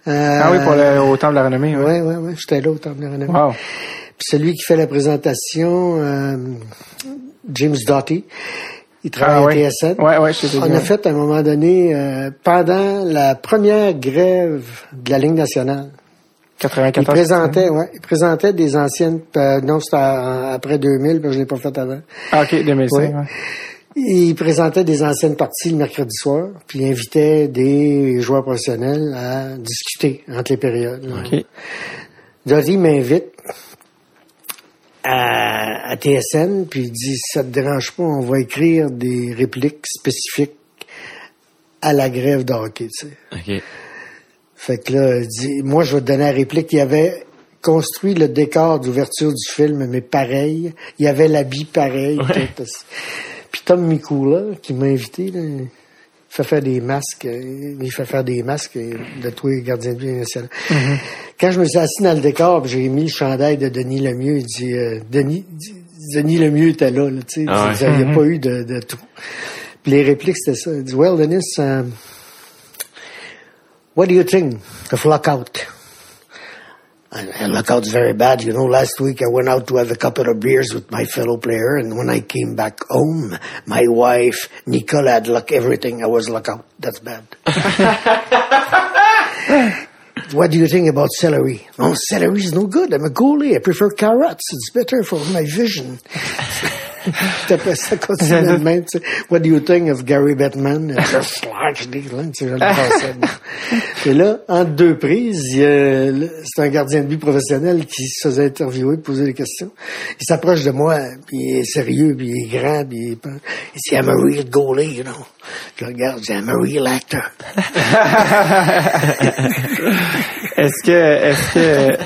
[SPEAKER 3] Euh,
[SPEAKER 1] Ah oui, pour le, au temps de la renommée. Ouais.
[SPEAKER 3] Ouais, ouais, ouais. J'étais là au temps de la renommée.
[SPEAKER 1] Wow.
[SPEAKER 3] Puis celui qui fait la présentation, euh, James Doughty, il travaille
[SPEAKER 1] Ah
[SPEAKER 3] à. TSN.
[SPEAKER 1] Ouais, ouais, je
[SPEAKER 3] On a fait à un moment donné, euh, pendant la première grève de la Ligue nationale, il
[SPEAKER 1] 94.
[SPEAKER 3] présentait, ouais, il présentait des anciennes, euh, non, c'était après 2000, parce que je l'ai pas fait avant.
[SPEAKER 1] Ah, ok, 2005.
[SPEAKER 3] Ouais.
[SPEAKER 1] Ouais.
[SPEAKER 3] Il présentait des anciennes parties le mercredi soir, puis il invitait des joueurs professionnels à discuter entre les périodes.
[SPEAKER 1] Ok.
[SPEAKER 3] Dory m'invite à, à TSN, puis il dit, si ça te dérange pas, on va écrire des répliques spécifiques à la grève de hockey, tu sais.
[SPEAKER 4] OK.
[SPEAKER 3] Fait que là, il dit, moi, je vais te donner la réplique. Il avait construit le décor d'ouverture du film, mais pareil. Il y avait l'habit pareil. tout. Puis Tom Mikula, qui m'a invité, là, il fait faire des masques. euh, Il fait faire des masques euh, de tous les gardiens de but national. Quand je me suis assis dans le décor, j'ai mis le chandail de Denis Lemieux, il dit, euh, Denis, Denis Lemieux était là, là tu sais.
[SPEAKER 4] Ah ouais.
[SPEAKER 3] Il n'y a pas eu de, de trou. Puis les répliques, c'était ça. Il dit, well, Denis, um, What do you think of lockout? And, and lockout's very bad. You know, last week I went out to have a couple of beers with my fellow player, and when I came back home, my wife, Nicole, had lock everything. I was lockout. That's bad. what do you think about celery? Oh, celery is no good. I'm a goalie. I prefer carrots. It's better for my vision. Après ça, continue de même, tu sais. What do you think of Gary passais. Et là, entre deux prises, c'est un gardien de but professionnel qui se faisait interviewer, poser des questions. Il s'approche de moi, puis il est sérieux, puis il est grand, puis il, est pas- il dit, I'm a real goalie, you know. Je regarde, je dis, I'm a real actor.
[SPEAKER 1] Est-ce que, est-ce que,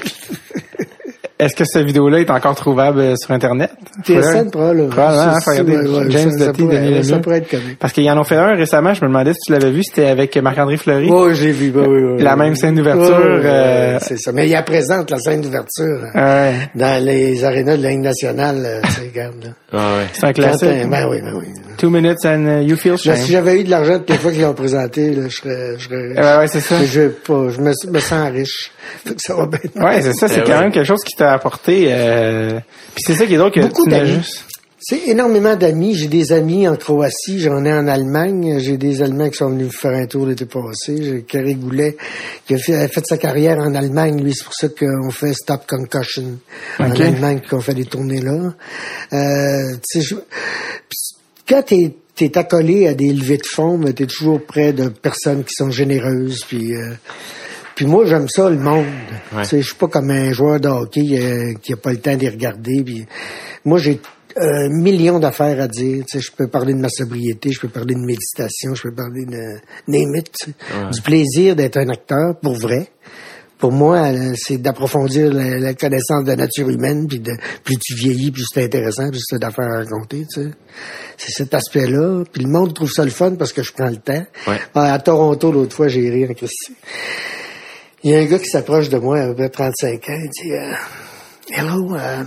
[SPEAKER 1] est-ce que cette vidéo-là est encore trouvable euh, sur Internet?
[SPEAKER 3] TSN, probablement.
[SPEAKER 1] Probablement,
[SPEAKER 3] Ça,
[SPEAKER 1] faut regarder James
[SPEAKER 3] pourrait-
[SPEAKER 1] Denis
[SPEAKER 3] Ça
[SPEAKER 1] Lemieux.
[SPEAKER 3] pourrait être correct.
[SPEAKER 1] Parce qu'ils en ont fait un récemment, je me demandais si tu l'avais vu, c'était avec Marc-André Fleury.
[SPEAKER 3] Oui, j'ai vu. bah oui, oui,
[SPEAKER 1] La même scène d'ouverture, euh,
[SPEAKER 3] C'est ça. Mais il y a présente la scène d'ouverture
[SPEAKER 1] Ouais.
[SPEAKER 3] dans les arénas de la Ligue nationale. euh, tu sais, regarde, là.
[SPEAKER 4] Ah ouais.
[SPEAKER 1] C'est un classique.
[SPEAKER 3] Ben oui, ben oui.
[SPEAKER 1] Two minutes and uh, you feel shame.
[SPEAKER 3] si j'avais eu de l'argent toutes les fois qu'ils l'ont présenté, là, je serais, je serais riche.
[SPEAKER 1] Ouais, ouais, c'est ça.
[SPEAKER 3] Je, veux pas, je me, sens riche. Ça va bien.
[SPEAKER 1] Ouais, c'est ça, c'est
[SPEAKER 4] Eh
[SPEAKER 1] quand même quelque chose qui t'a apporté. Euh... Puis c'est ça qui est drôle que
[SPEAKER 3] Beaucoup
[SPEAKER 1] tu juste.
[SPEAKER 3] C'est énormément d'amis. J'ai des amis en Croatie, j'en ai en Allemagne. J'ai des Allemands qui sont venus faire un tour l'été passé. J'ai Carré Goulet qui a fait, a fait sa carrière en Allemagne. Lui, c'est pour ça qu'on fait Stop Concussion en. Allemagne, qu'on fait des tournées là. Euh, je- quand t'es t'es accolé à des levées de fonds, mais t'es toujours près de personnes qui sont généreuses. Puis euh, puis moi, j'aime ça, le monde.
[SPEAKER 4] Ouais.
[SPEAKER 3] Je suis pas comme un joueur de hockey euh, qui a pas le temps d'y regarder. Puis moi, j'ai un million d'affaires à dire. Je peux parler de ma sobriété, je peux parler de méditation, je peux parler de name it, du plaisir d'être un acteur pour vrai. Pour moi, euh, c'est d'approfondir la, la connaissance de la nature humaine, puis de plus tu vieillis, plus c'est intéressant, plus c'est d'affaires à raconter, tu sais. C'est cet aspect-là. Puis le monde trouve ça le fun parce que je prends le temps.
[SPEAKER 4] Ouais.
[SPEAKER 3] Ah, À Toronto, l'autre fois, j'ai ri en Christy. Il y a un gars qui s'approche de moi, à peu près 35 ans, il dit euh, Hello, uh,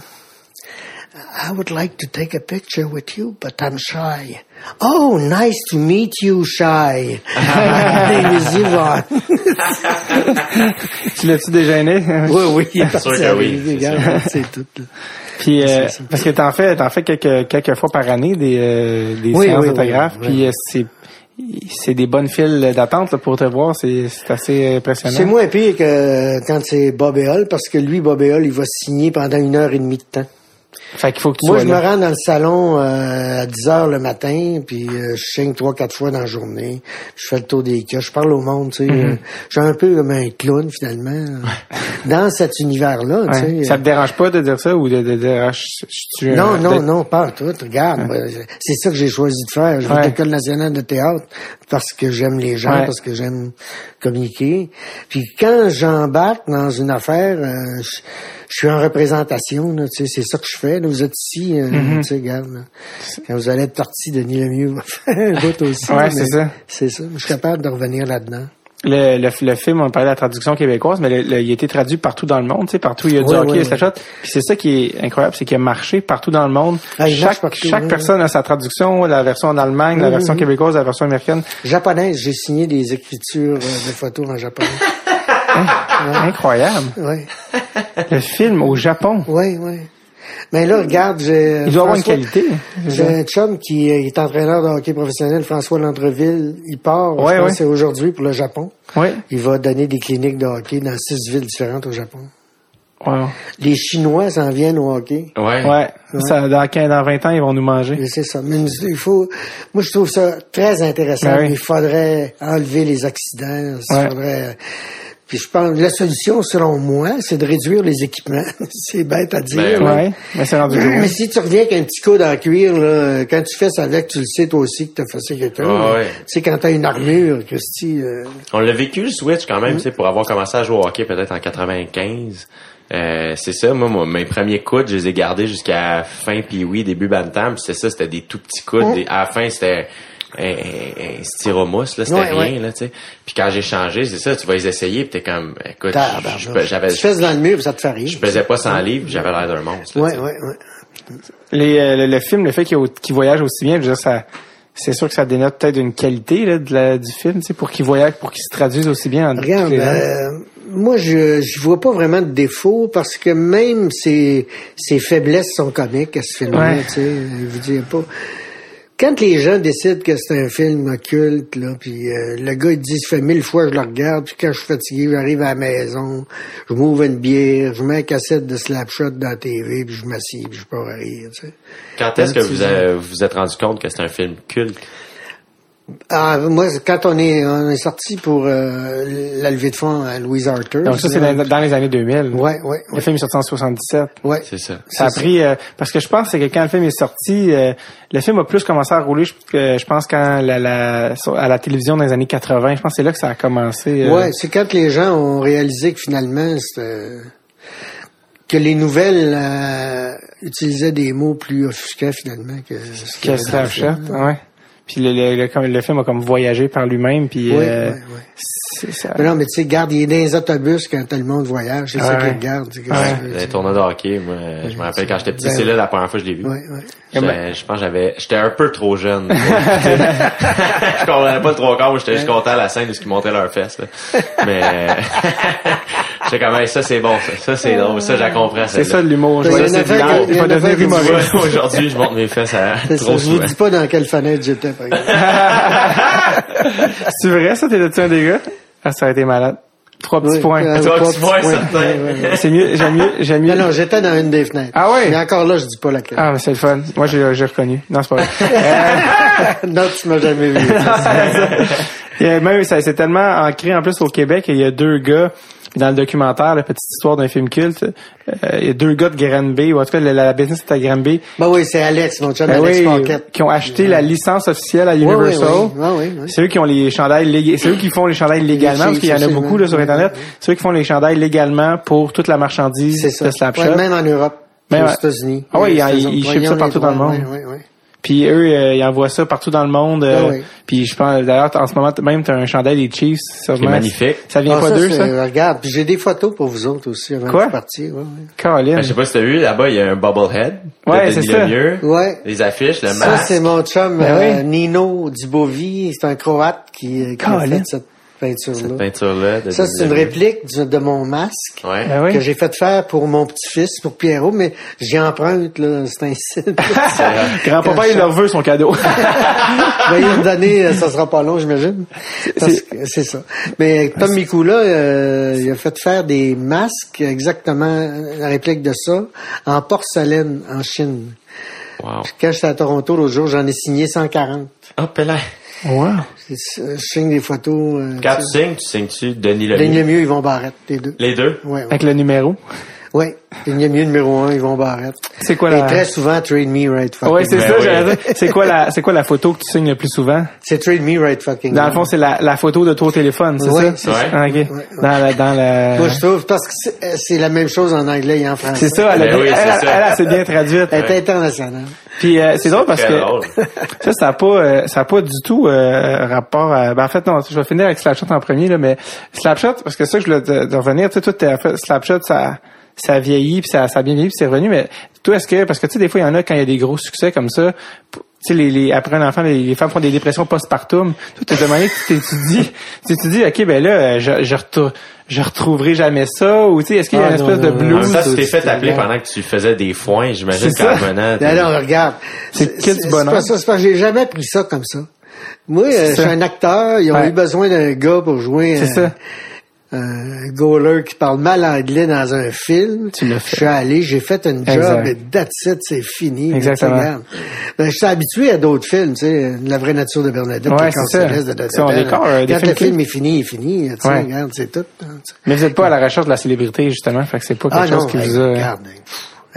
[SPEAKER 3] I would like to take a picture with you, but I'm shy. Oh, nice to meet you, shy. My name is Yvonne.
[SPEAKER 1] Tu l'as-tu déjeuné?
[SPEAKER 3] oui, oui, il est
[SPEAKER 4] Sûr
[SPEAKER 3] parti
[SPEAKER 4] que
[SPEAKER 3] à
[SPEAKER 4] oui, c'est
[SPEAKER 3] tout.
[SPEAKER 1] Puis euh, parce que t'en fais, t'en fais quelques quelques fois par année des euh, des
[SPEAKER 3] Oui,
[SPEAKER 1] séances
[SPEAKER 3] oui,
[SPEAKER 1] d'autographes.
[SPEAKER 3] oui,
[SPEAKER 1] Puis euh, c'est c'est des bonnes files d'attente pour te voir. C'est assez impressionnant.
[SPEAKER 3] C'est moins pire que quand c'est Bob Hall, parce que lui, Bob Hall, il va signer pendant une heure et demie de temps.
[SPEAKER 1] Fait qu'il faut que tu
[SPEAKER 3] Moi, je me rends dans le salon euh, à 10 heures le matin, puis euh, je signe trois, quatre fois dans la journée. Je fais le tour des cas, je parle au monde, tu sais. Euh, je suis un peu comme un clown, finalement, euh, dans cet univers-là, tu sais.
[SPEAKER 1] Ça te dérange pas de dire ça ou de, de ah, je, je suis
[SPEAKER 3] Non, non,
[SPEAKER 1] de-
[SPEAKER 3] non, pas tout. Regarde, euh, c'est ça que j'ai choisi de faire. Je vais à l'École nationale de théâtre parce que j'aime les gens,
[SPEAKER 1] Ouais.
[SPEAKER 3] parce que j'aime communiquer. Puis quand j'embarque dans une affaire, euh, je, je suis en représentation. là, tu sais, c'est ça que je fais. Là. Vous êtes ici,
[SPEAKER 1] Mm-hmm.
[SPEAKER 3] tu sais, regarde. Quand vous allez être parti, Denis Lemieux va faire un bout aussi.
[SPEAKER 1] Ouais, c'est ça.
[SPEAKER 3] C'est ça. Je suis capable de revenir là-dedans.
[SPEAKER 1] Le, le, le film, on parlait de la traduction québécoise, mais le- le- il a été traduit partout dans le monde, tu sais, partout il y a du
[SPEAKER 3] Ouais,
[SPEAKER 1] hockey
[SPEAKER 3] ouais.
[SPEAKER 1] Puis c'est ça qui est incroyable, c'est qu'il a marché partout dans le monde.
[SPEAKER 3] Ah,
[SPEAKER 1] chaque
[SPEAKER 3] partout,
[SPEAKER 1] chaque personne a sa traduction, la version en Allemagne, la
[SPEAKER 3] Mhm,
[SPEAKER 1] version québécoise, la version américaine.
[SPEAKER 3] Japonaise, j'ai signé des écritures euh, de photos en japonais.
[SPEAKER 1] Incroyable.
[SPEAKER 3] ouais,
[SPEAKER 1] Le film au Japon.
[SPEAKER 3] ouais, ouais. Mais là, regarde, j'ai...
[SPEAKER 1] Il doit avoir une qualité.
[SPEAKER 3] J'ai un chum qui euh, est entraîneur de hockey professionnel, François Landreville. Il part,
[SPEAKER 1] Ouais,
[SPEAKER 3] je pense
[SPEAKER 1] ouais.
[SPEAKER 3] que c'est aujourd'hui pour le Japon.
[SPEAKER 1] Oui.
[SPEAKER 3] Il va donner des cliniques de hockey dans six villes différentes au Japon.
[SPEAKER 1] Ouais.
[SPEAKER 3] Les Chinois s'en viennent au hockey.
[SPEAKER 4] Ouais.
[SPEAKER 1] Ouais. Ça, dans, 15, dans 20 ans, ils vont nous manger.
[SPEAKER 3] C'est ça. Mais il faut, moi, je trouve ça très intéressant.
[SPEAKER 1] Ben
[SPEAKER 3] Il faudrait enlever les accidents. Il
[SPEAKER 1] Ouais.
[SPEAKER 3] faudrait, puis je pense, la solution, selon moi, c'est de réduire les équipements. c'est bête à dire.
[SPEAKER 4] Ben.
[SPEAKER 1] Ouais. Mais c'est rendu.
[SPEAKER 3] Mais si tu reviens avec un petit coude en cuir, là, quand tu fais ça avec, tu le sais toi aussi que t'as fait ça quelqu'un.
[SPEAKER 4] Ah ouais.
[SPEAKER 3] Tu sais, quand t'as une armure, Christy, euh,
[SPEAKER 4] On l'a vécu le Switch quand
[SPEAKER 3] Mm.
[SPEAKER 4] même, tu sais, pour avoir commencé à jouer au hockey peut-être en 95. Euh, c'est ça, moi, moi, mes premiers coudes, je les ai gardés jusqu'à fin puis oui, début bantam. puis C'est ça, c'était des tout petits coudes.
[SPEAKER 3] Mm.
[SPEAKER 4] Des- à la fin, c'était un, un, un styromousse, là, c'était
[SPEAKER 3] Ouais,
[SPEAKER 4] rien,
[SPEAKER 3] ouais.
[SPEAKER 4] là, tu sais. Puis quand j'ai changé, c'est ça, tu vas les essayer, puis t'es comme, écoute, j'avais,
[SPEAKER 3] tu fesses dans le mur, puis ça te fait rire.
[SPEAKER 4] je pesais pas 100 livres, j'avais l'air d'un monstre. là,
[SPEAKER 3] Ouais,
[SPEAKER 4] tu sais.
[SPEAKER 3] ouais, ouais.
[SPEAKER 1] Les, euh, le, le film, le fait qu'il, voyage aussi bien, je veux dire, ça, c'est sûr que ça dénote peut-être une qualité là, de la, du film, tu sais, pour qu'il voyage, pour qu'il se traduise aussi bien en
[SPEAKER 3] Regarde, euh, moi, je je vois pas vraiment de défaut parce que même ses, ses faiblesses sont comiques à ce film-là,
[SPEAKER 1] Ouais.
[SPEAKER 3] tu sais. Je veux dire, pas... Quand les gens décident que c'est un film occulte, là, puis euh, le gars il dit ça fait mille fois je le regarde, puis quand je suis fatigué, j'arrive à la maison, je m'ouvre une bière, je mets un cassette de Slapshot dans la TV, puis je m'assieds, puis je pars à rire, tu sais.
[SPEAKER 4] Quand est-ce que vous vous vous êtes rendu compte que c'est un film culte?
[SPEAKER 3] Ah, moi, quand on est, on est sorti pour euh, la levée de fonds à Louise Arthur.
[SPEAKER 1] Donc ça, c'est dans, dans les années 2000.
[SPEAKER 3] Ouais, ouais,
[SPEAKER 1] Le film est sorti en 77.
[SPEAKER 3] ouais.
[SPEAKER 4] C'est ça.
[SPEAKER 1] Ça a pris euh, parce que je pense que quand le film est sorti, euh, le film a plus commencé à rouler. Je, que- je pense quand la, la à la télévision dans les années 80, je pense que c'est là que ça a commencé. euh,
[SPEAKER 3] Ouais, c'est quand les gens ont réalisé que finalement, c'était... que les nouvelles euh, utilisaient des mots plus offusqués finalement que ce qu'il y
[SPEAKER 1] Que
[SPEAKER 3] avait dans le
[SPEAKER 1] Snapchat,
[SPEAKER 3] film.
[SPEAKER 1] ouais. Puis le, le, le, le film a comme voyagé par lui-même, puis
[SPEAKER 3] Oui,
[SPEAKER 1] euh,
[SPEAKER 3] oui, oui.
[SPEAKER 1] c'est ça.
[SPEAKER 3] Mais non, mais tu sais, garde, il est dans les autobus quand tout le monde voyage. C'est ça qu'il
[SPEAKER 1] Ouais.
[SPEAKER 4] Les tournois de hockey, moi, je me rappelle quand j'étais petit, c'est là la première fois que je l'ai vu.
[SPEAKER 3] Ouais, ouais.
[SPEAKER 4] J'étais- Je pense que j'avais, j'étais un peu trop jeune. je comprenais pas le trois quarts, j'étais juste content à la scène de ce qu'ils montaient leurs fesses, là. Mais, j'étais comme, Hey, ça c'est bon, ça, ça c'est drôle, ça j'ai compris.
[SPEAKER 1] C'est ça de l'humour. Je vais Je devenir humoriste.
[SPEAKER 4] Aujourd'hui, je monte mes fesses à
[SPEAKER 3] C'est ça,
[SPEAKER 4] trop
[SPEAKER 3] je vous dis pas dans quelle fenêtre j'étais. par exemple.
[SPEAKER 1] C'est vrai, ça, t'es-tu un des gars? Ah, ça a été malade. Trois petits
[SPEAKER 3] Oui,
[SPEAKER 1] points.
[SPEAKER 3] euh,
[SPEAKER 4] Trois
[SPEAKER 3] trois
[SPEAKER 4] petits points,
[SPEAKER 3] petits
[SPEAKER 4] certain.
[SPEAKER 3] Ouais, ouais, ouais.
[SPEAKER 1] C'est mieux, j'aime mieux, j'aime mieux.
[SPEAKER 3] Non, non, j'étais dans une des fenêtres.
[SPEAKER 1] Ah ouais?
[SPEAKER 3] Mais encore là, je dis pas laquelle.
[SPEAKER 1] Ah, mais c'est le fun. Moi, j'ai, j'ai reconnu. Non, c'est pas vrai.
[SPEAKER 3] non, tu m'as jamais vu.
[SPEAKER 1] A même, ça, c'est tellement ancré en plus au Québec. Il y a deux gars dans le documentaire, la petite histoire d'un film culte. euh, il y a deux gars de Granby, ou en tout cas, la, la business est à Granby.
[SPEAKER 3] ben oui, c'est Alex, mon chum,
[SPEAKER 1] Ben
[SPEAKER 3] Alex
[SPEAKER 1] oui,
[SPEAKER 3] Paquette.
[SPEAKER 1] qui ont acheté la licence officielle à Universal.
[SPEAKER 3] Ouais, oui.
[SPEAKER 1] C'est eux qui ont les chandails lég- c'est eux qui font les chandails légalement, parce qu'il y en a beaucoup là, sur Internet. C'est eux qui font les chandails légalement pour toute la marchandise de Slapshot.
[SPEAKER 3] Ouais, même en Europe.
[SPEAKER 1] Même
[SPEAKER 3] aux États-Unis.
[SPEAKER 1] Ah oui, ils- ils
[SPEAKER 3] Ouais,
[SPEAKER 1] shippent ça partout dans le monde. Puis eux, euh, ils envoient ça partout dans le monde. euh,
[SPEAKER 3] Ah oui.
[SPEAKER 1] Puis je pense, d'ailleurs, en ce moment, même, tu as un chandail des Chiefs.
[SPEAKER 4] Qui est magnifique.
[SPEAKER 1] Ça vient
[SPEAKER 3] Ah,
[SPEAKER 1] pas
[SPEAKER 3] ça,
[SPEAKER 1] d'eux,
[SPEAKER 3] c'est-
[SPEAKER 1] ça?
[SPEAKER 3] Regarde, puis j'ai des photos pour vous autres aussi avant
[SPEAKER 1] Quoi?
[SPEAKER 3] de partir. Ouais, ouais.
[SPEAKER 1] Colin.
[SPEAKER 4] Ben, je sais pas si t'as vu, là-bas, il y a un bobblehead.
[SPEAKER 1] Ouais, c'est ça.
[SPEAKER 4] Lemieux.
[SPEAKER 3] Ouais.
[SPEAKER 4] Les affiches, le
[SPEAKER 3] Ça,
[SPEAKER 4] masque.
[SPEAKER 3] c'est mon chum
[SPEAKER 1] Ben
[SPEAKER 3] euh,
[SPEAKER 1] oui.
[SPEAKER 3] Nino Dibovi. C'est un Croate qui, euh, qui a fait cette peinture-là.
[SPEAKER 4] peinture-là. de
[SPEAKER 3] Ça, c'est une réplique du- de mon masque
[SPEAKER 4] Ouais.
[SPEAKER 1] Ben oui?
[SPEAKER 3] que j'ai fait faire pour mon petit-fils, pour Pierrot, mais j'y emprunte, là. C'est un site.
[SPEAKER 1] Grand-papa, il leur veut son cadeau.
[SPEAKER 3] Ben, il donner, euh, ça sera pas long, j'imagine. C'est ça. Mais Tom Mikula, euh, il a fait faire des masques, exactement la réplique de ça, en porcelaine, en Chine.
[SPEAKER 4] Wow.
[SPEAKER 3] Quand j'étais à Toronto l'autre jour, j'en ai signé 140.
[SPEAKER 4] Hop là.
[SPEAKER 1] Wow.
[SPEAKER 3] C'est- Je signe des photos. Euh,
[SPEAKER 4] Quand
[SPEAKER 3] tu
[SPEAKER 4] signes, tu signes-tu Denis
[SPEAKER 3] sais. Ligne
[SPEAKER 4] Lemieux?
[SPEAKER 3] mieux, ils vont Barrette, les deux.
[SPEAKER 4] Les deux?
[SPEAKER 3] Ouais, ouais.
[SPEAKER 1] Avec le numéro.
[SPEAKER 3] Ouais. Ligne mieux numéro un, ils vont Barrette.
[SPEAKER 1] C'est quoi
[SPEAKER 3] Et
[SPEAKER 1] la...
[SPEAKER 3] très souvent, Trade Me Right Fucking.
[SPEAKER 1] Ouais, c'est
[SPEAKER 4] Ben
[SPEAKER 1] ça,
[SPEAKER 4] oui.
[SPEAKER 1] j'allais dire. C'est quoi la, c'est quoi la photo que tu signes le plus souvent?
[SPEAKER 3] C'est Trade Me Right Fucking.
[SPEAKER 1] Dans le fond, c'est la, la photo de au téléphone, c'est
[SPEAKER 3] Oui,
[SPEAKER 1] ça?
[SPEAKER 3] c'est
[SPEAKER 4] ça.
[SPEAKER 1] Ah, ok.
[SPEAKER 3] Ouais, ouais.
[SPEAKER 1] Dans la, dans la...
[SPEAKER 3] Moi, je trouve, parce que c'est- euh, c'est la même chose en anglais et en français.
[SPEAKER 1] C'est ça, elle, a
[SPEAKER 4] Ben
[SPEAKER 1] bien-
[SPEAKER 4] oui, c'est
[SPEAKER 1] elle,
[SPEAKER 4] ça.
[SPEAKER 1] elle, elle, s'est bien traduite.
[SPEAKER 3] Elle est internationale.
[SPEAKER 1] Puis euh, c'est drôle parce que
[SPEAKER 4] drôle.
[SPEAKER 1] ça, ça a pas, euh, ça a pas du tout euh, rapport. À, ben en fait, non, je vais finir avec Slapshot en premier là, mais Slapshot, parce que ça, je voulais te, te revenir. Tu sais, toi, t'as fait Slapshot, ça, ça vieillit, puis ça, ça a bien vieilli, puis c'est revenu. Mais toi, est-ce que, parce que tu sais, des fois, il y en a quand il y a des gros succès comme ça. Tu sais, les, les, après un enfant, les, les femmes font des dépressions postpartum. Toi, t'es demandé, tu t'étudies, tu t'étudies, ok, ben là, euh, je, je, retou- je retrouverai jamais ça, ou tu sais, est-ce qu'il y a
[SPEAKER 3] Ah,
[SPEAKER 1] une
[SPEAKER 3] non,
[SPEAKER 1] espèce de
[SPEAKER 3] non, non.
[SPEAKER 1] Blues?
[SPEAKER 4] même temps, tu t'es fait appeler pendant que tu faisais des foins, j'imagine
[SPEAKER 1] C'est
[SPEAKER 4] qu'en
[SPEAKER 1] ça.
[SPEAKER 4] revenant.
[SPEAKER 3] Non, non, regarde.
[SPEAKER 1] C'est quel bonheur.
[SPEAKER 3] ça, c'est parce que j'ai jamais pris ça comme ça. Moi, euh, je suis
[SPEAKER 1] ça.
[SPEAKER 3] un acteur, ils ont
[SPEAKER 1] Ouais.
[SPEAKER 3] eu besoin d'un gars pour jouer
[SPEAKER 1] C'est
[SPEAKER 3] un,
[SPEAKER 1] ça.
[SPEAKER 3] Un goaler qui parle mal anglais dans un film.
[SPEAKER 1] Tu l'as fait.
[SPEAKER 3] Je suis allé, j'ai fait une job et that's it, c'est fini.
[SPEAKER 1] Exactement.
[SPEAKER 3] Ben, je suis habitué à d'autres films, tu sais, La vraie nature de Bernadette,
[SPEAKER 1] Ouais, ça.
[SPEAKER 3] céleste de
[SPEAKER 1] un euh,
[SPEAKER 3] Quand le film est fini, il est fini. Tu
[SPEAKER 1] Ouais.
[SPEAKER 3] regarde, c'est tout. hein.
[SPEAKER 1] Mais vous n'êtes pas à la recherche de la célébrité, justement. Fait que c'est pas quelque
[SPEAKER 3] Ah
[SPEAKER 1] chose
[SPEAKER 3] non,
[SPEAKER 1] qui vous a...
[SPEAKER 3] regarde,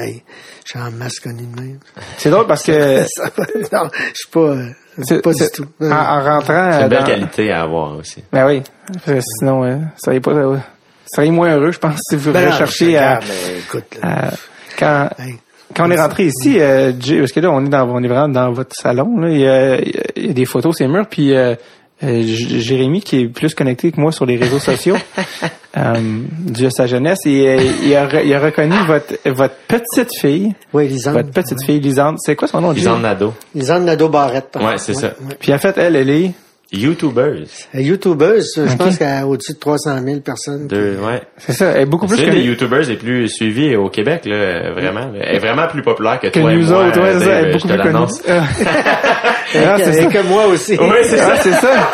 [SPEAKER 3] hey, je suis en masse connu de même.
[SPEAKER 1] C'est drôle parce que...
[SPEAKER 3] Non, je suis pas, euh,
[SPEAKER 1] c'est-
[SPEAKER 3] pas du
[SPEAKER 1] c'est-
[SPEAKER 3] tout.
[SPEAKER 1] En, en rentrant...
[SPEAKER 4] C'est
[SPEAKER 1] euh,
[SPEAKER 4] une belle
[SPEAKER 1] dans-
[SPEAKER 4] qualité à avoir aussi.
[SPEAKER 1] Ben oui. Que sinon, euh, ça serait pas... euh, ça serait moins heureux, je pense, si vous
[SPEAKER 3] Ben non,
[SPEAKER 1] recherchez à,
[SPEAKER 3] écoute, là,
[SPEAKER 1] à- Quand...
[SPEAKER 3] hey,
[SPEAKER 1] Quand on est rentré ici, euh, Jay- parce que là, on est dans, on est vraiment dans votre salon, là, il y a, il y a des photos, c'est murs, puis euh, euh, J- Jérémy, qui est plus connecté que moi sur les réseaux sociaux, euh, dû à sa jeunesse, et, euh, il, a, re- il a reconnu votre, votre petite fille,
[SPEAKER 3] oui, Lisande.
[SPEAKER 1] votre petite fille Lisande. C'est quoi son nom?
[SPEAKER 4] Lisande Nadeau.
[SPEAKER 3] Lisande Nadeau-Barrette.
[SPEAKER 4] Ouais, c'est ça.
[SPEAKER 1] Puis en fait, elle, elle est...
[SPEAKER 4] YouTubers.
[SPEAKER 3] Euh, YouTubeuse, je
[SPEAKER 1] Ok.
[SPEAKER 3] pense qu'elle a au-dessus de 300 000 personnes.
[SPEAKER 4] De, ouais.
[SPEAKER 1] C'est ça, elle est beaucoup plus que...
[SPEAKER 4] des YouTubers les plus suivis au Québec, là, vraiment. là. Elle est vraiment plus populaire que,
[SPEAKER 1] que
[SPEAKER 4] toi et
[SPEAKER 1] nous
[SPEAKER 4] moi.
[SPEAKER 1] autres, ouais, c'est ça, elle est
[SPEAKER 4] Dave,
[SPEAKER 1] beaucoup
[SPEAKER 4] je te
[SPEAKER 1] plus connue.
[SPEAKER 4] l'annonce.
[SPEAKER 1] Ah. Ah, c'est ça.
[SPEAKER 3] que moi aussi.
[SPEAKER 4] Oui, c'est ça.
[SPEAKER 1] Ah, c'est ça.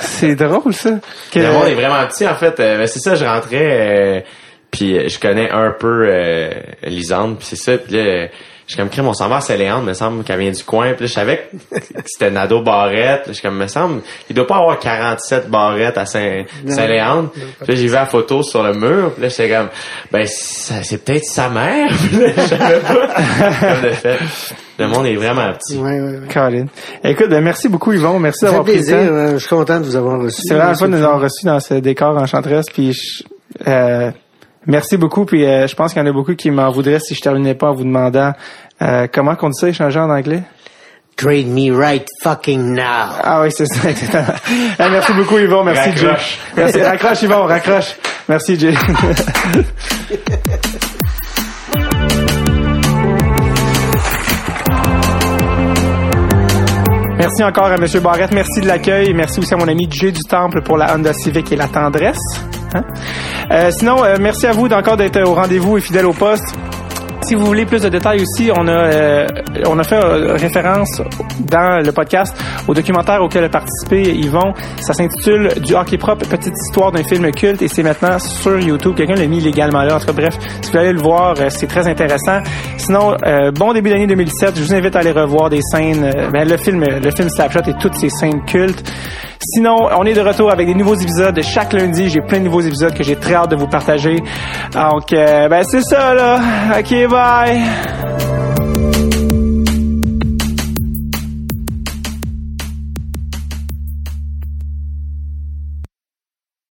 [SPEAKER 1] C'est drôle, ça. Que-
[SPEAKER 4] Le monde est vraiment petit, en fait. Euh, ben, c'est ça, je rentrais, euh, puis je connais un peu euh, Lisande, puis c'est ça. Puis là, euh, suis comme, crème, on s'en va à Saint-Léandre, me semble qu'elle vient du coin. Puis là, je savais que c'était Nado Barrette. Je suis comme, me semble, il doit pas avoir 47 barrettes à Saint- Saint-Léandre. Puis là, j'ai vu la photo sur le mur. Puis là, j'étais comme, ben, c'est peut-être sa mère. Puis là, je savais pas. Comme de fait. Le monde est vraiment petit.
[SPEAKER 3] Ouais, ouais, ouais.
[SPEAKER 1] Colin. Écoute, ben, merci beaucoup, Yvon. Merci d'avoir pris le temps.
[SPEAKER 3] euh, Je suis content de vous avoir reçu.
[SPEAKER 1] C'est vraiment le fun de nous avoir reçus dans ce décor enchanteresse. Puis, je- euh, Merci beaucoup. Puis euh, je pense qu'il y en a beaucoup qui m'en voudraient si je terminais pas en vous demandant euh, comment on dit ça échanger en anglais?
[SPEAKER 3] Trade me right fucking now.
[SPEAKER 1] Ah oui, c'est ça. exactement. Eh, merci beaucoup Yvon. Merci Jay. Merci. Raccroche Yvon, raccroche. Merci Jay. Merci encore à M. Barrette. Merci de l'accueil. Merci aussi à mon ami Jay du Temple pour la Honda Civic et la tendresse. Hein? Euh, sinon, euh, merci à vous d'encore d'être au rendez-vous et fidèle au poste. Si vous voulez plus de détails aussi, on a euh, on a fait euh, référence dans le podcast au documentaire auquel a participé Yvon. Ça s'intitule Du hockey propre, petite histoire d'un film culte et c'est maintenant sur YouTube. Quelqu'un l'a mis légalement là. En tout cas, bref, si vous aller le voir, euh, c'est très intéressant. Sinon, euh, bon début d'année 2007. Je vous invite à aller revoir des scènes, ben, le film, le film Slapshot et toutes ces scènes cultes. Sinon, on est de retour avec des nouveaux épisodes chaque lundi. J'ai plein de nouveaux épisodes que j'ai très hâte de vous partager. Donc, ben c'est ça là. Ok, Bye.